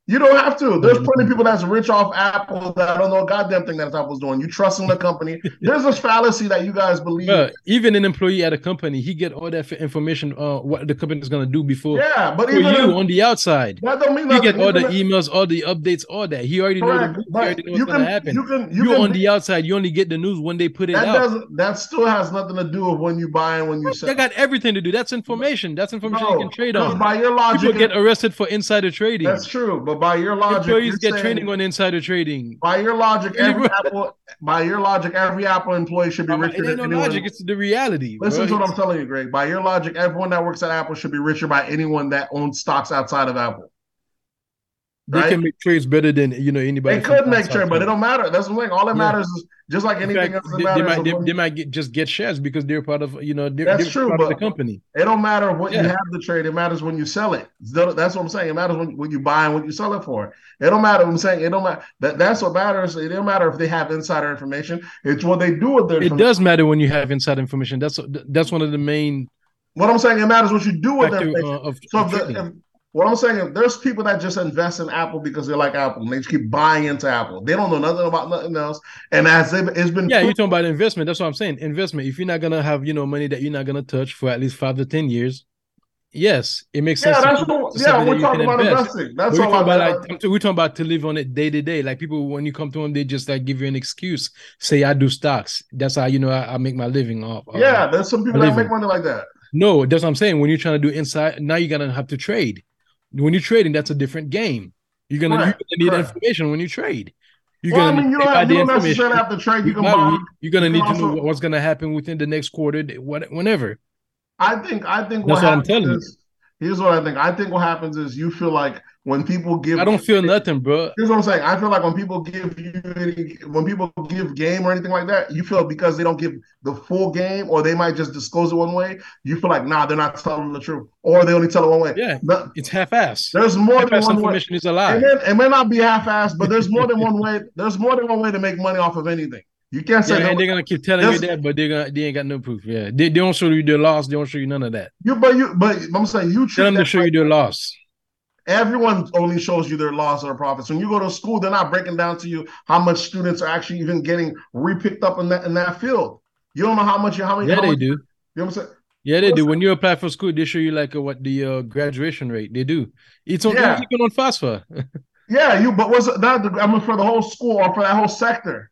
You don't have to. There's plenty of people that's rich off Apple that I don't know a goddamn thing that Apple's doing. You trust in the company. There's this fallacy that you guys believe. Even an employee at a company, he get all that information uh what the company is gonna do before yeah, but for even you if- on the outside. that don't mean You nothing. get all the if- emails, all the updates, all that. He already know the correct, news, he but already know what's you gonna can, happen. you can, You, you can on the outside, you only get the news when they put it that out. that still has nothing to do with when you buy and when you sell. That got everything to do. That's information. That's information you can trade on. by your logic, People get arrested for insider trading. that's true. But by your logic, Employees get saying- trading on insider trading. By your logic, every Apple, by your logic, every Apple employee should be It richer ain't than no anyone. logic. It's the reality. Listen bro. to what I'm telling you, Greg. By your logic, everyone that works at Apple should be richer by anyone that owns stocks outside of Apple. They right? can make trades better than you know anybody. They could make outside trade, but it don't matter. That's the thing. All that Yeah. matters is just like In anything fact, else. They, they might they, they might get, just get shares because they're part of you know they're, That's they're true, of the company. It don't matter what you have the trade. It matters when you sell it. That's what I'm saying. It matters when what you buy and what you sell it for. It don't matter. What I'm saying it don't matter. That that's what matters. It don't matter if they have insider information. It's what they do with their It does matter when you have inside information. That's that's one of the main What I'm saying, it matters what you do with that. information. uh, So if the, if, What I'm saying is, there's people that just invest in Apple because they like Apple and they just keep buying into Apple. They don't know nothing about nothing else. And as it, it's been, yeah, you're talking about investment. That's what I'm saying. Investment. If you're not gonna have you know money that you're not gonna touch for at least five to ten years, yes, it makes yeah, sense. that's what, yeah, we're talking about invest. investing. That's we're all talking about like we're talking about to live on it day to day. Like people, when you come to them, they just like give you an excuse. Say I do stocks. That's how you know I, I make my living off. uh, yeah, there's some people that make money like that. No, that's what I'm saying. When you're trying to do inside, now you're gonna have to trade. When you're trading, that's a different game. You're gonna, Correct, you're gonna need correct. information when you trade. You're Well, gonna mean, you need don't, to have, you don't necessarily have to trade. You can buy. You're gonna you need can to know what's gonna happen within the next quarter, what, whenever. I think I think That's what what I'm happens telling you. here's what I think. I think what happens is you feel like when people give I don't feel nothing, bro. Here's what I'm saying. I feel like when people give you any, when people give game or anything like that, you feel because they don't give the full game or they might just disclose it one way. You feel like nah, they're not telling the truth, or they only tell it one way. Yeah, But it's half-ass. there's more than Half-ass one way. information is a lie. It may, it may not be half-assed, but there's more than one way. There's more than one way to make money off of anything. You can't say Yeah, and they're gonna keep telling you that, but they're gonna they ain't got no proof. Yeah, they, they don't show you their loss. They don't show you none of that. you, but you, but I'm saying you Tell treat them to show like- you their loss. Everyone only shows you their loss or profits. When you go to school, they're not breaking down to you how much students are actually even getting re-picked up in that in that field. You don't know how much you how many. Yeah, how they much- do. You know what I'm saying? Yeah, they What's do. When you apply for school, they show you like uh, what the uh, graduation rate. They do. It's on Yeah. even on FAFSA. Yeah, you. But was that? I mean, for the whole school or for that whole sector.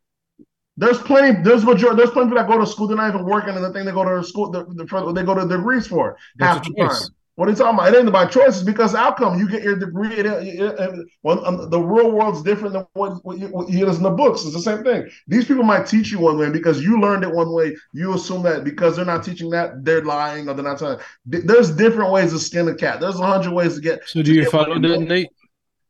There's plenty. There's majority. There's plenty people that go to school. They're not even working, and the thing they go to school. The, the, for, they go to degrees for That's half the time. What are you talking about? It ain't about choices because outcome you get your degree. It, it, it- well, the real world's different than what, what, you, what you in the books. It's the same thing. These people might teach you one way because you learned it one way. You assume that because they're not teaching that, they're lying or they're not telling. There's different ways to skin a cat. There's a hundred ways to get. So do you follow that, Nate?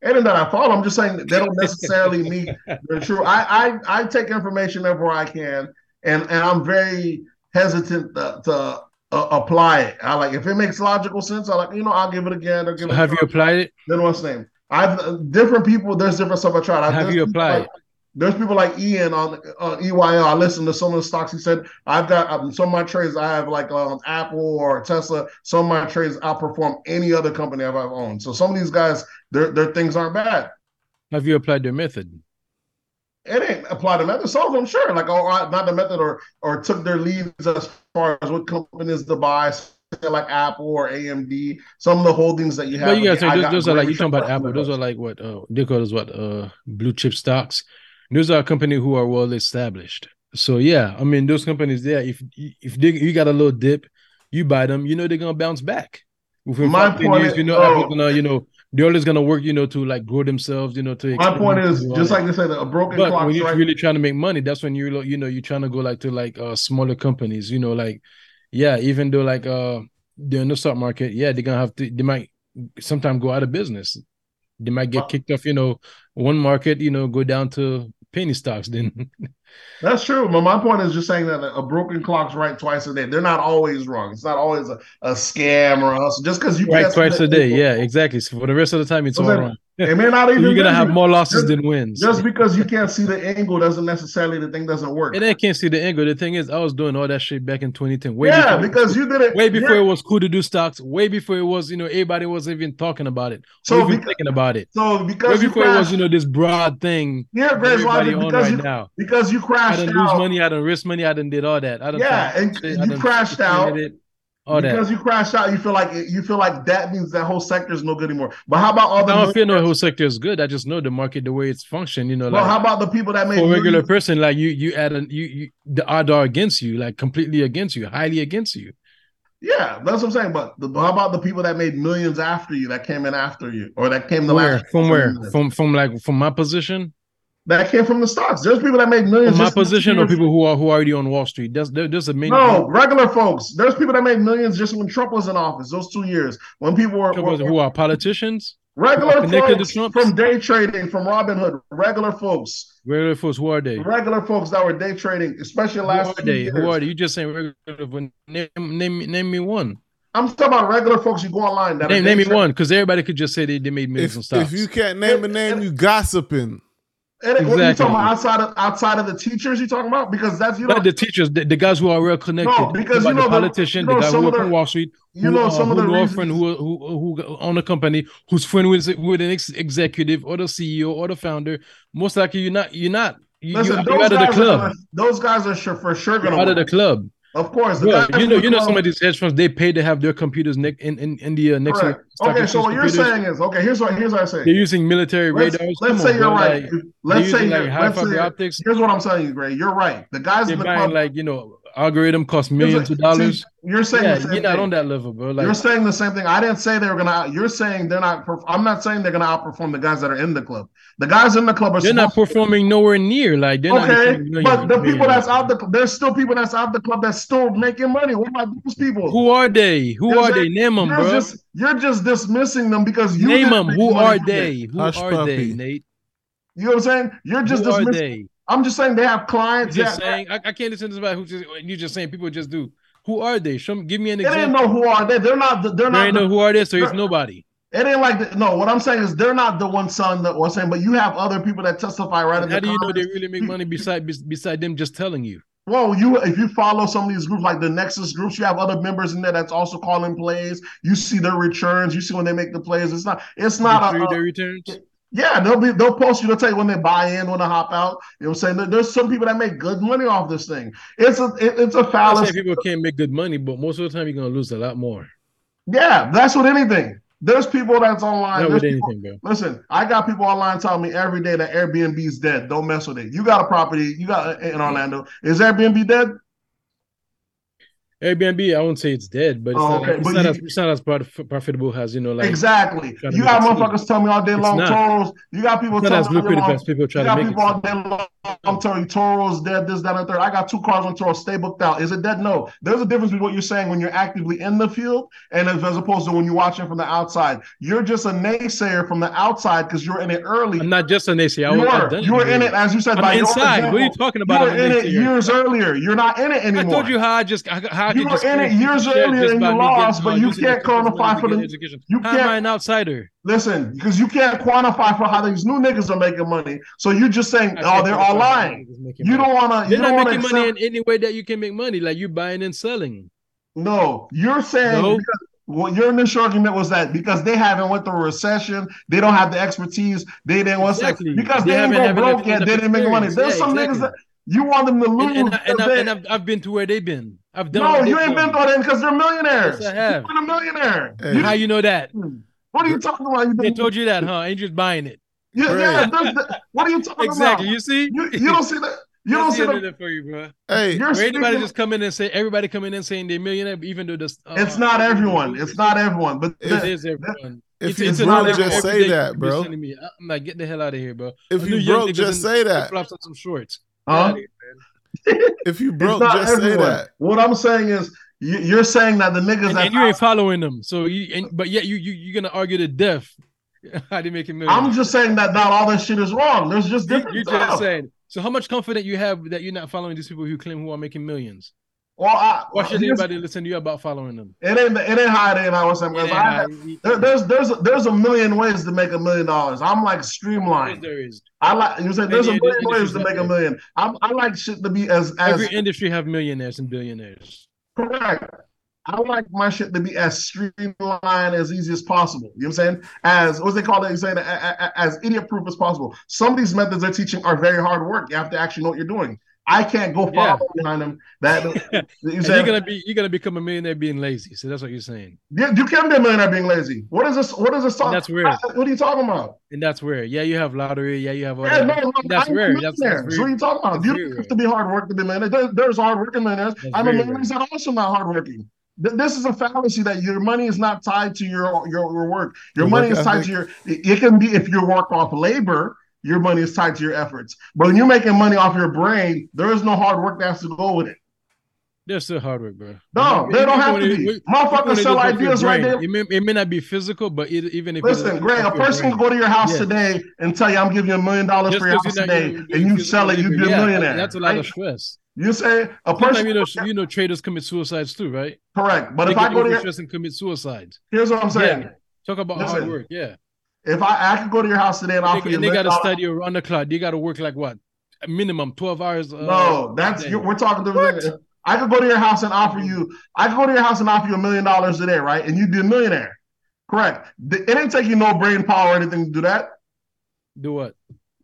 And that I follow. I'm just saying that they don't necessarily meet the truth. I, I I take information wherever I can, and and I'm very hesitant to, to uh, apply it. I like if it makes logical sense. I like you know I'll give it again. Give it Have you applied it? Then what's the name? I've different people. There's different stuff I tried. I, Have you applied? Like, there's people like Ian on on EYL. I listen to some of the stocks he said. I've got um, some of my trades. I have like um, Apple or Tesla. Some of my trades outperform any other company I've ever owned. So some of these guys, their their things aren't bad. Have you applied their method? It ain't apply the method. Some of them, sure, like or uh, not the method, or or took their leads as far as what companies to buy, say like Apple or AMD. Some of the holdings that you have. But you guys those, those are like you talking about Apple. Those are like what uh, they call those what uh, blue chip stocks. Those are companies who are well established. So yeah, I mean those companies there. If if they, you got a little dip, you buy them. You know they're gonna bounce back. Within My five, 10 point years, is- you know, oh. Apple's gonna you know they're always gonna work you know to like grow themselves. You know to. My point is just like they said, a broken But clock when you're strikes. really trying to make money, that's when you're you know, you're trying to go like to like uh smaller companies, you know, like yeah, even though like uh they're in the stock market, yeah, they're gonna have to they might sometimes go out of business. They might get kicked off, you know, one market, you know, go down to penny stocks then. That's true. But my point is just saying that a broken clock's right twice a day. They're not always wrong. It's not always a, a scam or a hustle. Just because you right twice a day. angle- Yeah, exactly. So for the rest of the time it's all wrong. It may not even You're gonna have you. more losses just- than wins. Just because you can't see the angle doesn't necessarily the thing doesn't work. and I can't see the angle. The thing is, I was doing all that shit back in 2010. Way yeah, before- because you did it way before yeah. it was cool to do stocks, way before it was, you know, everybody was even talking about it, So even beca- thinking about it. So because you before it was, you know, this broad thing yeah, that Grace everybody on because right you now. because you crashed. I crashed didn't lose money, I didn't risk money, I didn't did all that. I didn't Yeah, and you crashed out. It, all that. because you crash out, you feel like you feel like that means that whole sector is no good anymore. But how about all the I don't feel no whole sector is good. I just know the market the way it's functioned. You know, well, like how about the people that made a regular millions? person, like you, you add an you, you the odds are against you, like completely against you, highly against you. Yeah, that's what I'm saying. But the, how about the people that made millions after you, that came in after you, or that came the Where last from where from from like from my position, that came from the stocks? There's people that made millions. from my just position, or people who are who are already on Wall Street. That's there, there's a main No, regular folks. There's people that made millions just when Trump was in office. Those two years when people were, were- who are politicians, regular folks from day trading, from Robinhood. Regular folks, regular folks. Who are they? regular folks that were day trading, especially Who last are two they? years. Who are they? You just saying regular. Name name name me one. I'm talking about regular folks. You go online. That Name name me tra- one, because everybody could just say they, they made millions If, on stocks. if you can't name a name, you gossiping. And it- what are you talking about outside of outside of the teachers? you're talking about because that's you know Not the teachers, the, the guys who are well connected. No, because you know the the- politician, you know the guy who of on Wall Street, you who, know uh, some of who the know a reasons. friend who, who who own a company, who's friend with with an ex- executive or the CEO or the founder. Most likely, you're not. You're not. You, Listen, you're those out of the guys, club. are, those guys are sure, for sure You're gonna out of the club. Of course, you know, you know, some of these hedge funds they pay to have their computers ne- in in India next to Correct. stock Okay, so what you're saying is okay. Here's what here's what I say. They're using military Let's, radars. let's Come say on, you're right. Like, let's say using you're, like let's say, optics. here's what I'm telling you, Gray. You're right. The guys They're in the buying club. like you know algorithm cost millions what- of dollars. see, you're saying Yeah, you're not thing. on that level, bro. Like you're saying the same thing. I didn't say they were gonna. You're saying they're not. I'm not saying they're gonna outperform the guys that are in the club. The guys in the club are. they're not supposed- performing nowhere near. Like they're. Okay, making millions- but the people that's out the there's still people that's out the club that's still making money. What about those people? Who are they? Who You're are they? Name them, you're bro. just you're just dismissing them because you Name them. Who are they? Who Hush are puppy. they, Nate? You know what I'm saying? You're just Who are dismissing. They? I'm just saying they have clients. Just that- saying. I, I can't listen to somebody who just you just saying people just do. Who are they? Show give me an ain't example. no who are they. They're not. They're There not. ain't the- no who are they, so it's nobody. It ain't like the, no. What I'm saying is they're not the one son that was saying, but you have other people that testify right how do you know they really make money beside beside them just telling you? Well, you if you follow some of these groups like the Nexus groups, you have other members in there that's also calling plays. You see their returns. You see when they make the plays. It's not. It's not a, a- their returns. Yeah. They'll be they'll post you. They'll tell you when they buy in, when they hop out. You know what I'm saying? There's some people that make good money off this thing. It's a it- it's a fallacy. people can't make good money, but most of the time you're gonna lose a lot more. Yeah, that's with anything. There's people that's online. Not with people- anything, bro. Listen, I got people online telling me every day that Airbnb's dead. Don't mess with it. You got a property, you got in Orlando. Is Airbnb dead? Airbnb, I won't say it's dead, but it's Oh, not, okay, it's but not you- as it's not as prof- profitable as you know, like exactly. You got motherfuckers telling me all day long not. Turos. You got people it's not as telling me all day lucrative long. as people try to got make people it. all day long. I'm telling Turo's dead, this, that, and third. I got two cars on Toro, stay booked out. Is it dead? No. There's a difference between what you're saying when you're actively in the field and as, as opposed to when you're watching from the outside. You're just a naysayer from the outside because you're in it early. I'm not just a naysayer. You were. You were in it, as you said. I'm by inside. What are you example. talking You about? were I'm in it years earlier. You're not in it anymore. I told you how I just how, I You were just in it years earlier and you lost, but you can't the tools and quantify money to for the- you can't- I an outsider? Listen, because you can't quantify for how these new niggas are making money. So you're just saying, I oh, they're all lying. You don't want to. They're don't not to making money in any way that you can make money, like you buying and selling. No, you're saying No. because well, your initial argument was that because they haven't went through a recession, they don't have the expertise. They didn't want? Exactly. Because They they, ain't haven't- go broke yet. They didn't make money. There's Yeah, some exactly. niggas that you want them to lose. And, and, I- and, I, and I've, I've been to where they've been. I've done. no, you ain't been through that because they're millionaires. Yes, I have. You're a millionaire. Hey. You- How you know that? Hmm. What are you talking about? You They told you that, huh? Ain't just buying it. yeah, Right. yeah, there's the- what are you talking Exactly. about? Exactly. You see? You, you don't see that. You don't see the the. for you, bro. Hey, You're Where anybody just come in and say everybody come in and saying they're millionaire, even though this. Uh, It's not everyone. It's not everyone. But If- It the- is everyone. if It's- you it's broke, just say that, bro. me. I'm like, get the hell out of here, bro. If you broke, just say that. flip-flops and some shorts. Huh? Here. If you broke, not just say that. What I'm saying is, you, you're saying that the niggas And, that and you ain't following them, so you. And, but yet you you you're gonna argue to death. How do you make a million? I'm just saying that not all that shit is wrong. There's just different You're stuff. just saying. So how much confidence you have that you're not following these people who claim who are making millions? Well, I, Why should anybody listen to you about following them? It ain't it ain't how it ain't. I was saying I, there, there's there's there's a million ways to make a million dollars. I'm like streamlined. there is. I like you said there's a million ways to make a million. I'm, I like shit to be as as Every industry have millionaires and billionaires. Correct. I like my shit to be as streamlined as easy as possible. You know what I'm saying? As what's they call it? You saying a- a- a- as idiot proof as possible. Some of these methods they're teaching are very hard work. You have to actually know what you're doing. I can't go Yeah. behind them. That you you're gonna be you're gonna become a millionaire being lazy. So that's what you're saying. you, you can be a millionaire being lazy. What is this? What is this? Talk? And that's weird. What are you talking about? And that's weird. yeah, you have lottery, yeah, you have all Yeah, that. no, That's I'm rare. That's- that's so what are you talking about? That's You don't have to be hard work to be a millionaire. There, there's hard working millionaires. That's I'm a very millionaire that also not hard working. This is a fallacy that your money is not tied to your your, your work. Your Your money work is tied ethic. to your. It can be if you work off labor. Your money is tied to your efforts. But when you're making money off your brain, there is no hard work that has to go with it. There's still hard work, bro. No, they don't have to be. Motherfuckers sell goes off your ideas right there. It may, it may not be physical, but it, even if Listen, Greg, a person can go to your house Yeah. today and tell you, I'm giving you a million dollars for your house today, and you sell it, you'd labor, be a yeah, millionaire. That's a lot of right? stress. You say a person, you know, you know, traders commit suicides too, right? correct. But they if I go to your, and commit suicides. here's what I'm saying. Yeah. Talk about hard work, yeah. If I I could go to your house today and offer They, you, and they got to study around the clock. You got to work like what? A minimum twelve hours. Uh, No, that's we're talking to. I could go to your house and offer you. I could go to your house and offer you a million dollars today, right? And you'd be a millionaire. Correct. It didn't take you no brain power or anything to do that. do what?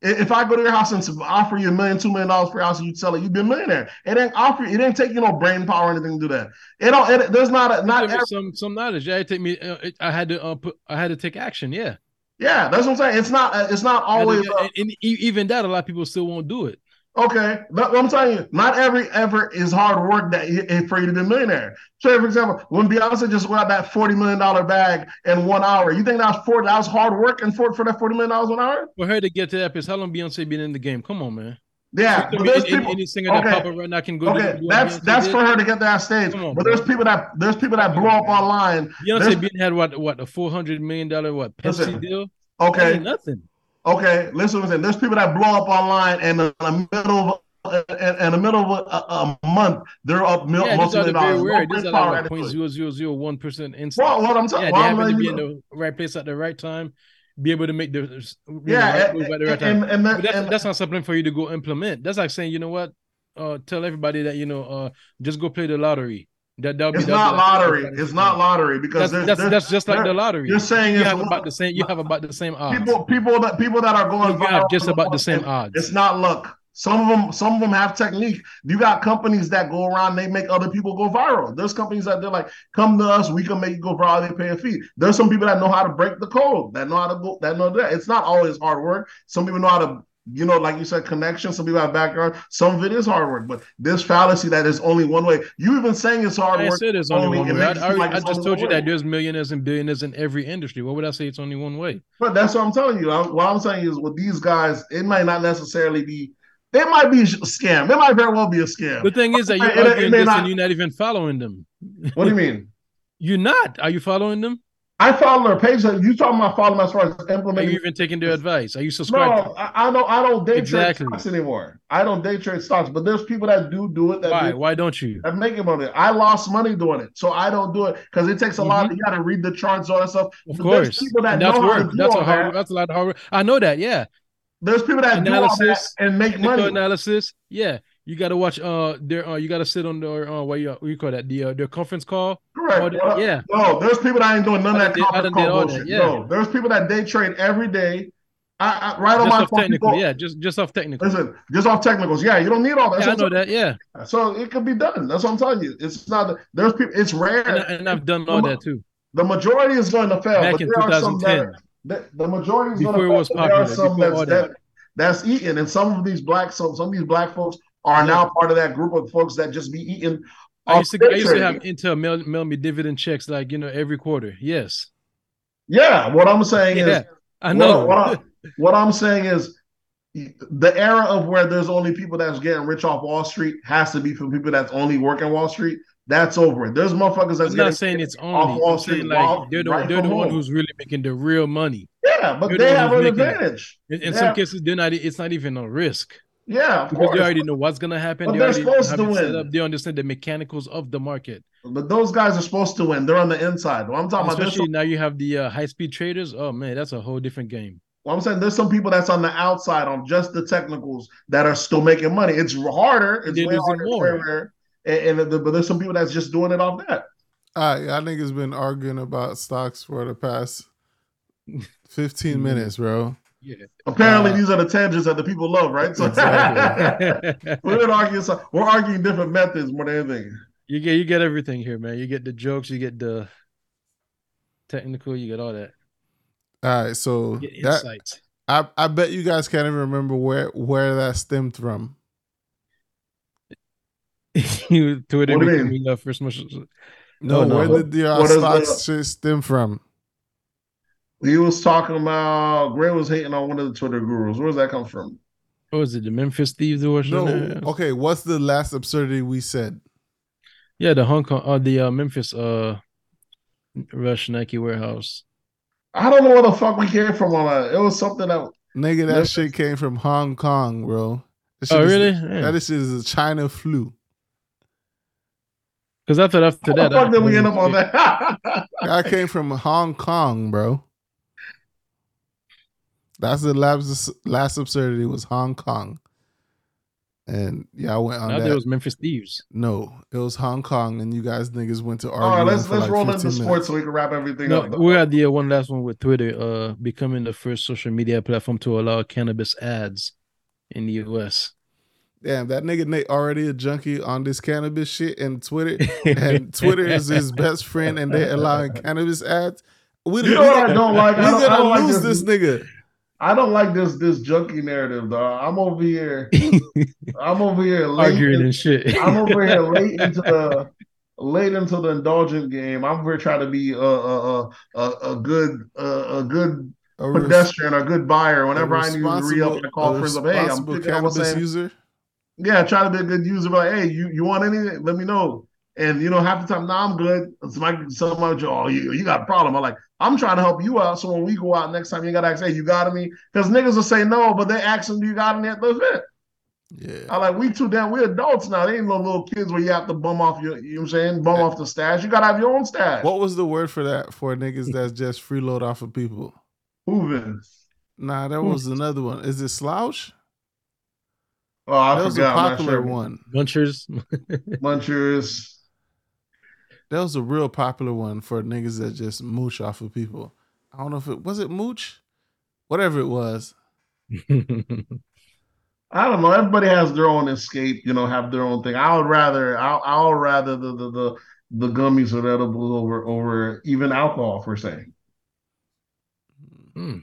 If I go to your house and offer you a million, two million dollars for your house, and you sell it, you'd be a millionaire. It didn't offer. It didn't take you no brain power or anything to do that. It don't. It, there's not a not. Every, some some knowledge. Yeah, it take me. Uh, it- I had to uh, put. I had to take action. Yeah. Yeah, that's what I'm saying. It's not. It's not always. and, and e- even that, a lot of people still won't do it. Okay, but I'm telling you, not every effort is hard work that you- for you to be a millionaire. So, for example, when Beyonce just got that forty million dollar bag in one hour, you think that was forty? That was hard work and for for that forty million dollars one hour? For her to get to that place, how long Beyonce been in the game? Come on, man. Yeah, Any, but there's any, people. any singer that okay. pop up right now can go. Okay, do that's that's for her to get that stage. On, but there's people that there's people that blow up online. Beyonce been had what what a four hundred million dollar what Pepsi Listen, deal? Okay, nothing. okay. Listen, what There's people that blow up online, and in the middle of in, in the middle of a, a month, they're up mil- Yeah, these multi are very dollars. These are like to point zero zero zero one percent instant. Well, what I'm talking, Yeah, well, they I'm happen to be in the right place at the right time, be able to make the you know, Yeah, right move at the right and, time. and, and, that, that's, and that's not something for you to go implement. That's like saying, you know what? Uh, tell everybody that you know, uh, just go play the lottery. That that'll be It's not like- lottery. It's not lottery because That's there's, that's, there's that's just like the lottery. you're saying you have luck. about the same. You have about the same odds. people people that people that are going you have just about the same odds. It's not luck. Some of them some of them have technique. You got companies that go around, they make other people go viral. There's companies that they're like, come to us, we can make you go viral, they pay a fee. There's some people that know how to break the code, that know how to go, that know that. It's not always hard work. Some people know how to you know, like you said, connection. Some people have background. Some of it is hard work, but this fallacy that is only one way. You even saying it's hard I work. said it's only only- one way. I, I, like I just told you way. that there's millionaires and billionaires in every industry. What would I say? It's only one way. But that's what I'm telling you. I- What I'm saying is, with these guys, it might not necessarily be. It might be a scam. It might very well be a scam. The thing is that you're It- it this not- and you're not even following them. What do you mean? You're not. Are you following them? I follow their page. You talking about following as far as implementing? Are you even taking their advice? Are you subscribed? No, I, I don't. I don't day Exactly. trade stocks anymore. I don't day trade stocks. But there's people that do do it. That Why? do- Why don't you? that make money. I lost money doing it, so I don't do it because it takes a lot. You got to read the charts, all that stuff. Mm-hmm. Of But there's course. people that And that's know how to work. That's a hard. that. That's a lot of hard. work. I know that. Yeah. There's people that Analysis, do all that and make money. analysis. Yeah. You got to watch. Uh, their. Uh, you got to sit on their. Uh, what you what you call that? The uh, their conference call. Correct. Or the- Well, yeah. No, there's people that ain't doing none of that did- conference call all that, bullshit. yeah. No, there's people that day trade every day. I, I right on my phone. technical. people- Yeah. Just just off technical. Listen, just off technicals. Yeah, you don't need all that. Yeah, I know that. Yeah. So it could be done. That's what I'm telling you. It's not. There's people. It's rare. And, I, I've done all that too. the majority is going to fail. Back but in there are some that 2010. The, the majority is going to fail. was but There are some that's that, that. that's eating, and some of these black some some of these black folks are Yeah. now part of that group of folks that just be eating. I used to I used to have Intel mail, mail me dividend checks like you know every quarter. Yes. Yeah, what I'm saying is. Yeah. I What- know. What, I, what I'm saying is, the era of where there's only people that's getting rich off Wall Street has to be for people that's only working Wall Street. That's over. it. There's motherfuckers that's I'm not saying it's off only. Wall Street saying like while- they're the right they're the one home. who's really making the real money. yeah, but they the have an it. advantage. In, in Yeah. some cases, they're not. It's not even a risk Yeah, of because course. they already know what's gonna happen. But they they're supposed to win. up. They understand the mechanicals of the market. But those guys are supposed to win. They're on the inside. I'm talking about, Especially some, now you have the uh, high speed traders. Oh man, that's a whole different game. what I'm saying there's some people that's on the outside on just the technicals that are still making money. It's harder. It's They're way harder. More. rare. And, and the, but there's some people that's just doing it off that. All right, y'all niggas been arguing about stocks for the past 15 Mhm. minutes, bro. Yeah. Apparently, Uh, these are the tangents that the people love, right? So Exactly. we're arguing. So we're arguing different methods more than anything. you get you get everything here, man. You get the jokes. You get the technical. You get all that. All right, so that. I, I bet you guys can't even remember where where that stemmed from. you Twitter What do you becoming uh, first much. No, Oh, no. where did the uh, What is stocks the- stem from? He was talking about Gray was hating on one of the Twitter gurus. Where does that come from? What was it? The Memphis Thieves or No, okay. What's the last absurdity we said? Yeah, the Hong Kong, uh, the uh, Memphis, uh, Rush Nike warehouse. I don't know where the fuck we came from on that. It was something that Nigga, that Memphis- shit came from Hong Kong, bro. Oh, shit is- really? That shit is a China flu. Because I thought after how that, the fuck I- did we end up on that? That came from Hong Kong, bro. That's the last last absurdity was Hong Kong. And yeah, I went on I that. it was Memphis Thieves. no, it was Hong Kong, and you guys niggas went to argue. All right, let's let's like roll 15 into sports minutes. so we can wrap everything No, up. we got the uh, one last one with Twitter, uh, becoming the first social media platform to allow cannabis ads in the U.S. Damn, that nigga Nate already a junkie on this cannabis shit and Twitter, and Twitter is his best friend, and they're allowing cannabis ads. We, You know what I don't like? We I don't, I gonna don't like this. this nigga. I don't like this this junkie narrative, dog. I'm over here. I'm over here late. Arguing and shit. I'm over here late into the late into the indulgent game. I'm over here trying to be a a a, a, a good a, a good A res- pedestrian, a good buyer. Whenever I need to re up, I call a friends up. Hey, I'm responsible thinking I was cannabis user. Yeah, try to be a good user. But like, hey, you you want anything? Let me know. And you know, half the time, nah, I'm good. Somebody, somebody, oh, you, you got a problem. I'm like, I'm trying to help you out. So when we go out next time, you gotta ask, hey, you got any? Because niggas will say no, but they ask them, do you got any at the event? Yeah, I like, we too damn, we adults now. They ain't no little kids where you have to bum off your, you know what I'm saying, bum off the stash. You gotta have your own stash. what was the word for that for niggas that's just freeload off of people? Moving. Nah, that was another one. Is it slouch? Oh, I that was a forgot. I'm popular sure. one. Munchers. Munchers. That was a real popular one for niggas that just mooch off of people. I don't know if it was it mooch, whatever it was. I don't know. Everybody has their own escape, you know, have their own thing. I would rather, I, I would rather the the the, the gummies or the edibles over over even alcohol per se. Hmm.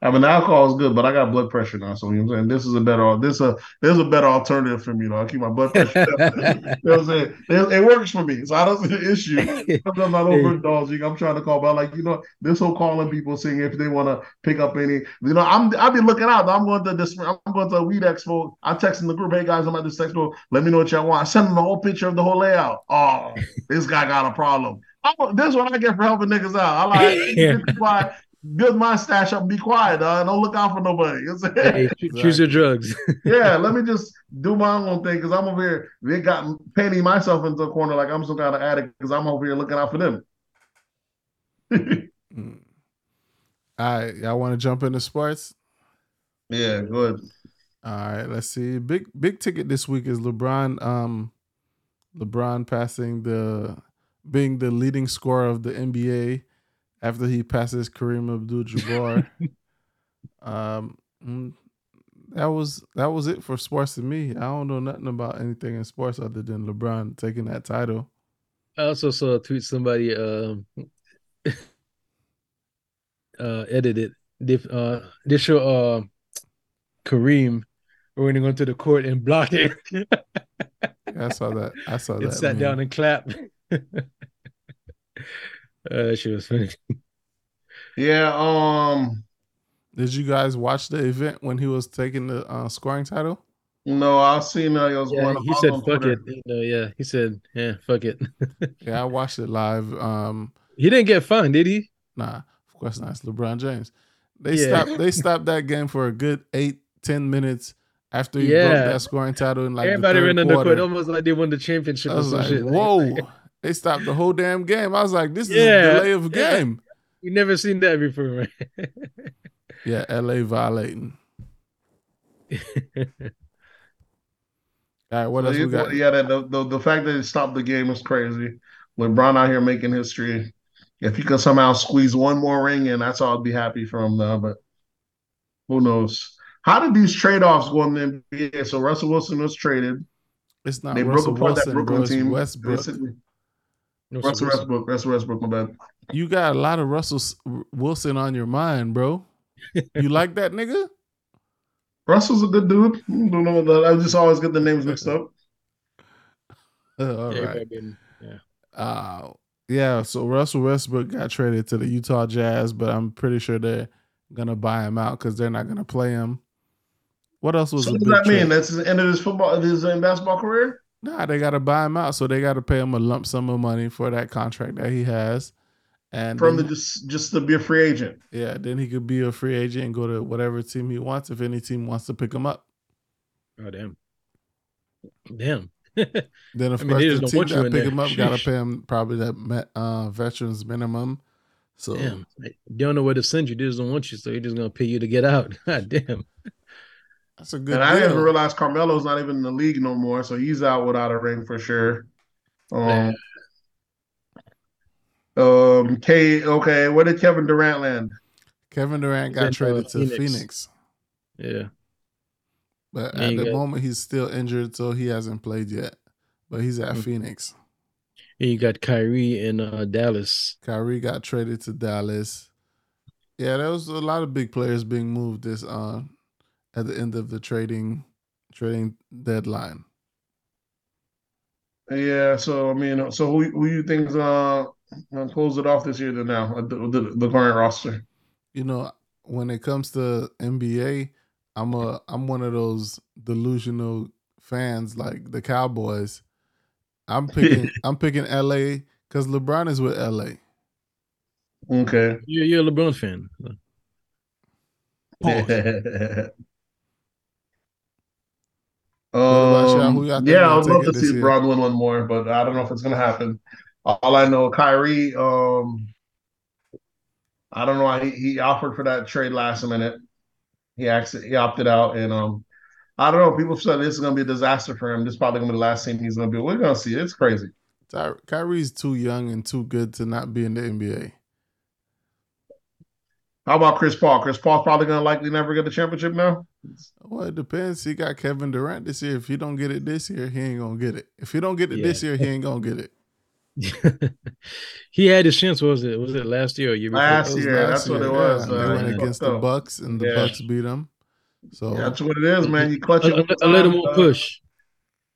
I mean, alcohol is good, but I got blood pressure now, so you know what I'm saying. This is a better, this a this is a better alternative for me. Though I keep my blood pressure. you know what I'm saying? It, it works for me, so I don't see the issue. I'm not overindulging. I'm trying to call, but like you know, this whole calling people saying if they want to pick up any, you know, I'm I'll be looking out. I'm going to this. I'm going to a weed expo. I'm texting the group, hey guys, I'm at this expo. Let me know what y'all want. I send them the whole picture of the whole layout. Oh, this guy got a problem. I'm, this is what I get for helping niggas out. I like Yeah. Build my stash up, and be quiet, dog. Don't look out for nobody. You know what I'm saying? Hey, choose your drugs. yeah, let me just do my own thing because I'm over here. They got painting myself into a corner like I'm some kind of addict because I'm over here looking out for them. All right, y'all want to jump into sports? yeah, good. All right, let's see. Big big ticket this week is LeBron. Um, LeBron passing the being the leading scorer of the NBA after he passes Kareem Abdul-Jabbar. um, mm, that was that was it for sports to me. I don't know nothing about anything in sports other than LeBron taking that title. I also saw a tweet somebody um uh edited they uh they show uh Kareem running onto the court and blocked it I saw that. I saw and that. sat meme. down and clapped. uh, that shit was funny. Yeah, um, Did you guys watch the event when he was taking the uh, scoring title? no, I seen uh, it was Yeah, going he said fuck it. You know, yeah, he said, yeah, fuck it. Yeah, I watched it live. Um, he didn't get fined, did he? Nah, of course not. It's LeBron James. They Yeah. stopped. They stopped that game for a good eight, ten minutes after he Yeah. broke that scoring title in like Everybody the ran third on court quarter. almost like they won the championship I or was some like, shit. "Whoa!" they stopped the whole damn game. I was like, "This is Yeah. a delay of Yeah. game." You never seen that before, right? Yeah, LA violating. All right, what else we got? Yeah, that the, the the fact that it stopped the game is crazy. LeBron out here making history. If he could somehow squeeze one more ring in, that's all I'd be happy for him now. But who knows? How did these trade offs go in the NBA? So Russell Wilson was traded. It's not They Russell broke apart that Wilson, Brooklyn bro. It's team. Westbrook. Basically, No, Russell Wilson. Westbrook. Russell Westbrook. My bad. You got a lot of Russell Wilson on your mind, bro. You like that nigga? Russell's a good dude. I don't know that. I just always get the names mixed up. Uh, all Yeah, right. been- yeah. Uh, yeah, so Russell Westbrook got traded to the Utah Jazz, but I'm pretty sure they're gonna buy him out because they're not gonna play him. What else was So what does that trade? mean? That's the end of his football, his uh, basketball career. Nah, they gotta buy him out, so they gotta pay him a lump sum of money for that contract that he has, and from him to then- just just to be a free agent. yeah, then he could be a free agent and go to whatever team he wants if any team wants to pick him up. Oh damn. Damn. Then of I mean, course they the just don't team want you that pick there. him up gotta pay him probably that me- uh, veterans minimum. So Damn, they don't know where to send you. They just don't want you, so they're just gonna pay you to get out. God damn. That's a good And I didn't deal. realize Carmelo's not even in the league no more, so he's out without a ring for sure. Um, um, K. Okay, where did Kevin Durant land? Kevin Durant got traded to Phoenix. Phoenix. Yeah. But at the got- moment he's still injured, so he hasn't played yet. But he's at Mhm. Phoenix. And you got Kyrie in uh, Dallas. Kyrie got traded to Dallas. Yeah, there was a lot of big players being moved this uh at the end of the trading trading deadline. Yeah, so I mean, so who who you think's uh gonna close it off this year? Then now the, the, the current roster. You know, when it comes to NBA, I'm a I'm one of those delusional fans like the Cowboys. I'm picking I'm picking LA because LeBron is with LA. Okay. You're, you're a LeBron fan. Pause. About y'all? Who y'all Um, yeah, I would love to see year? Win one more, but I don't know if it's gonna happen. All I know, Kyrie, um, I don't know why he, he offered for that trade last minute. He actually he opted out, and um, I don't know. People said this is gonna be a disaster for him. This is probably gonna be the last team he's gonna be. We're gonna see. It's crazy. Ty- Kyrie's too young and too good to not be in the NBA. How about Chris Paul? Chris Paul's probably gonna likely never get the championship now. Well, it depends. He got Kevin Durant this year. If he don't get it this year, he ain't gonna get it. If he don't get it this year, he ain't gonna get it. he had his chance. What was it? Was it last year or year before? Last year, last that's what it was. yeah. uh, they went he against the. Bucks, and the Yeah. Bucks beat them. So Yeah, that's what it is, man. You clutch a, it. a- a little more push.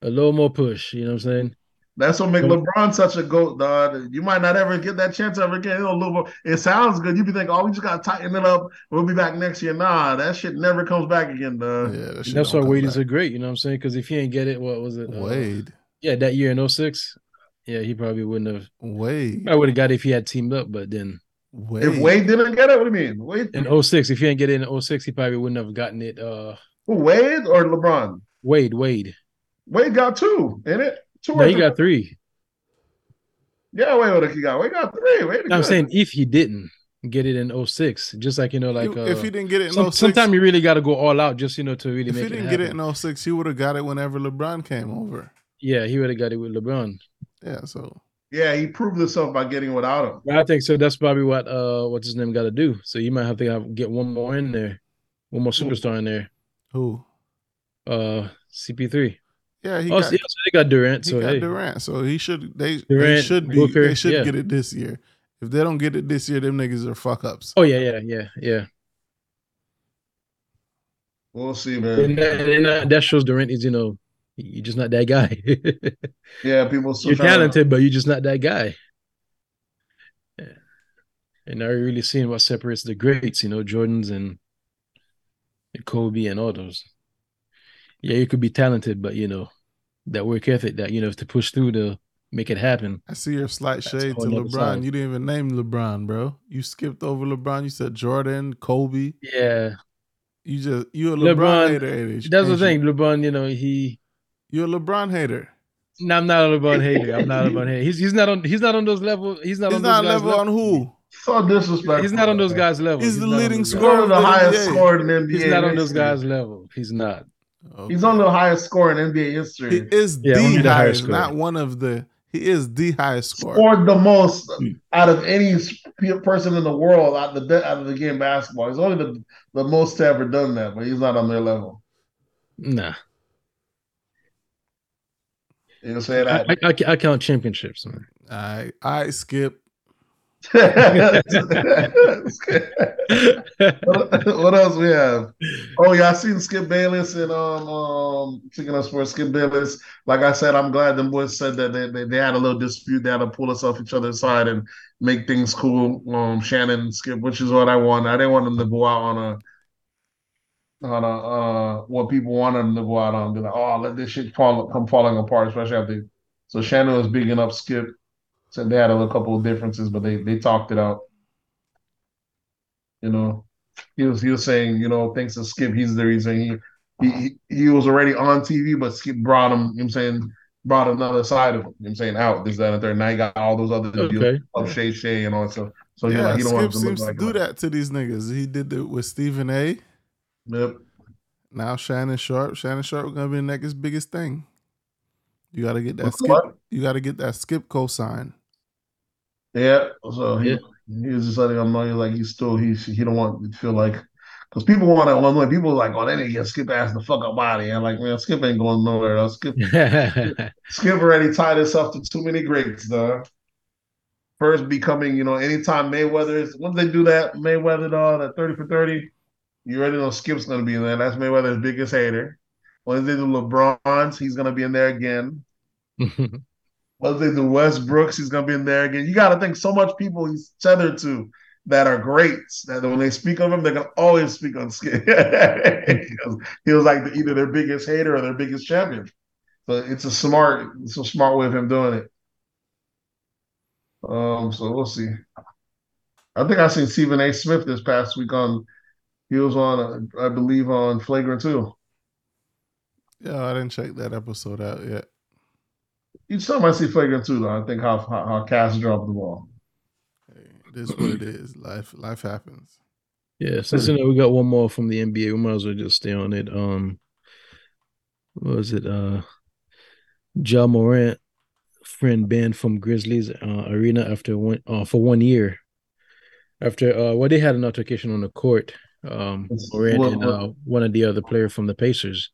A little more push. You know what I'm saying? That's what make LeBron such a goat, dog. You might not ever get that chance ever again. It'll little, it sounds good. You be thinking, oh, we just gotta tighten it up. We'll be back next year. Nah, that shit never comes back again, dog. yeah, that shit That's why don't Wade back. is so great. You know what I'm saying? Because if he ain't get it, what was it? Uh, Wade. yeah, that year in 06, yeah, he probably wouldn't have. Wade. I would have got it if he had teamed up, but then Wade. If Wade didn't get it, what do you mean? Wade, in 06, if he didn't get it in 06, he probably wouldn't have gotten it. Uh, Wade or LeBron? Wade, Wade. Wade got two, in it? Two No, he got three. Yeah, Wade would have got. Wade got three. Wade I'm saying if he didn't get it in 06, just like you know, like You- uh, if he didn't get it in some, 06, sometimes you really got to go all out just you know to really if he didn't it get it in 06, he would have got it whenever LeBron came over. yeah, he would have got it with LeBron. Yeah, so Yeah, he proved himself by getting without him. I think so. That's probably what uh what's his name got to do. So you might have to have, get one more in there, one more superstar in there. who? Uh, CP3. Yeah, he oh, got, yeah, so they got Durant. he So got hey, Durant, so he should they they should be Booker, they should yeah. get it this year. If they don't get it this year, them niggas are fuck ups. oh yeah, yeah, yeah, yeah. We'll see, And man. that, and that- that shows Durant is you know you're just not that guy. Yeah, people still you're trying to- talented, but you're just not that guy. Yeah. And now you're really seeing what separates the greats, you know, Jordans and Kobe and all those. Yeah, you could be talented, but you know, that work ethic, that you know, to push through to make it happen. I see your slight shade to on the other LeBron. side. You didn't even name LeBron, bro. You skipped over LeBron. You said Jordan, Kobe. Yeah, You just you a LeBron, LeBron- hater. ain't that's the Ain't you? thing. LeBron, you know, he. You're a LeBron hater. No, I'm not a LeBron hater. I'm not a LeBron hater. He's he's not on. He's not on those level. He's not He's on not those guys level on who? So disrespectful. He's not on those guys' level. He's the leading those He's guys. scorer the highest NBA. scored in NBA. He's not on those guys' level. He's not. He's on the highest score in NBA history. He is Yeah, only the the highest highest, scorer. not one of the. He is the highest scorer. Scored the most Hmm. out of any person in the world out of the out of the game basketball. He's only the, the most to ever done that, but he's not on their level. Nah. You know say I, that. I, I, I count championships, man. I I skip. What else we have? Oh yeah, I seen Skip Bayless and um um taking us for Skip Bayless. Like I said, I'm glad them boys said that they, they, they had a little dispute. They had to pull us off each other's side and make things cool. Um Shannon Skip, which is what I want. I didn't want them to go out on a on a uh what people wanted them to go out on, be like, oh let this shit fall come falling apart, especially after so Shannon was bigging up Skip. Said they had a couple of differences, but they they talked it out. You know, he was he was saying, you know, thanks to Skip, he's the reason he he he was already on TV, but Skip brought him. You know what I'm saying brought another side of him. You know what I'm saying out this that and third. Now you got all those other Okay. deals of Shay Shay and all that stuff. So yeah, like, you don't want Skip to seems like to do him. that to these niggas. He did it with Stephen A. Yep. Now Shannon Sharpe. Shannon Sharpe gonna be the next biggest thing. You gotta get that What's skip. what? You gotta get that skip cosign. Yeah. So he, Yeah. he was just letting them know like he's still he he don't want to feel like because people want to well, people are like oh they to get Skip ass the fuck up out of here. Like man, Skip ain't going nowhere else. Skip Skip already tied himself to too many greats, dog. First becoming, you know, anytime Mayweather is once they do that, Mayweather dog, that 30 for 30, you already know Skip's gonna be in there. That's Mayweather's biggest hater. Once they do LeBron's, he's gonna be in there again. Once they do Westbrooks, he's gonna be in there again. You gotta think so much people he's tethered to that are greats that when they speak of him, they're gonna always speak on because he was like the, either their biggest hater or their biggest champion. So it's a smart, it's a smart way of him doing it. Um, so we'll see. I think I seen Stephen A. Smith this past week on. He was on, uh, I believe, on Flagrant too. Yeah, I didn't check that episode out yet. Each time I see Flagrant two, though, I think how how, how Cass dropped the ball. Hey, it is what it is. Life life happens. Yeah, since you know we got one more from the NBA, we might as well just stay on it. Um, what was it? Uh, Ja Morant friend banned from Grizzlies uh, arena after one uh, for one year. After uh, well, they had an altercation on the court. Um, Morant What- and uh, one of the other player from the Pacers,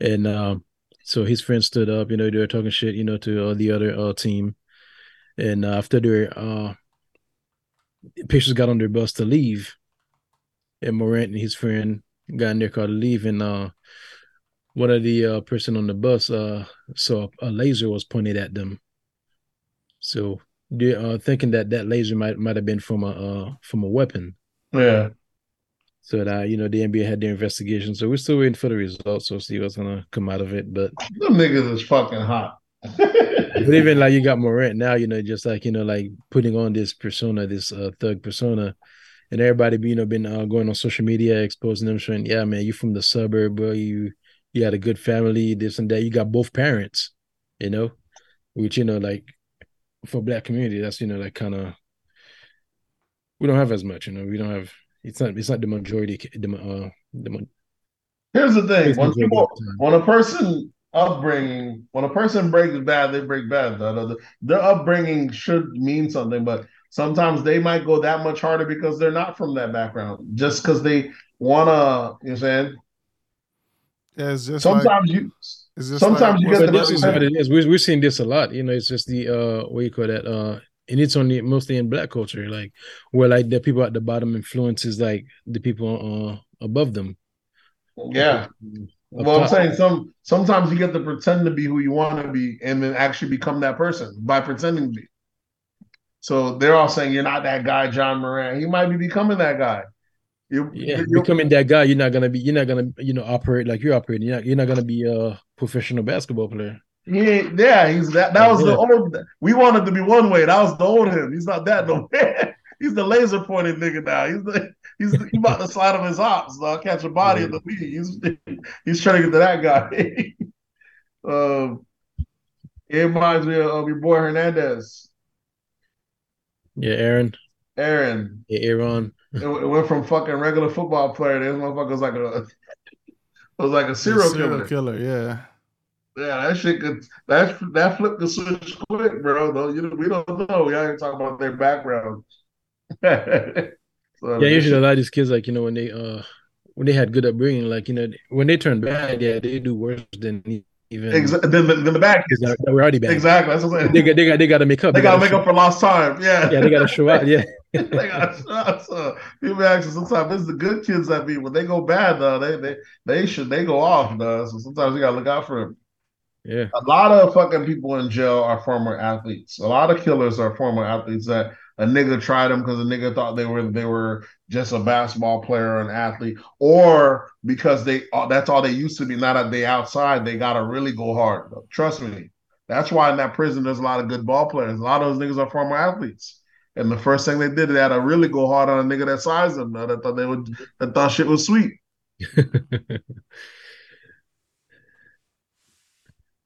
and um, so his friend stood up. You know, they were talking shit. You know, to uh, the other uh, team, and uh, after their uh, Pacers got on their bus to leave and Morant and his friend got in their car to leave, and uh, one of the uh, person on the bus uh, saw a laser was pointed at them. So they uh, thinking that that laser might might have been from a uh, from a weapon. Yeah, So that you know the NBA had their investigation. So we're still waiting for the results. So see what's gonna come out of it. But the niggas is fucking hot. but even like you got Morant now, you know, just like you know, like putting on this persona, this uh, thug persona, and everybody, you know, been uh, going on social media exposing them, showing, yeah, man, you from the suburb, bro. You you had a good family, this and that. You got both parents, you know, which you know, like for black community, that's you know, like kind of we don't have as much, you know, we don't have. It's not. It's not the majority. The uh, the ma- Here's the thing: when people, of the time. when a person upbringing, when a person breaks bad, they break bad. The- the- Their upbringing should mean something, but sometimes they might go that much harder because they're not from that background. Just because they wanna, you know what I'm saying? Yeah, it's just like Sometimes you, it's just sometimes like you what's get But the this is what it is. We're, we're seeing this a lot. You know, it's just the uh what you call that? Uh and it's only mostly in black culture, like where like the people at the bottom influences like the people uh above them. yeah. Up Well, I'm saying some sometimes you get to pretend to be who you want to be and then actually become that person by pretending to be. So they're all saying you're not that guy, Ja Morant. He might be becoming that guy. You, Yeah, you- becoming that guy, you're not gonna be. You're not gonna, you know, operate like you're operating. You're not. You're not gonna be a professional basketball player. He ain't, yeah, he's that. That was the Yeah. old. We wanted to be one way. That was the old him. He's not that no more. he's the laser pointed nigga now. He's the he's, he's about to slide on his hops. Uh, catch a body in the league. He's he's trying to get to that guy. um, it reminds me of your boy Hernandez, Yeah, Aaron, Aaron. yeah, Aaron. It, it went from fucking regular football player. This motherfucker was like a was like a serial, killer. killer. Yeah, Yeah, that shit could that that flip the switch quick, bro. Though you know, we don't know. We ain't talking about their background. So, Yeah, usually a lot of these kids, like you know, when they uh when they had good upbringing, like you know, when they turn bad, yeah, they do worse than even Exactly. Then, then the back kids that, were already bad. Exactly. That's what I'm saying. They got they got they got to make up. They gotta make show- up for lost time. Yeah. Yeah, they got to show out. Yeah, they gotta show out. So people actually sometimes it's the good kids that be when they go bad though, they they they should they go off, though. So sometimes you gotta look out for them. Yeah. A lot of fucking people in jail are former athletes. A lot of killers are former athletes that a nigga tried them because a nigga thought they were they were just a basketball player or an athlete, or because they uh, that's all they used to be. Now that they outside, they gotta really go hard. Trust me. That's why in that prison there's a lot of good ball players. A lot of those niggas are former athletes. And the first thing they did, they had to really go hard on a nigga that sized them. That thought they would that thought shit was sweet.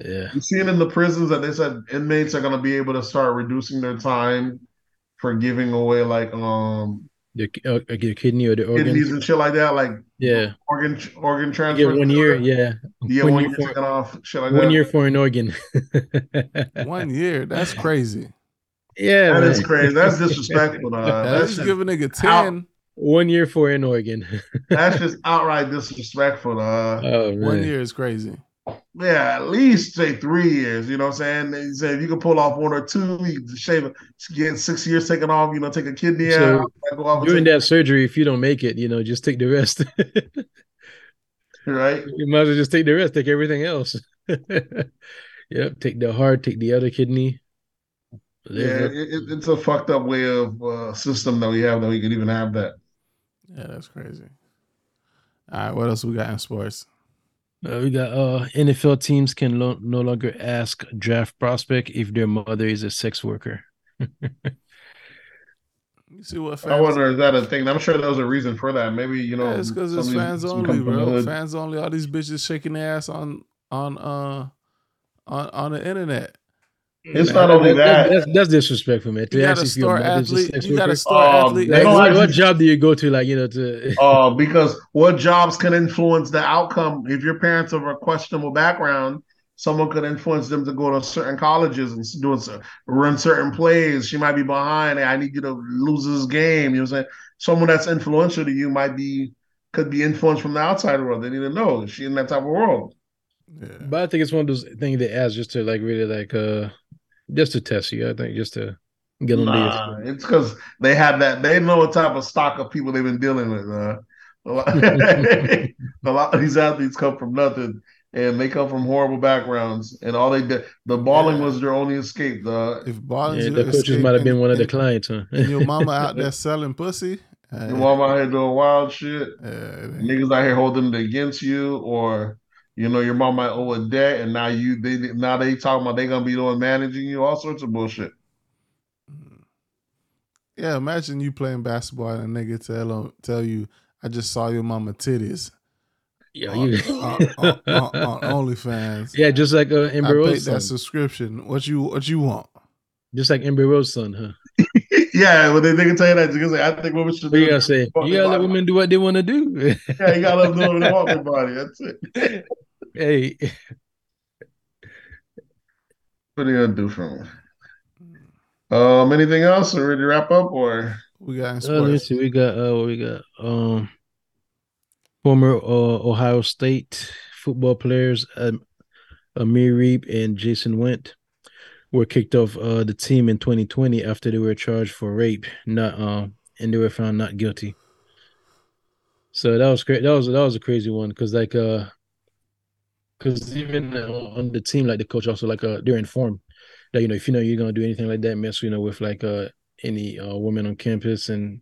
Yeah. You see it in the prisons that they said inmates are going to be able to start reducing their time for giving away like um Your, uh, your kidney or the organ. kidneys and shit like that, like Yeah. organ organ You transfer. get one year. Yeah. Yeah, one one year year for- taken off, shit like One that. year for an organ. One year. That's crazy. Yeah, That man. is crazy. That's disrespectful. Uh, that's just, give a nigga out. ten. One year for an organ. that's just outright disrespectful. Uh, oh man. One year is crazy. Yeah, at least say three years. You know what I'm saying? They say if you can pull off one or two, you can shave it, get six years taken off. You know, take a kidney So, out. Go off and During take- that surgery, if you don't make it, you know, just take the rest. right? you might as well just take the rest, take everything else. yep, take the heart, take the other kidney. Yeah, it, it- it's a fucked up way of uh, system that we have that we can even have that. Yeah, that's crazy. All right, what else we got in sports? Uh, we got uh NFL teams can lo- no longer ask draft prospect if their mother is a sex worker. You see what I fans? wonder is that a thing? I'm sure there's a reason for that. Maybe you know, yeah, it's because it's some of these- fans only, come from the bro. Fans only. All these bitches shaking their ass on on uh on on the internet. It's not only that. That's, that's disrespectful, man. To You got ask a if your star mother's a athlete. sex You got a star Oh, athlete. Like, don't what, actually- what job do you go to? Like, you know, to Uh, because what jobs can influence the outcome? If your parents are of a questionable background, someone could influence them to go to certain colleges and doing cer- run certain plays. She might be behind. Hey, I need you to lose this game. You know what I'm saying? Someone that's influential to you might be could be influenced from the outside world. They need to know is she in that type of world. Yeah. But I think it's one of those things they ask just to like really like uh just to test you. I think just to get on Nah, it's because they have that. They know what type of stock of people they've been dealing with. Uh, a, lot, a lot of these athletes come from nothing, and they come from horrible backgrounds. And all they did, the balling Yeah. was their only escape. The If balling, Yeah, the coaches might have been one of the clients, huh? And your mama out there selling pussy. Your mom out here doing wild shit. uh, Niggas out here holding it against you, or you know your mom might owe a debt, and now you they now they talking about they gonna be doing managing you. All sorts of bullshit. yeah, imagine you playing basketball and a nigga tell tell you, "I just saw your mama titties Yeah, on, you. on, on, on, on OnlyFans." yeah, just like uh, I Amber paid Rose that subscription. What you what you want? Just like Amber Rose son, huh? yeah, when they, they can tell you that, because I think women should What you do gotta is say? You gotta let body. women do what they want to do. Yeah, you gotta let them do what they want with their body. That's it. Hey, What are you gonna do from them? Um, anything else? Are we ready to wrap up or We got uh, let me sports. see. We got uh, what we got um, former uh, Ohio State football players um, Amir Riep and Jahsen Wint were kicked off uh, the team in 2020 after they were charged for rape, not um, and they were found not guilty. So that was great. That was that was a crazy one because like uh, because even uh, on the team, like the coach also like uh, they're informed that you know if you know you're gonna do anything like that, mess you know with like uh any uh woman on campus and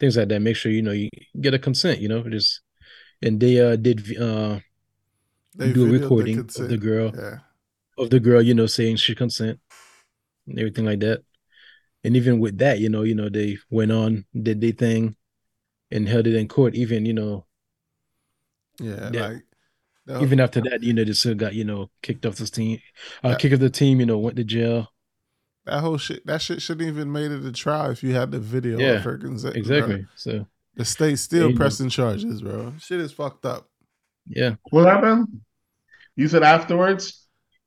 things like that. Make sure you know you get a consent. You know, just and they uh did uh They do a videoed the recording of the girl Yeah. of the girl, you know, saying she consent and everything like that. And even with that, you know, you know, they went on, did their thing, and held it in court. Even you know, Yeah, Yeah. like that- even after that, you know, they still got you know kicked off the team, uh, Yeah. kicked off the team. You know, went to jail. that whole shit. That shit shouldn't even made it to trial if you had the video Yeah, of her consent. bro. Exactly. So The state still Yeah, you know. pressing charges, bro. Shit is fucked up. yeah, what happened? You said afterwards?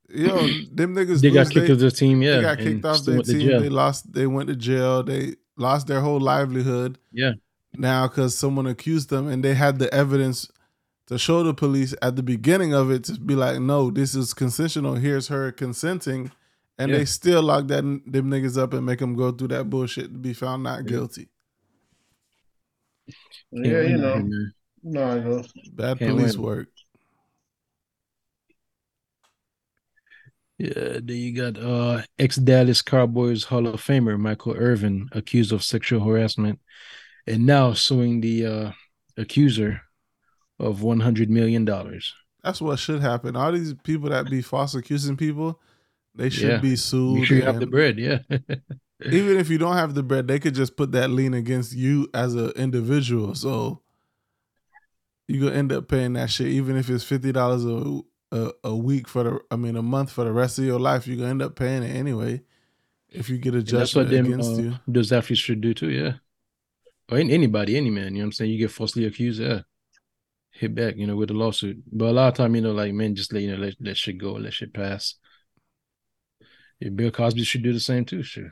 Yo, them niggas they got kicked they, off the team. Yeah, they got kicked off still their team. jail. They lost. They went to jail. They lost their whole livelihood. Yeah. Now, because someone accused them, and they had the evidence to show the police at the beginning of it to be like, "No, this is consensual. Here's her consenting," and Yeah. they still lock that them niggas up and make them go through that bullshit to be found not Yeah. guilty. Yeah, you know. No, Bad Can't police win. work. Yeah, then you got uh ex Dallas Cowboys Hall of Famer Michael Irvin accused of sexual harassment and now suing the uh accuser of one hundred million dollars. That's what should happen. All these people that be false accusing people, they should Yeah. be sued. You have the bread, yeah. even if you don't have the bread, they could just put that lien against you as an individual. So you gonna end up paying that shit, even if it's fifty dollars a a, a week for the I mean a month for the rest of your life. You're gonna end up paying it anyway if you get a And that's what judgment them against uh, you. those athletes should do too. Yeah, or anybody, any man. You know what I'm saying? You get falsely accused, yeah, hit back. You know, with a lawsuit. But a lot of time, you know, like men just let you know let let shit go, let shit pass. Yeah, Bill Cosby should do the same too. Sure.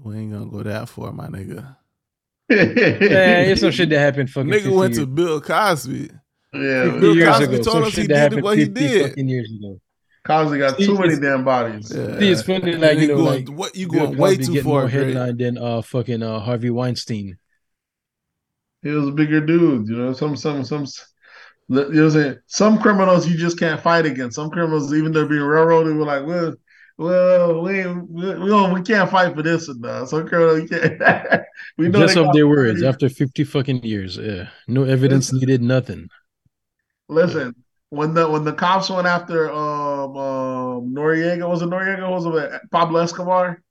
We ain't gonna go that far, my nigga. Man, it's some shit that happened fucking. Nigga 50 went to Bill Cosby. yeah, Bill years Cosby ago. told Some us he shit did that happened what he did. fucking years ago. Cosby got See, too many it's- damn bodies. Yeah. See, it's funny, like you you know, going, like what you Bill going way Cosby too getting far, more headline than uh fucking uh Harvey Weinstein. He was a bigger dude, you know. Some, some, some. You know what I'm saying? Some criminals you just can't fight against. Some criminals, even though being railroaded, were like, well, well, we we we, don't, we can't fight for this and that. Some criminals, can't. we know Just of their words after 50 fucking years. Yeah. No evidence needed, nothing. Listen, when the when the cops went after um, um Noriega, was it Noriega? Was it Pablo Escobar?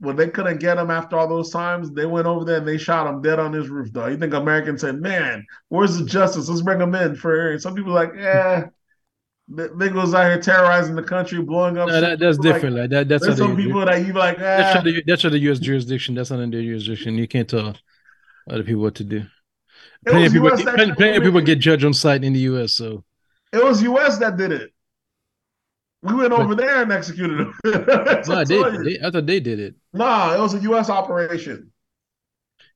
When they couldn't get him after all those times, they went over there and they shot him dead on his roof. Though you think Americans said, "Man, where's the justice? Let's bring him in for hearing." Some people like, "Yeah." Niggas out here terrorizing the country, blowing up. No, that, that's Like, different. Like that, that's There's some people that you like, that's ah. how the that's how the U.S. jurisdiction. That's not in their jurisdiction. You can't tell other people what to do. Plenty of people, plenty, plenty of people get judged on site in the U.S. So It was US that did it. We went over there and executed him. That's no, they, I'm telling you. they, I thought they did it. Nah, it was a US operation.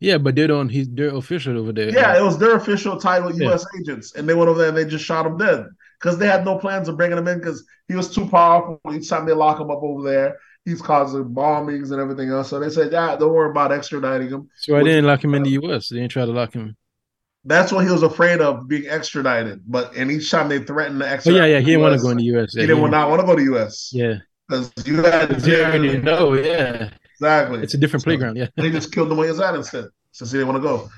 Yeah, but they don't. He's they're official over there. Yeah, it was their official title, Yeah. U.S. agents, and they went over there and they just shot him dead because they had no plans of bringing him in because he was too powerful. Each time they lock him up over there, he's causing bombings and everything else. So they said, "Yeah, don't worry about extraditing him." So I didn't lock him in uh, the U.S. They didn't try to lock him. That's what he was afraid of being extradited. But and each time they threatened to Oh extradite, yeah, yeah. He didn't want to go in the U.S. Yeah, He didn't not want to go to the U.S. Yeah, because you had Because you already know. Yeah, exactly. it's a different So- playground. Yeah. They just killed him where he's at instead, since he didn't want to go.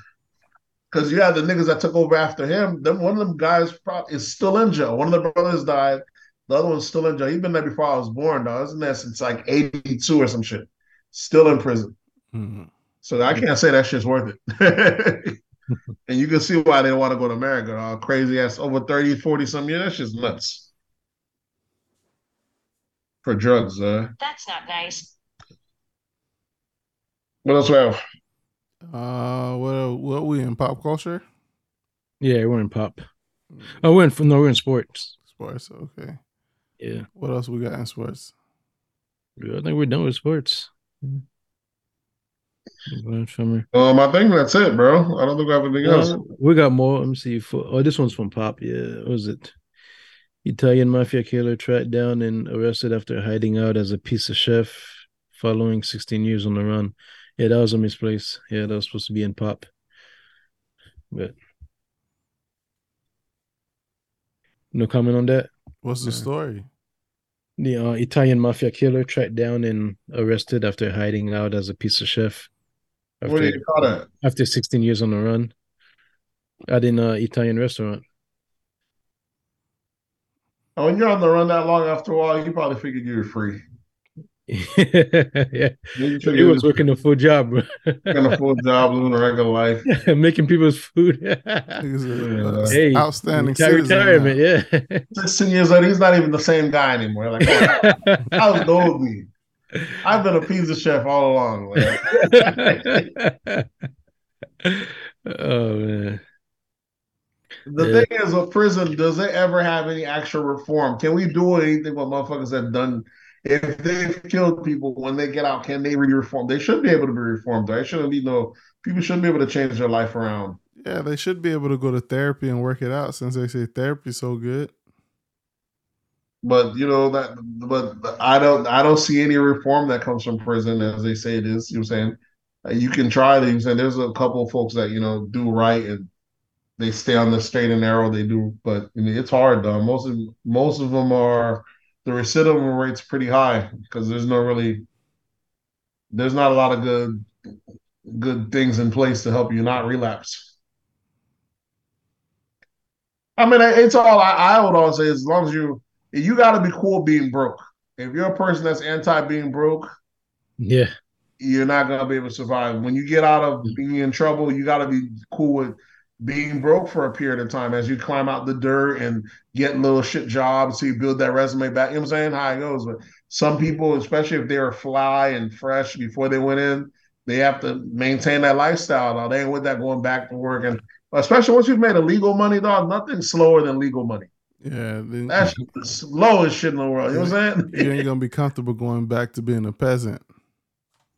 Because you had the niggas that took over after him. Then one of them guys pro- is still in jail. One of the brothers died. The other one's still in jail. He's been there before I was born, though. Isn't there since like '82 or some shit? Still in prison. Mhm. So I can't say that shit's worth it. and you can see why they want to go to America. Uh, crazy ass over 30, 40 some years. That's just nuts. For drugs, uh. That's not nice. What else we have? Uh, what what we in pop culture? Yeah, we're in pop. Oh, we're in no, we're in sports. Sports. Okay. Yeah, What else we got in sports? I think we're done with sports. Well, summer. Um, I think that's it, bro. I don't think we have anything else. Uh, we got more. Let me see. For, oh, this one's from Pop. Yeah, what was it? Italian mafia killer tracked down and arrested after hiding out as a pizza chef following 16 years on the run. Yeah, that was a misplace. Yeah, that was supposed to be in Pop. But no comment on that. What's the Yeah. story? The uh, Italian mafia killer tracked down and arrested after hiding out as a pizza chef. What After, do you call that? after 16 years on the run at an uh, Italian restaurant. Oh, when you're on the run that long, after a while, you probably figured you were free. yeah, he figured was working a full job, bro. working a full job, living a regular life. making people's food. Niggas a- a Hey, outstanding retire- citizen retirement, now. yeah. 16 years later, he's not even the same guy anymore. Like, oh, I old me. I've been a pizza chef all along. Like, oh man, the Yeah. thing is, with prison, does it ever have any actual reform? Can we do anything what motherfuckers have done? If they've killed people when they get out, can they be reformed? They should be able to be reformed. There shouldn't be no people shouldn't be able to change their life around. Yeah, they should be able to go to therapy and work it out since they say therapy's so good. But you know that, but I don't, I don't see any reform that comes from prison as they say it is. You know what I'm saying? You can try these, and there's a couple of folks that you know do right and they stay on the straight and narrow. They do, but I mean, it's hard though. Most of most of them are the recidivism rate's pretty high because there's no really, there's not a lot of good good things in place to help you not relapse. I mean, it's all I, I would always say. As long as you you got to be cool being broke. If you're a person that's anti being broke, yeah, you're not gonna be able to survive. When you get out of mm-hmm. being in trouble, you got to be cool with being broke for a period of time as you climb out the dirt and get little shit jobs so you build that resume back. You know what I'm saying? How it goes. But some people, especially if they were fly and fresh before they went in, they have to maintain that lifestyle. Now they ain't with that going back to work. And especially once you've made a legal money, dog, nothing slower than legal money. Yeah, then, That's the slowest shit in the world. You know what I'm saying? you ain't gonna be comfortable going back to being a peasant.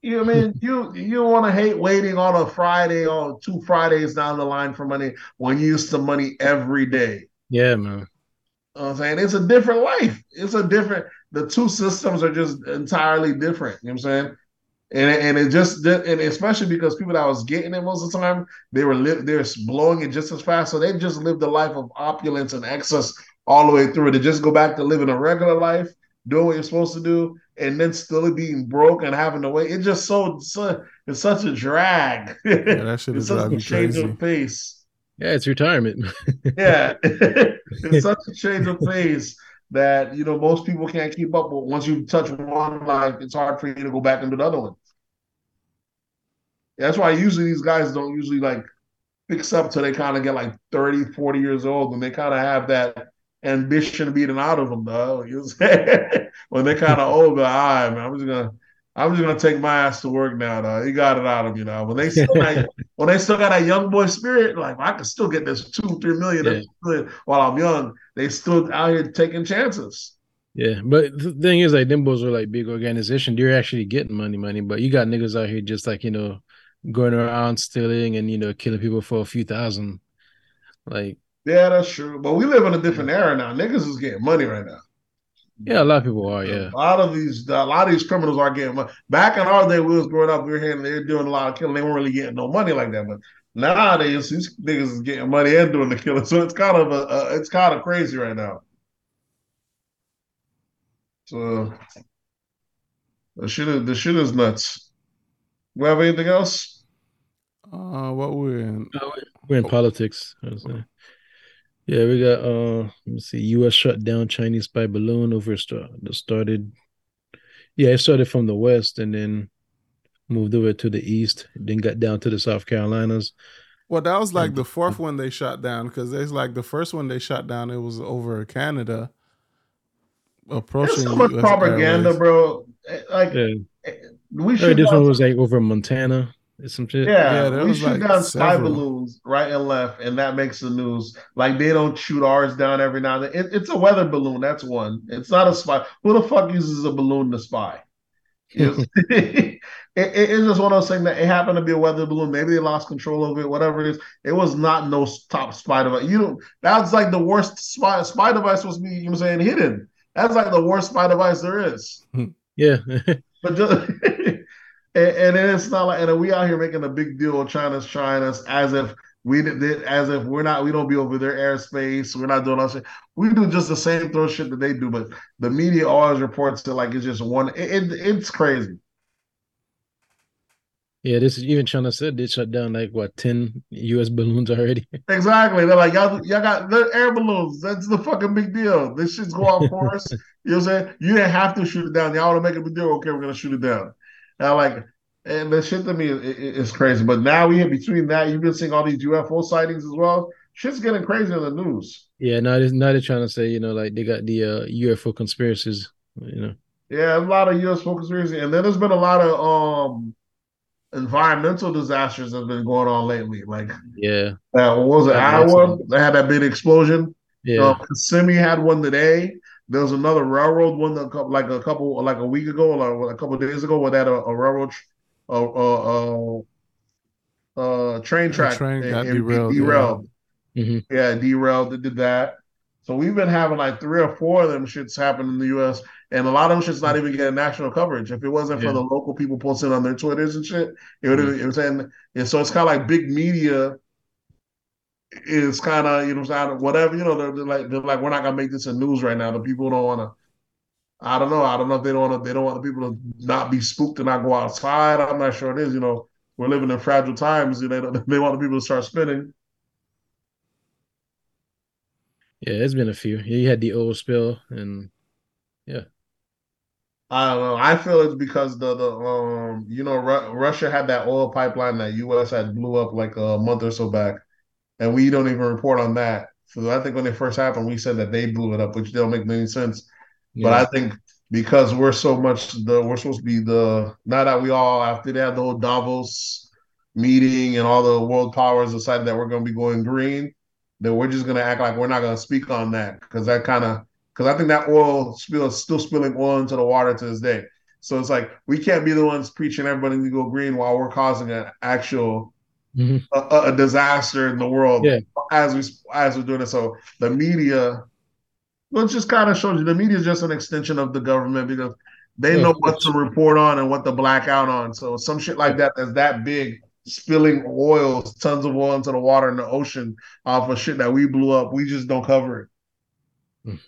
You know what I mean? You you want to hate waiting on a Friday or two Fridays down the line for money when you used to money every day. Yeah, man. You know I'm saying? It's a different life. It's a different the two systems are just entirely different. You know what I'm saying? And it, and it just and especially because people that was getting it most of the time, they were li- they're blowing it just as fast. So they just lived a life of opulence and excess all the way through. To just go back to living a regular life, doing what you're supposed to do, and then still being broke and having to wait. It's just so, so it's such a drag. Yeah, that shit it's is such a change crazy. of pace. Yeah, it's retirement. Yeah, it's such a change of pace that you know most people can't keep up with. Once you touch one, like it's hard for you to go back into the other one. That's why usually these guys don't usually like fix up till they kind of get like 30, 40 years old, and they kind of have that ambition beaten out of them, though. You know what I'm saying? when they're kind of older, all right, man, I'm just gonna I'm just gonna take my ass to work now, though. He got it out of me now. When they still got, when they still got that young boy spirit, like I can still get this two, three million Yeah. million while I'm young. They still out here taking chances. Yeah, but the thing is, like, them boys are like big organization. They're actually getting money, money. But you got niggas out here just like you know, going around stealing and you know, killing people for a few thousand. Like, Yeah, that's true. But we live in a different era now. Niggas is getting money right now. yeah, a lot of people are. Yeah, A lot of these, a lot of these criminals are getting money. Back in our day, we was growing up, we were hearing they're doing a lot of killing. They weren't really getting no money like that. But nowadays, these niggas is getting money and doing the killing. So it's kind of a, a it's kind of crazy right now. So the shit is the shit is nuts. We have anything else? Uh, what we're in? we're in politics. I was saying. Yeah, we got. Uh, let me see. U.S. shut down Chinese spy balloon over start started. Yeah, it started from the west and then moved over to the east. Then got down to the South Carolinas. Well, that was like the fourth one they shot down because it's like the first one they shot down. It was over Canada approaching. There's so much US propaganda, airways. bro. Like Yeah, we should this one was like over Montana. It's some shit. Yeah, Yeah, we was, shoot like, down spy several. balloons right and left, and that makes the news. Like they don't shoot ours down every now and then. It, it's a weather balloon. That's one. It's not a spy. Who the fuck uses a balloon to spy? It's, it, it- it's just one of those things that it happened to be a weather balloon. Maybe they lost control of it. Whatever it is, it was not no top spy device. You don't. That's like the worst spy. Spy device was me. You know what I'm saying hidden. That's like the worst spy device there is. Yeah, But just, and, and then it's not like, and we out here making a big deal of China's trying us as if we did, did- as if we're not, we don't be over their airspace. We're not doing all shit. We do just the same throw shit that they do, but the media always reports it like it's just one. It, it, it's crazy. yeah. This is even China said they shut down like what ten U.S. balloons already. Exactly. They're like, y'all, y'all got the air balloons. That's the fucking big deal. This shit's going off for us. You know what I'm saying? You didn't have to shoot it down. Y'all want to make a big deal. Okay, we're gonna shoot it down. And I like, and the shit to me is, crazy. But now we in between that, you've been seeing all these UFO sightings as well. Shit's getting crazy in the news. Yeah, now they're, now they're trying to say you know like they got the uh, UFO conspiracies. You know. Yeah, a lot of UFO conspiracy, and then there's been a lot of um environmental disasters that have been going on lately. Like, Yeah, uh, what was it Iowa? They had that big explosion. yeah. Uh, Kissimmee had one today. There was another railroad one that, cou- like a couple, like a week ago, or a couple of days ago, where that a, a railroad, tr- a, a, a, a train A track train and- got and derailed, yeah. derailed. Mhm. Yeah, derailed. They did that. So we've been having like three or four of them shits happen in the U.S. And a lot of them shits not even getting national coverage. If it wasn't for Yeah. the local people posting on their Twitters and shit, it would have. Mm-hmm. It was saying, and so it's kind of like big media is kind of you know I'm whatever you know they're, they're like they're like we're not gonna make this a news right now. The people don't want to. I don't know. I don't know if they don't want to. They don't want the people to not be spooked and not go outside. I'm not sure it is. You know, we're living in fragile times. You know, they, they want the people to start spinning. Yeah, it's been a few. Yeah, you had the oil spill, and yeah. I don't know. I feel it's because the the um you know Ru- Russia had that oil pipeline that U.S. had blew up like a month or so back, and we don't even report on that. So I think when it first happened, we said that they blew it up, which don't make any sense. But I think because we're so much the we're supposed to be the now that we all after they had the whole Davos meeting and all the world powers decided that we're going to be going green, that we're just going to act like we're not going to speak on that because that kind of because I think that oil spill is still spilling oil into the water to this day. So it's like we can't be the ones preaching everybody to go green while we're causing an actual Mhm. a, a disaster in the world Yeah. as we as we're doing it. So the media, well, it just kind of shows you the media is just an extension of the government because they Yeah, know what to report on and what to black out on. So some shit like that that's that big, spilling oil, tons of oil into the water in the ocean off of shit that we blew up, we just don't cover it. Mm.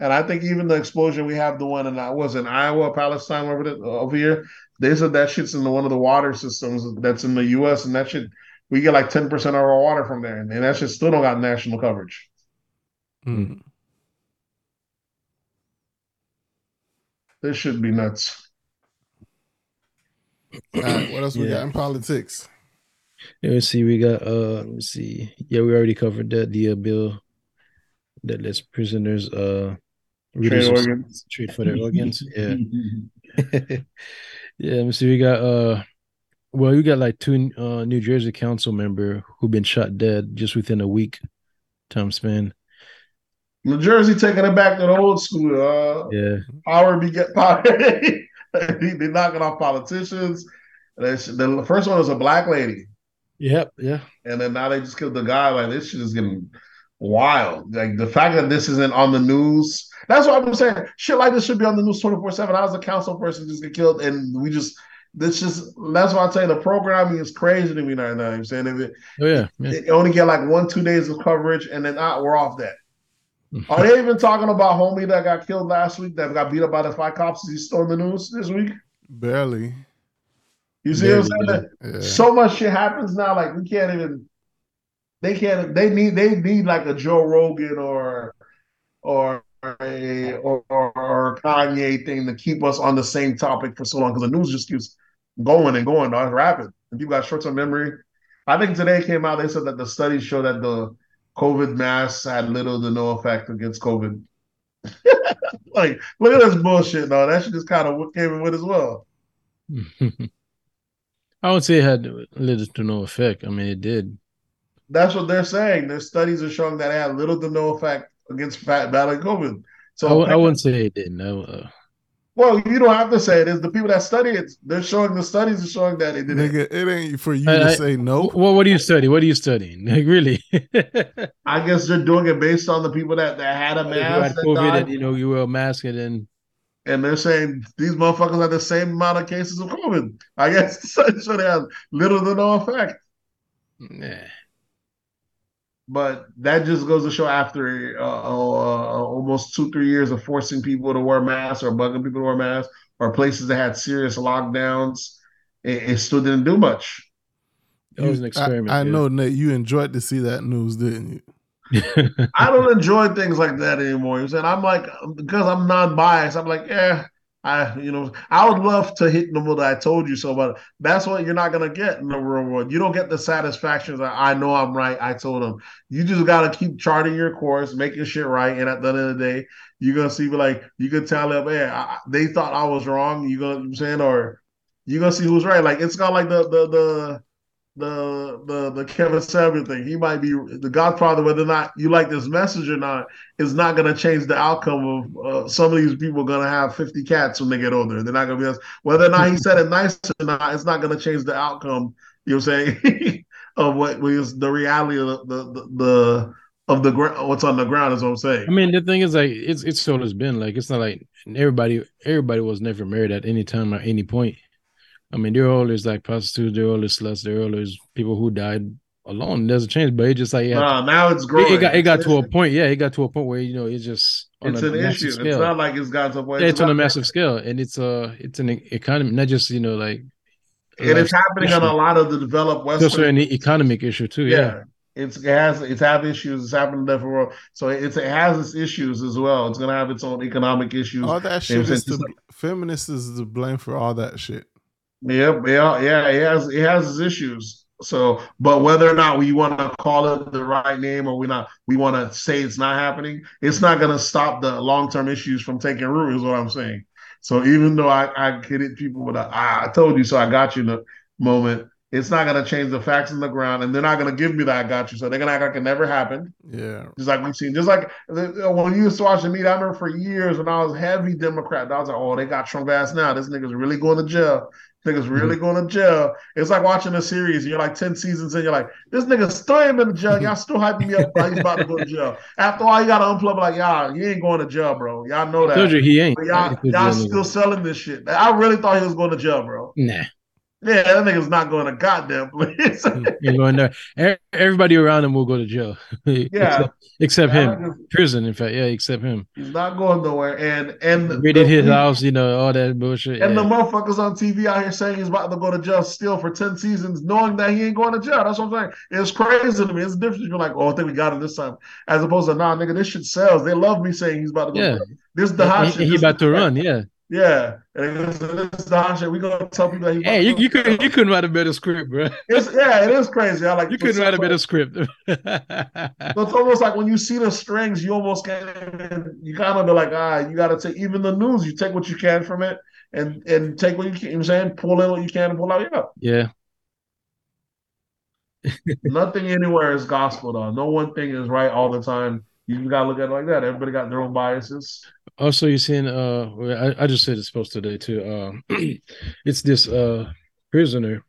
And I think even the explosion we have the one in I was in Iowa, Palestine, over the, over here. They said that shit's in the, one of the water systems that's in the U.S. and that shit we get like ten percent of our water from there, and that shit still don't got national coverage. Mm. This should be nuts. All right, what else we Yeah. got in politics? Let me see. We got uh let's see. Yeah, we already covered that the uh, bill that lets prisoners uh Trade organs. trade for their organs. Yeah. yeah, let me see. We got uh well, we got like two uh New Jersey council member who've been shot dead just within a week time span. New Jersey taking it back to the old school. Uh, Yeah. power beget power. they, they knocking off politicians. The first one was a black lady, Yep. Yeah. and then now they just killed the guy. Like this shit is getting wild. Like the fact that this isn't on the news. That's what I'm saying. Shit like this should be on the news 24 seven. I was a council person just get killed, and we just. This just that's why I say the programming is crazy to me right now. You know what I'm saying if it, Oh yeah. yeah. They only get like one, two days of coverage, and then ah, we're off that. Are they even talking about homie that got killed last week that got beat up by the five cops? Is he still in the news this week? Barely. You see what I'm saying? Yeah. So much shit happens now, like we can't even. They can't. They need. They need like a Joe Rogan or, or a or, or, Kanye thing to keep us on the same topic for so long because the news just keeps going and going. Dog, it's rapid, and people got short term memory. I think today came out. They said that the studies show that the COVID masks had little to no effect against COVID. like, look at this bullshit, though. That shit just kind of came in with as well. I would say it had little to no effect. I mean, it did. That's what they're saying. Their studies are showing that it had little to no effect against fat battling COVID. I, So, w- I wouldn't say it didn't. I, uh, well, you don't have to say it. It's the people that study it. They're showing the studies are showing that it didn't. Nigga, it ain't for you I- to I- say no. what what do you study? What are you studying? Like really? I guess they're doing it based on the people that, that had a If you mask had that COVID died, and you know you wear a mask and then and they're saying these motherfuckers have the same amount of cases of COVID. I guess so, so they have little to no effect. nah. But that just goes to show after uh, uh, almost two, three years of forcing people to wear masks or bugging people to wear masks or places that had serious lockdowns, it, it still didn't do much. That was an You- I- experiment. I, know, Nate, you enjoyed to see that news, didn't you? I don't enjoy things like that anymore. You said I'm like because I'm non-biased. I'm like, yeah, I you know I would love to hit them with I told you so, but that's what you're not gonna get in the real world. You don't get the satisfaction that I know I'm right. I told them. You just gotta keep charting your course, making shit right, and at the end of the day, you're gonna see like you can tell them, hey, I, they thought I was wrong. You gonna you know I'm saying or you're gonna see who's right. Like it's not like the the the the the the Kevin Samuel thing. He might be the Godfather. Whether or not you like this message or not is not going to change the outcome of uh, some of these people. Going to have fifty cats when they get older. They're not going to be whether or not he said it nice or not. It's not going to change the outcome. You know what I'm saying of what was the reality of the the, the, of the ground. What's on the ground is what I'm saying. I mean, the thing is, like, it's it's always been like it's not like everybody everybody was never married at any time or any point. I mean, there are always like prostitutes, there are always sluts, there are always people who died alone. It doesn't change, but it just like yeah, Nah, now it's it, growing. it got it got It's to a point. Yeah, it got to a point where you know it's just on It's a an massive issue. It's not like it's got to a point. yeah, it's on a not- massive scale, and it's uh it's an economy, not just you know like It is happening on a lot of the developed It's also an economic issue too. Yeah. yeah. It's it has it's have issues. It's happening in the different world. So it's it has its issues as well. It's gonna have its own economic issues. All that You shit is the feminists is to blame for all that shit. Yep, yeah, yeah. It has it has its issues. So, but whether or not we want to call it the right name or we not, we want to say it's not happening. It's not going to stop the long term issues from taking root. Is what I'm saying. So even though I I get it, people with a I, I told you so, I got you in the moment. It's not going to change the facts in the ground, and they're not going to give me that I got you. So they're going to act like it never happened. Yeah. Just like we've seen, just like when you used to watch the media, I remember for years when I was heavy Democrat, I was like, oh, they got Trump ass now. This nigga's really going to jail. Nigga's really Mm-hmm. going to jail. It's like watching a series. You're like 10 seasons in, you're like, this nigga still ain't been to jail. Y'all still hyping me up like he's about to go to jail. After all, you got to unplug like, y'all, he ain't going to jail, bro. Y'all know I told that. you he ain't. But y'all, y'all still selling this shit. I really thought he was going to jail, bro. Nah, Yeah, that nigga's not going to goddamn place. he ain't going there. Everybody around him will go to jail. Yeah. except, except him. nigga's- Prison, in fact. Yeah, except him. He's not going nowhere. And and Raided his house, you know, all that bullshit. And the motherfuckers on TV out here saying he's about to go to jail still for 10 seasons, knowing that he ain't going to jail. That's what I'm saying. It's crazy to me. It's different. You're like, oh, I think we got him this time. As opposed to, nah, nigga, this shit sells. They love me saying he's about to go Yeah. to jail. This is the hot And shit. he, he about to run, yeah. Yeah. And this, this is shit. we going to tell people that he Hey, you, you could jail. you couldn't write a better script, bro. It's, yeah, it is crazy. I like You couldn't write a better script. So it's almost like when you see the strings, you almost can't even, you kind of be like, ah, you got to take even the news, you take what you can from it and and take what you can, you know what I'm saying? Pull in what you can and pull out, yeah. yeah. Nothing anywhere is gospel though. No one thing is right all the time. You gotta look at it like that. Everybody got their own biases. Also, you seen uh, I, I just said this post today too. Um, it's this uh prisoner.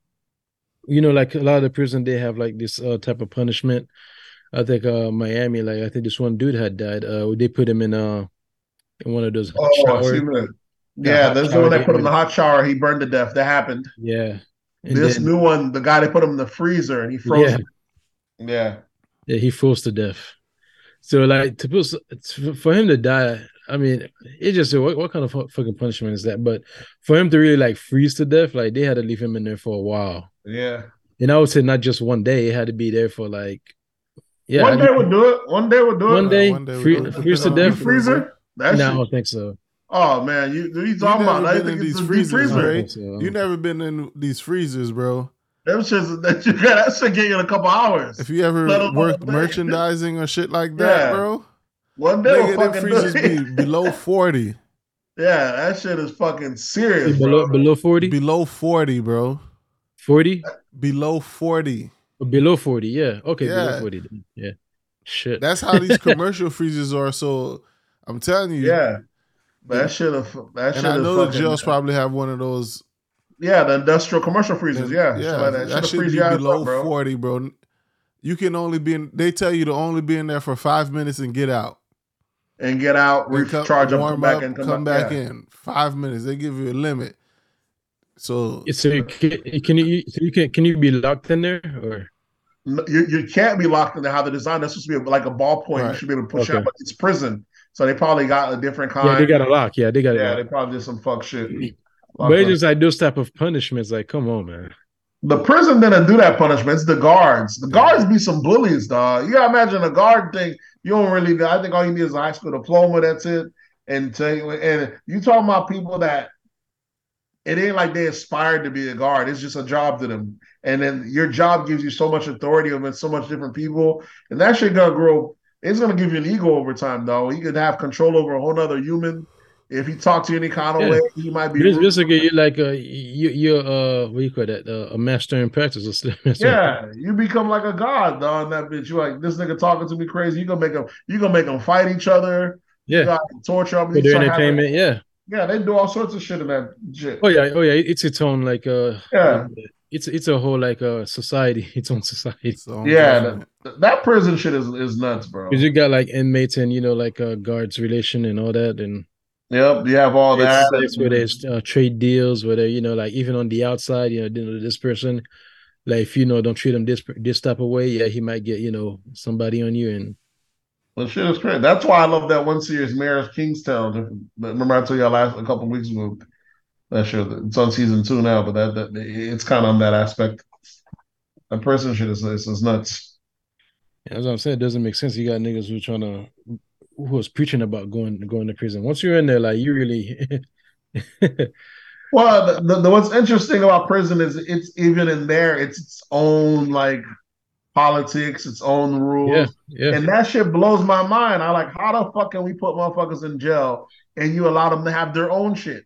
You know, like a lot of the prison, they have like this uh type of punishment. I think uh Miami, like I think this one dude had died. Uh, they put him in uh in one of those hot Oh, I shower- see that. the Yeah, is the one they put him in the hot shower. He burned to death. That happened. Yeah, and this then, new one, the guy they put him in the freezer and he froze. yeah, him. Yeah. yeah, he froze to death. So like to put for him to die, I mean, it just what, what kind of fucking punishment is that? But for him to really like freeze to death, like they had to leave him in there for a while. Yeah. And I would say not just one day; it had to be there for like, yeah, one I day think would do it. One day would do it. one day, one day we free, do it. freeze to Depending on The death. the freezer? That No, I don't think so. Oh man, you what you You talking about? never I think in it's these the freezers, freezer. right? so. You never been in these freezers, bro. Them shits that you got that shit get you in a couple hours. If you ever Let worked merchandising or shit like that, Yeah. bro, One day will nigga, them fucking freezers be below forty, Yeah, that shit is fucking serious, below bro. below 40? below forty, bro, 40? below forty. Below 40, yeah. Okay, Yeah. below 40. then. Yeah. Shit. That's how these commercial freezers are. So I'm telling you, Yeah, but that shit is that shit And I is know the fucking. jails probably have one of those. yeah, the industrial commercial freezers. Yeah, yeah, like that. that should be below up, bro. forty, bro. You can only be in. They tell you to only be in there for five minutes and get out. And get out, And come- recharge up, come back, up, and come, come, back yeah. in. Five minutes. They give you a limit. So so you can, can you so you can can you be locked in there or You, you can't be locked in there. How they're designed, that's supposed to be like a ballpoint. You Right. should be able to push Okay. out, but it's prison, so they probably got a different kind. yeah they got a lock yeah they got Yeah, a they probably did some fuck shit. but it's just like those type of punishments like come on man The prison didn't do that punishment. It's the guards. The guards be some bullies, dog. You gotta imagine a guard thing. You don't really. I think all you need is a high school diploma. That's it. And you, and you talking about people that it ain't like they aspired to be a guard. It's just a job to them. And then your job gives you so much authority over so much different people, and that shit gonna grow. It's gonna give you an ego over time, though. You could have control over a whole nother human. If he talk to you any kind of Yeah. way, he might be. It's rude. basically you're like a you you're uh what you call that uh, a master in practice or something. Yeah, you become like a god, dog. in That bitch, you like this nigga talking to me crazy. You gonna make them. You gonna make them fight each other. You yeah got torture them. for their entertainment yeah Yeah, they do all sorts of shit in that shit. oh yeah oh yeah it's its own like uh Yeah. it's it's a whole like uh society its own society so Yeah, that, that prison shit is is nuts, bro. because you got like inmates and you know like uh guards relation and all that and Yep, you have all that. it's, where there's uh, trade deals where they you know like even on the outside you know, you know this person like if you know don't treat him this this type of way yeah he might get you know somebody on you and The shit is crazy. That's why I love that one series, Mayor of Kingstown. Remember I told y'all last a couple weeks ago. That shit, it's on season two now, but that, that it's kind of on that aspect. That person shit is, is, is nuts. As I'm saying, it doesn't make sense. You got niggas who are trying to who was preaching about going going to prison. Once you're in there, like you really Well, the, the, what's interesting about prison is it's even in there, it's its own like politics, its own rules. Yeah, yeah. And that shit blows my mind. I like, how the fuck can we put motherfuckers in jail and you allow them to have their own shit?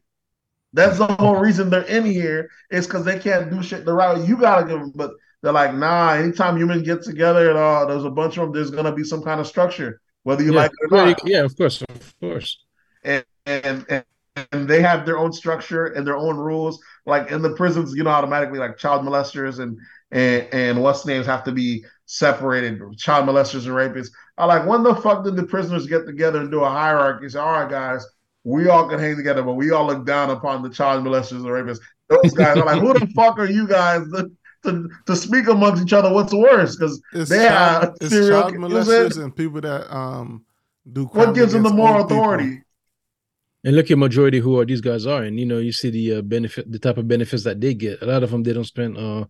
That's the whole reason they're in here is because they can't do shit the right way. You gotta give them, but they're like, nah. Anytime humans get together and all, there's a bunch of them. There's gonna be some kind of structure, whether you yeah. like it or not. Yeah, of course, of course. And, and and and they have their own structure and their own rules. Like in the prisons, you know, automatically like child molesters and and and what's names have to be separated, child molesters and rapists. I like when the fuck did the prisoners get together and do a hierarchy? Say, all right, guys, we all can hang together, but we all look down upon the child molesters and rapists. Those guys are like, who the fuck are you guys to, to, to speak amongst each other? What's worse? Because they child, have it's serial child molesters and people that um do. What gives them the moral people. authority? And look at majority who are these guys are, and you know you see the uh, benefit, the type of benefits that they get. A lot of them they don't spend uh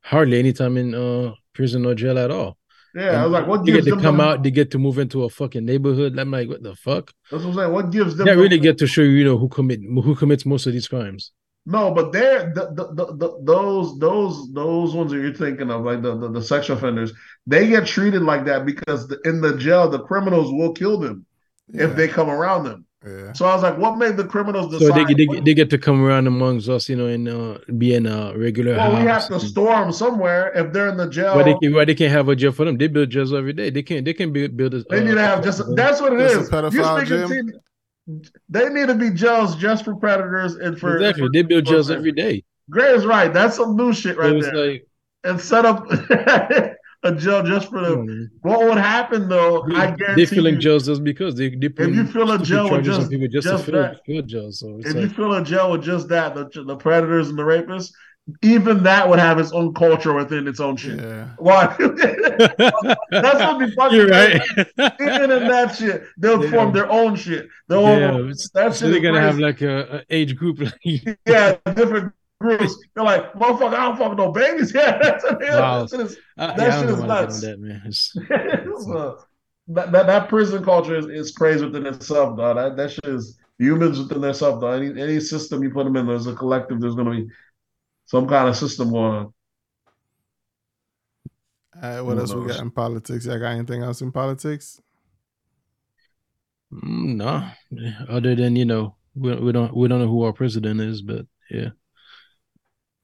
hardly any time in uh prison or jail at all. Yeah, and I was like, what they gives get to them come the, out? They get to move into a fucking neighborhood. I'm like, what the fuck? That's what I'm saying. What gives them? They the- really get to show you, you know, who commit who commits most of these crimes. No, but they're the, the, the, the, those those those ones that you're thinking of, like the, the, the sexual offenders, they get treated like that because the, in the jail the criminals will kill them Yeah, if they come around them. yeah. So I was like, what made the criminals So decide? they, they they get to come around amongst us, you know, and uh, be in a regular well, we have to and- them somewhere if they're in the jail. Why they can, why they can't have a jail for them? They build jails every day. They can't. they can build build. A, They need to have just that's what it is. Just a pedophile You're speaking gym? To- they need to be jails just for predators and for exactly. They build jails every day. Gray is right. That's some new shit right it's there. like and set up a jail just for them. mm, What would happen though? I they, guarantee they filling you, jails just because they they put you fill a jail with just- people just, just to fill, that- fill jails. So it's if you like fill a jail with just that, the, the predators and the rapists, even that would have its own culture within its own shit. Yeah. Why? That's what be fucking. you're right. Even in that shit, they'll Yeah. form their own shit. Their yeah, own, that so shit they're gonna have like a, a age group. Like, yeah, different groups. They're like, motherfucker, I don't fuck no babies. Yeah, that's, Wow. that shit is I, That yeah, I shit is know how to nuts. that, man. It's, So, that, that that prison culture is, is crazy within itself, dog. That that shit is humans within themselves, dog. Any any system you put them in, there's a collective. There's gonna be some kind of system going on. All right, what Who else we got in politics? Y'all got anything else in politics? Mm, no, other than you know, we, we don't we don't know who our president is, but yeah,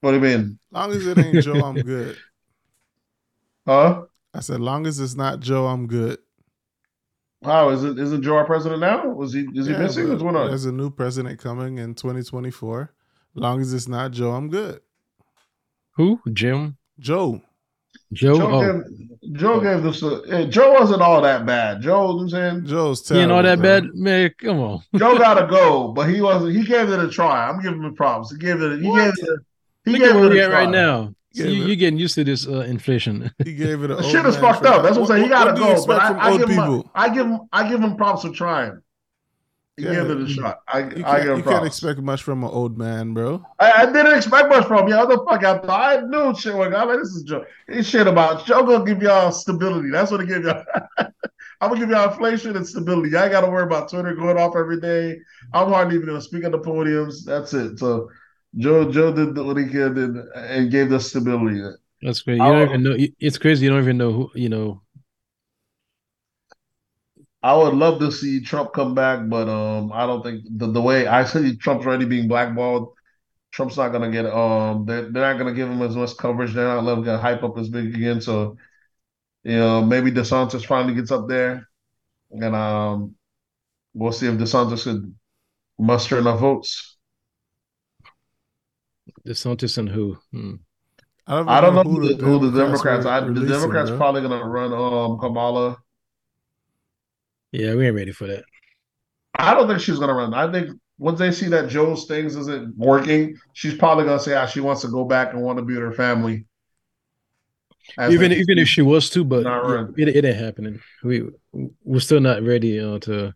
What do you mean? Long as it ain't Joe, I'm good. Huh? I said, long as it's not Joe, I'm good. Wow, is it isn't Joe our president now? Was he? Is he Yeah, missing? but What's going on? There's a new president coming in 2024. Long as it's not Joe, I'm good. Who Jim Joe. Joe? Joe, oh, gave, Joe gave this. A, Joe wasn't all that bad. Joe, you know what I'm saying Joe's he terrible. ain't all that bro. bad, man. Come on. Joe got to go, but he wasn't. He gave it a try. I'm giving him props. He gave it. He What? gave it. A, he Look gave at where it we a at try. right now. Yeah, See, you, you're getting used to this uh, inflation. He gave it a The shit is fucked up. That's what I'm saying. He got to what do you go. But I, I old give him. I give him. I give him props for trying. He Yeah, gave it a shot. I, You I can't, you can't expect much from an old man, bro. I, I didn't expect much from him. Yeah, what the fuck? I thought I knew shit. was- I'm like, this is Joe. This shit about Joe gonna give y'all stability. That's what it give y'all. I'm gonna give y'all inflation and stability. Y'all got to worry about Twitter going off every day. I'm hardly even gonna speak at the podiums. That's it. So Joe, Joe did what he could and, and gave us stability. That's crazy. You I'll- don't even know. It's crazy. You don't even know who. You know. I would love to see Trump come back, but um, I don't think the, the way I see Trump's already being blackballed. Trump's not gonna get um, they're, they're not gonna give him as much coverage. They're not letting him get hype up as big again. So, you know, maybe DeSantis finally gets up there, and um, we'll see if DeSantis could muster enough votes. DeSantis and who? Hmm. I don't, I don't know even who the, who the Democrats. were I, the Democrats bro. probably gonna run um Kamala. Yeah, we ain't ready for that. I don't think she's gonna run. I think once they see that Joe's things isn't working, she's probably gonna say, "Ah, she wants to go back and want to be with her family." As even even if she was to, but it, it ain't happening. We we're still not ready uh, to.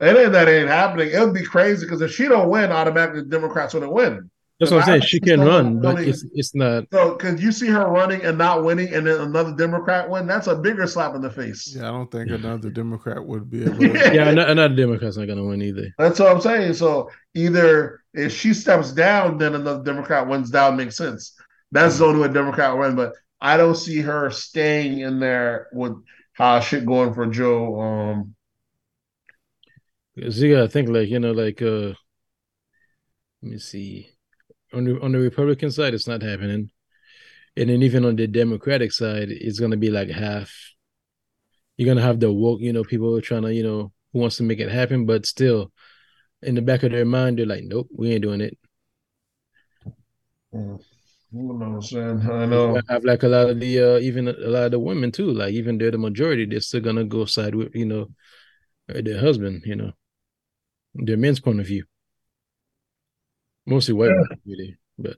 it ain't that ain't happening. It would be crazy because if she don't win, automatically the Democrats wouldn't win. That's what I'm saying. She can run, but it's it's not. So, because you see her running and not winning, and then another Democrat win, that's a bigger slap in the face. Yeah, I don't think another Democrat would be able. To... yeah, another Democrat's not going to win either. That's what I'm saying. So either if she steps down, then another Democrat wins down. Makes sense. That's mm-hmm. the only way a Democrat win. But I don't see her staying in there with how shit going for Joe. Um, because you gotta think like you know, like uh, let me see on the on the Republican side, it's not happening, and then even on the Democratic side, it's gonna be like half. You're gonna have the woke, you know, people are trying to, you know, who wants to make it happen, but still, in the back of their mind, they're like, "Nope, we ain't doing it." Mm. You know what I'm saying? I know. I have like a lot of the uh, even a lot of the women too. Like even they're the majority, they're still gonna go side with you know their husband. You know, their men's point of view. Mostly white, yeah. really, but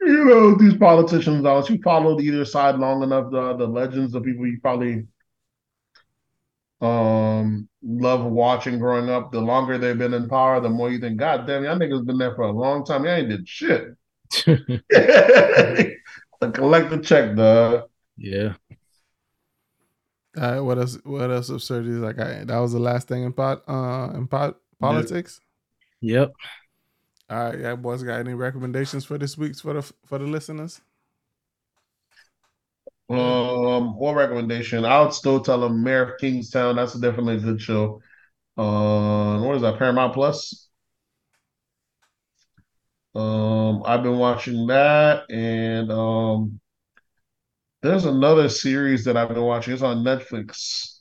you know these politicians. Unless you followed either side long enough, the the legends, the people you probably um love watching growing up. The longer they've been in power, the more you think, God damn, y'all niggas been there for a long time. Y'all ain't did shit. collect the check, dog. Yeah. Uh, what else? What else absurdity? Like I, that was the last thing in pot uh in pot politics. Yep. All right, yeah, boys. Got any recommendations for this week's for the for the listeners? Um, what recommendation? I would still tell them Mayor of Kingstown. That's definitely a good show. Uh, what is that? Paramount Plus. Um, I've been watching that, and um, there's another series that I've been watching. It's on Netflix.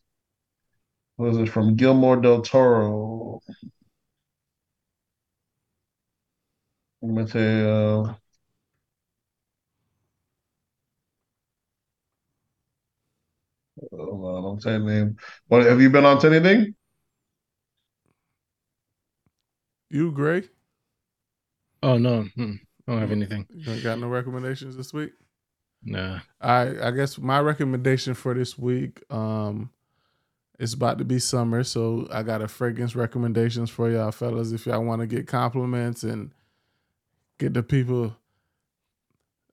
What is it from Guillermo del Toro? Let me tell you. Uh, Hold on, don't say name. What have you been on to anything? You, Greg? Oh no, hmm. I don't have anything. You got no recommendations this week? Nah. I I guess my recommendation for this week, um, it's about to be summer, so I got a fragrance recommendations for y'all fellas if y'all want to get compliments and get the people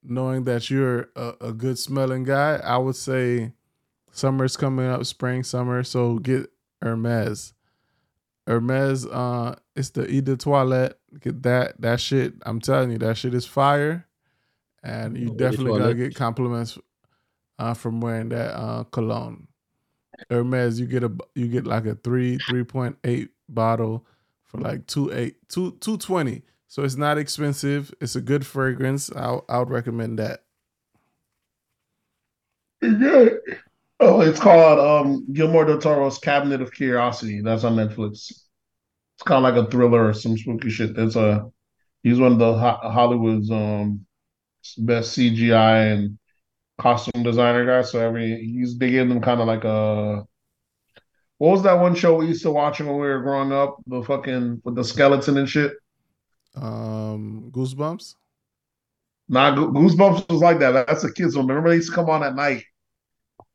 knowing that you're a, a good smelling guy. I would say Summer's coming up, spring, summer. So get Hermes. Hermes, uh, it's the Eau de Toilette. Get that. That shit. I'm telling you, that shit is fire, and you definitely gotta get compliments uh, from wearing that uh, cologne. Hermes, you get a you get like a three three point eight bottle for like two eight two two twenty. So it's not expensive. It's a good fragrance. I I would recommend that. Oh, it's called um Guillermo del Toro's Cabinet of Curiosity. That's on Netflix. It's kind of like a thriller or some spooky shit. That's a he's one of the Hollywood's um best CGI and costume designer guys. So every he's they gave them kind of like a what was that one show we used to watch when we were growing up? The fucking with the skeleton and shit. Um, Goosebumps. Nah, Goosebumps was like that. That's a kids one. Remember they used to come on at night.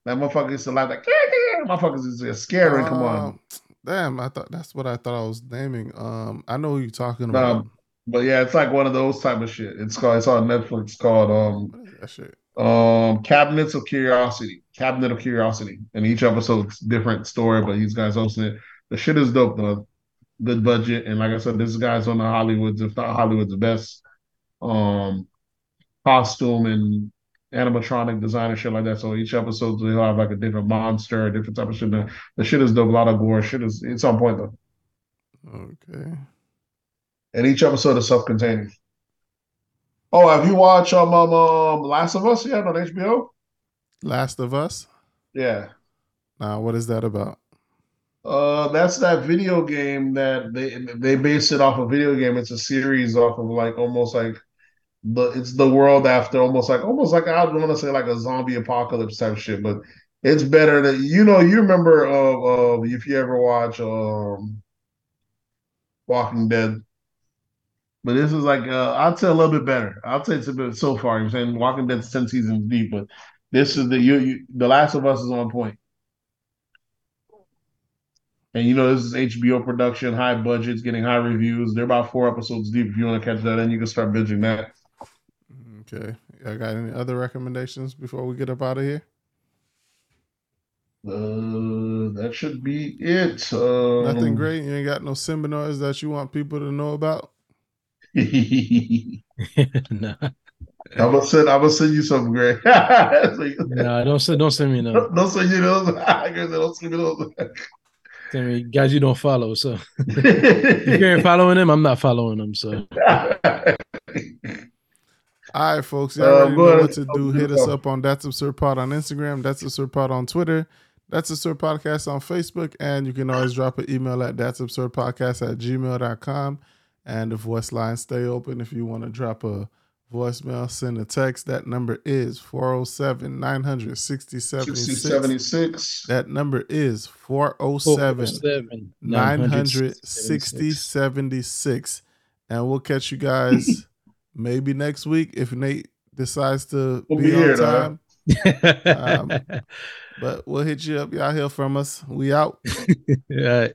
That motherfucker used to laugh like, yeah, motherfuckers is scared. Uh, come on. Um, damn, I thought that's what I thought I was naming. Um, I know who you're talking about. But yeah, it's like one of those type of shit. It's called. It's on Netflix. Called um, that shit? Um, Cabinets of Curiosity. Cabinet of Curiosity. And each episode's different story, but these guys hosting it. The shit is dope though. Good budget, and like I said, this guy's on the Hollywood's, if not Hollywood's best um costume and animatronic design and shit like that. So each episode they'll have like a different monster, a different type of shit. The, the shit is dope, a lot of gore. Shit is it's on point though. Okay. And each episode is self-contained. Oh, have you watched um, um, um Last of Us yet on HBO? Last of Us? Yeah. Now, what is that about? Uh, that's that video game that they they base it off a video game. It's a series off of like almost like the it's the world after almost like almost like I don't want to say like a zombie apocalypse type shit, but it's better that you know you remember uh, uh if you ever watch um Walking Dead. But this is like uh, I'd say a little bit better. I'd say it's a bit so far. I'm saying Walking Dead's ten seasons deep, but this is the you, you the Last of Us is on point. And you know, this is HBO production, high budgets, getting high reviews. They're about four episodes deep. If you want to catch that, and you can start binging that. Okay. I got any other recommendations before we get up out of here? Uh, that should be it. Um, Nothing great. You ain't got no seminars that you want people to know about. no. I'm gonna send. I'm gonna send you something, Greg. no, don't send don't send me no. Don't don't send you those. Greg said, don't send me those. Send me guys you don't follow. So if you ain't following them, I'm not following them. So All right, folks. Y'all Uh, already know ahead. what to do. Hit us up on That's Absurd Pod on Instagram. That's Absurd Pod on Twitter. That's Absurd Podcast on Facebook. And you can always drop an email at That's Absurd Podcast at gmail.com. And the voice Line stay open. If you want to drop a voicemail, send a text. That number is 407 900 60, 6076. That number is 407 7 960 And we'll catch you guys maybe next week if Nate decides to We'll be, be on time. Um, But we'll hit you up. Y'all hear from us. We out. All right.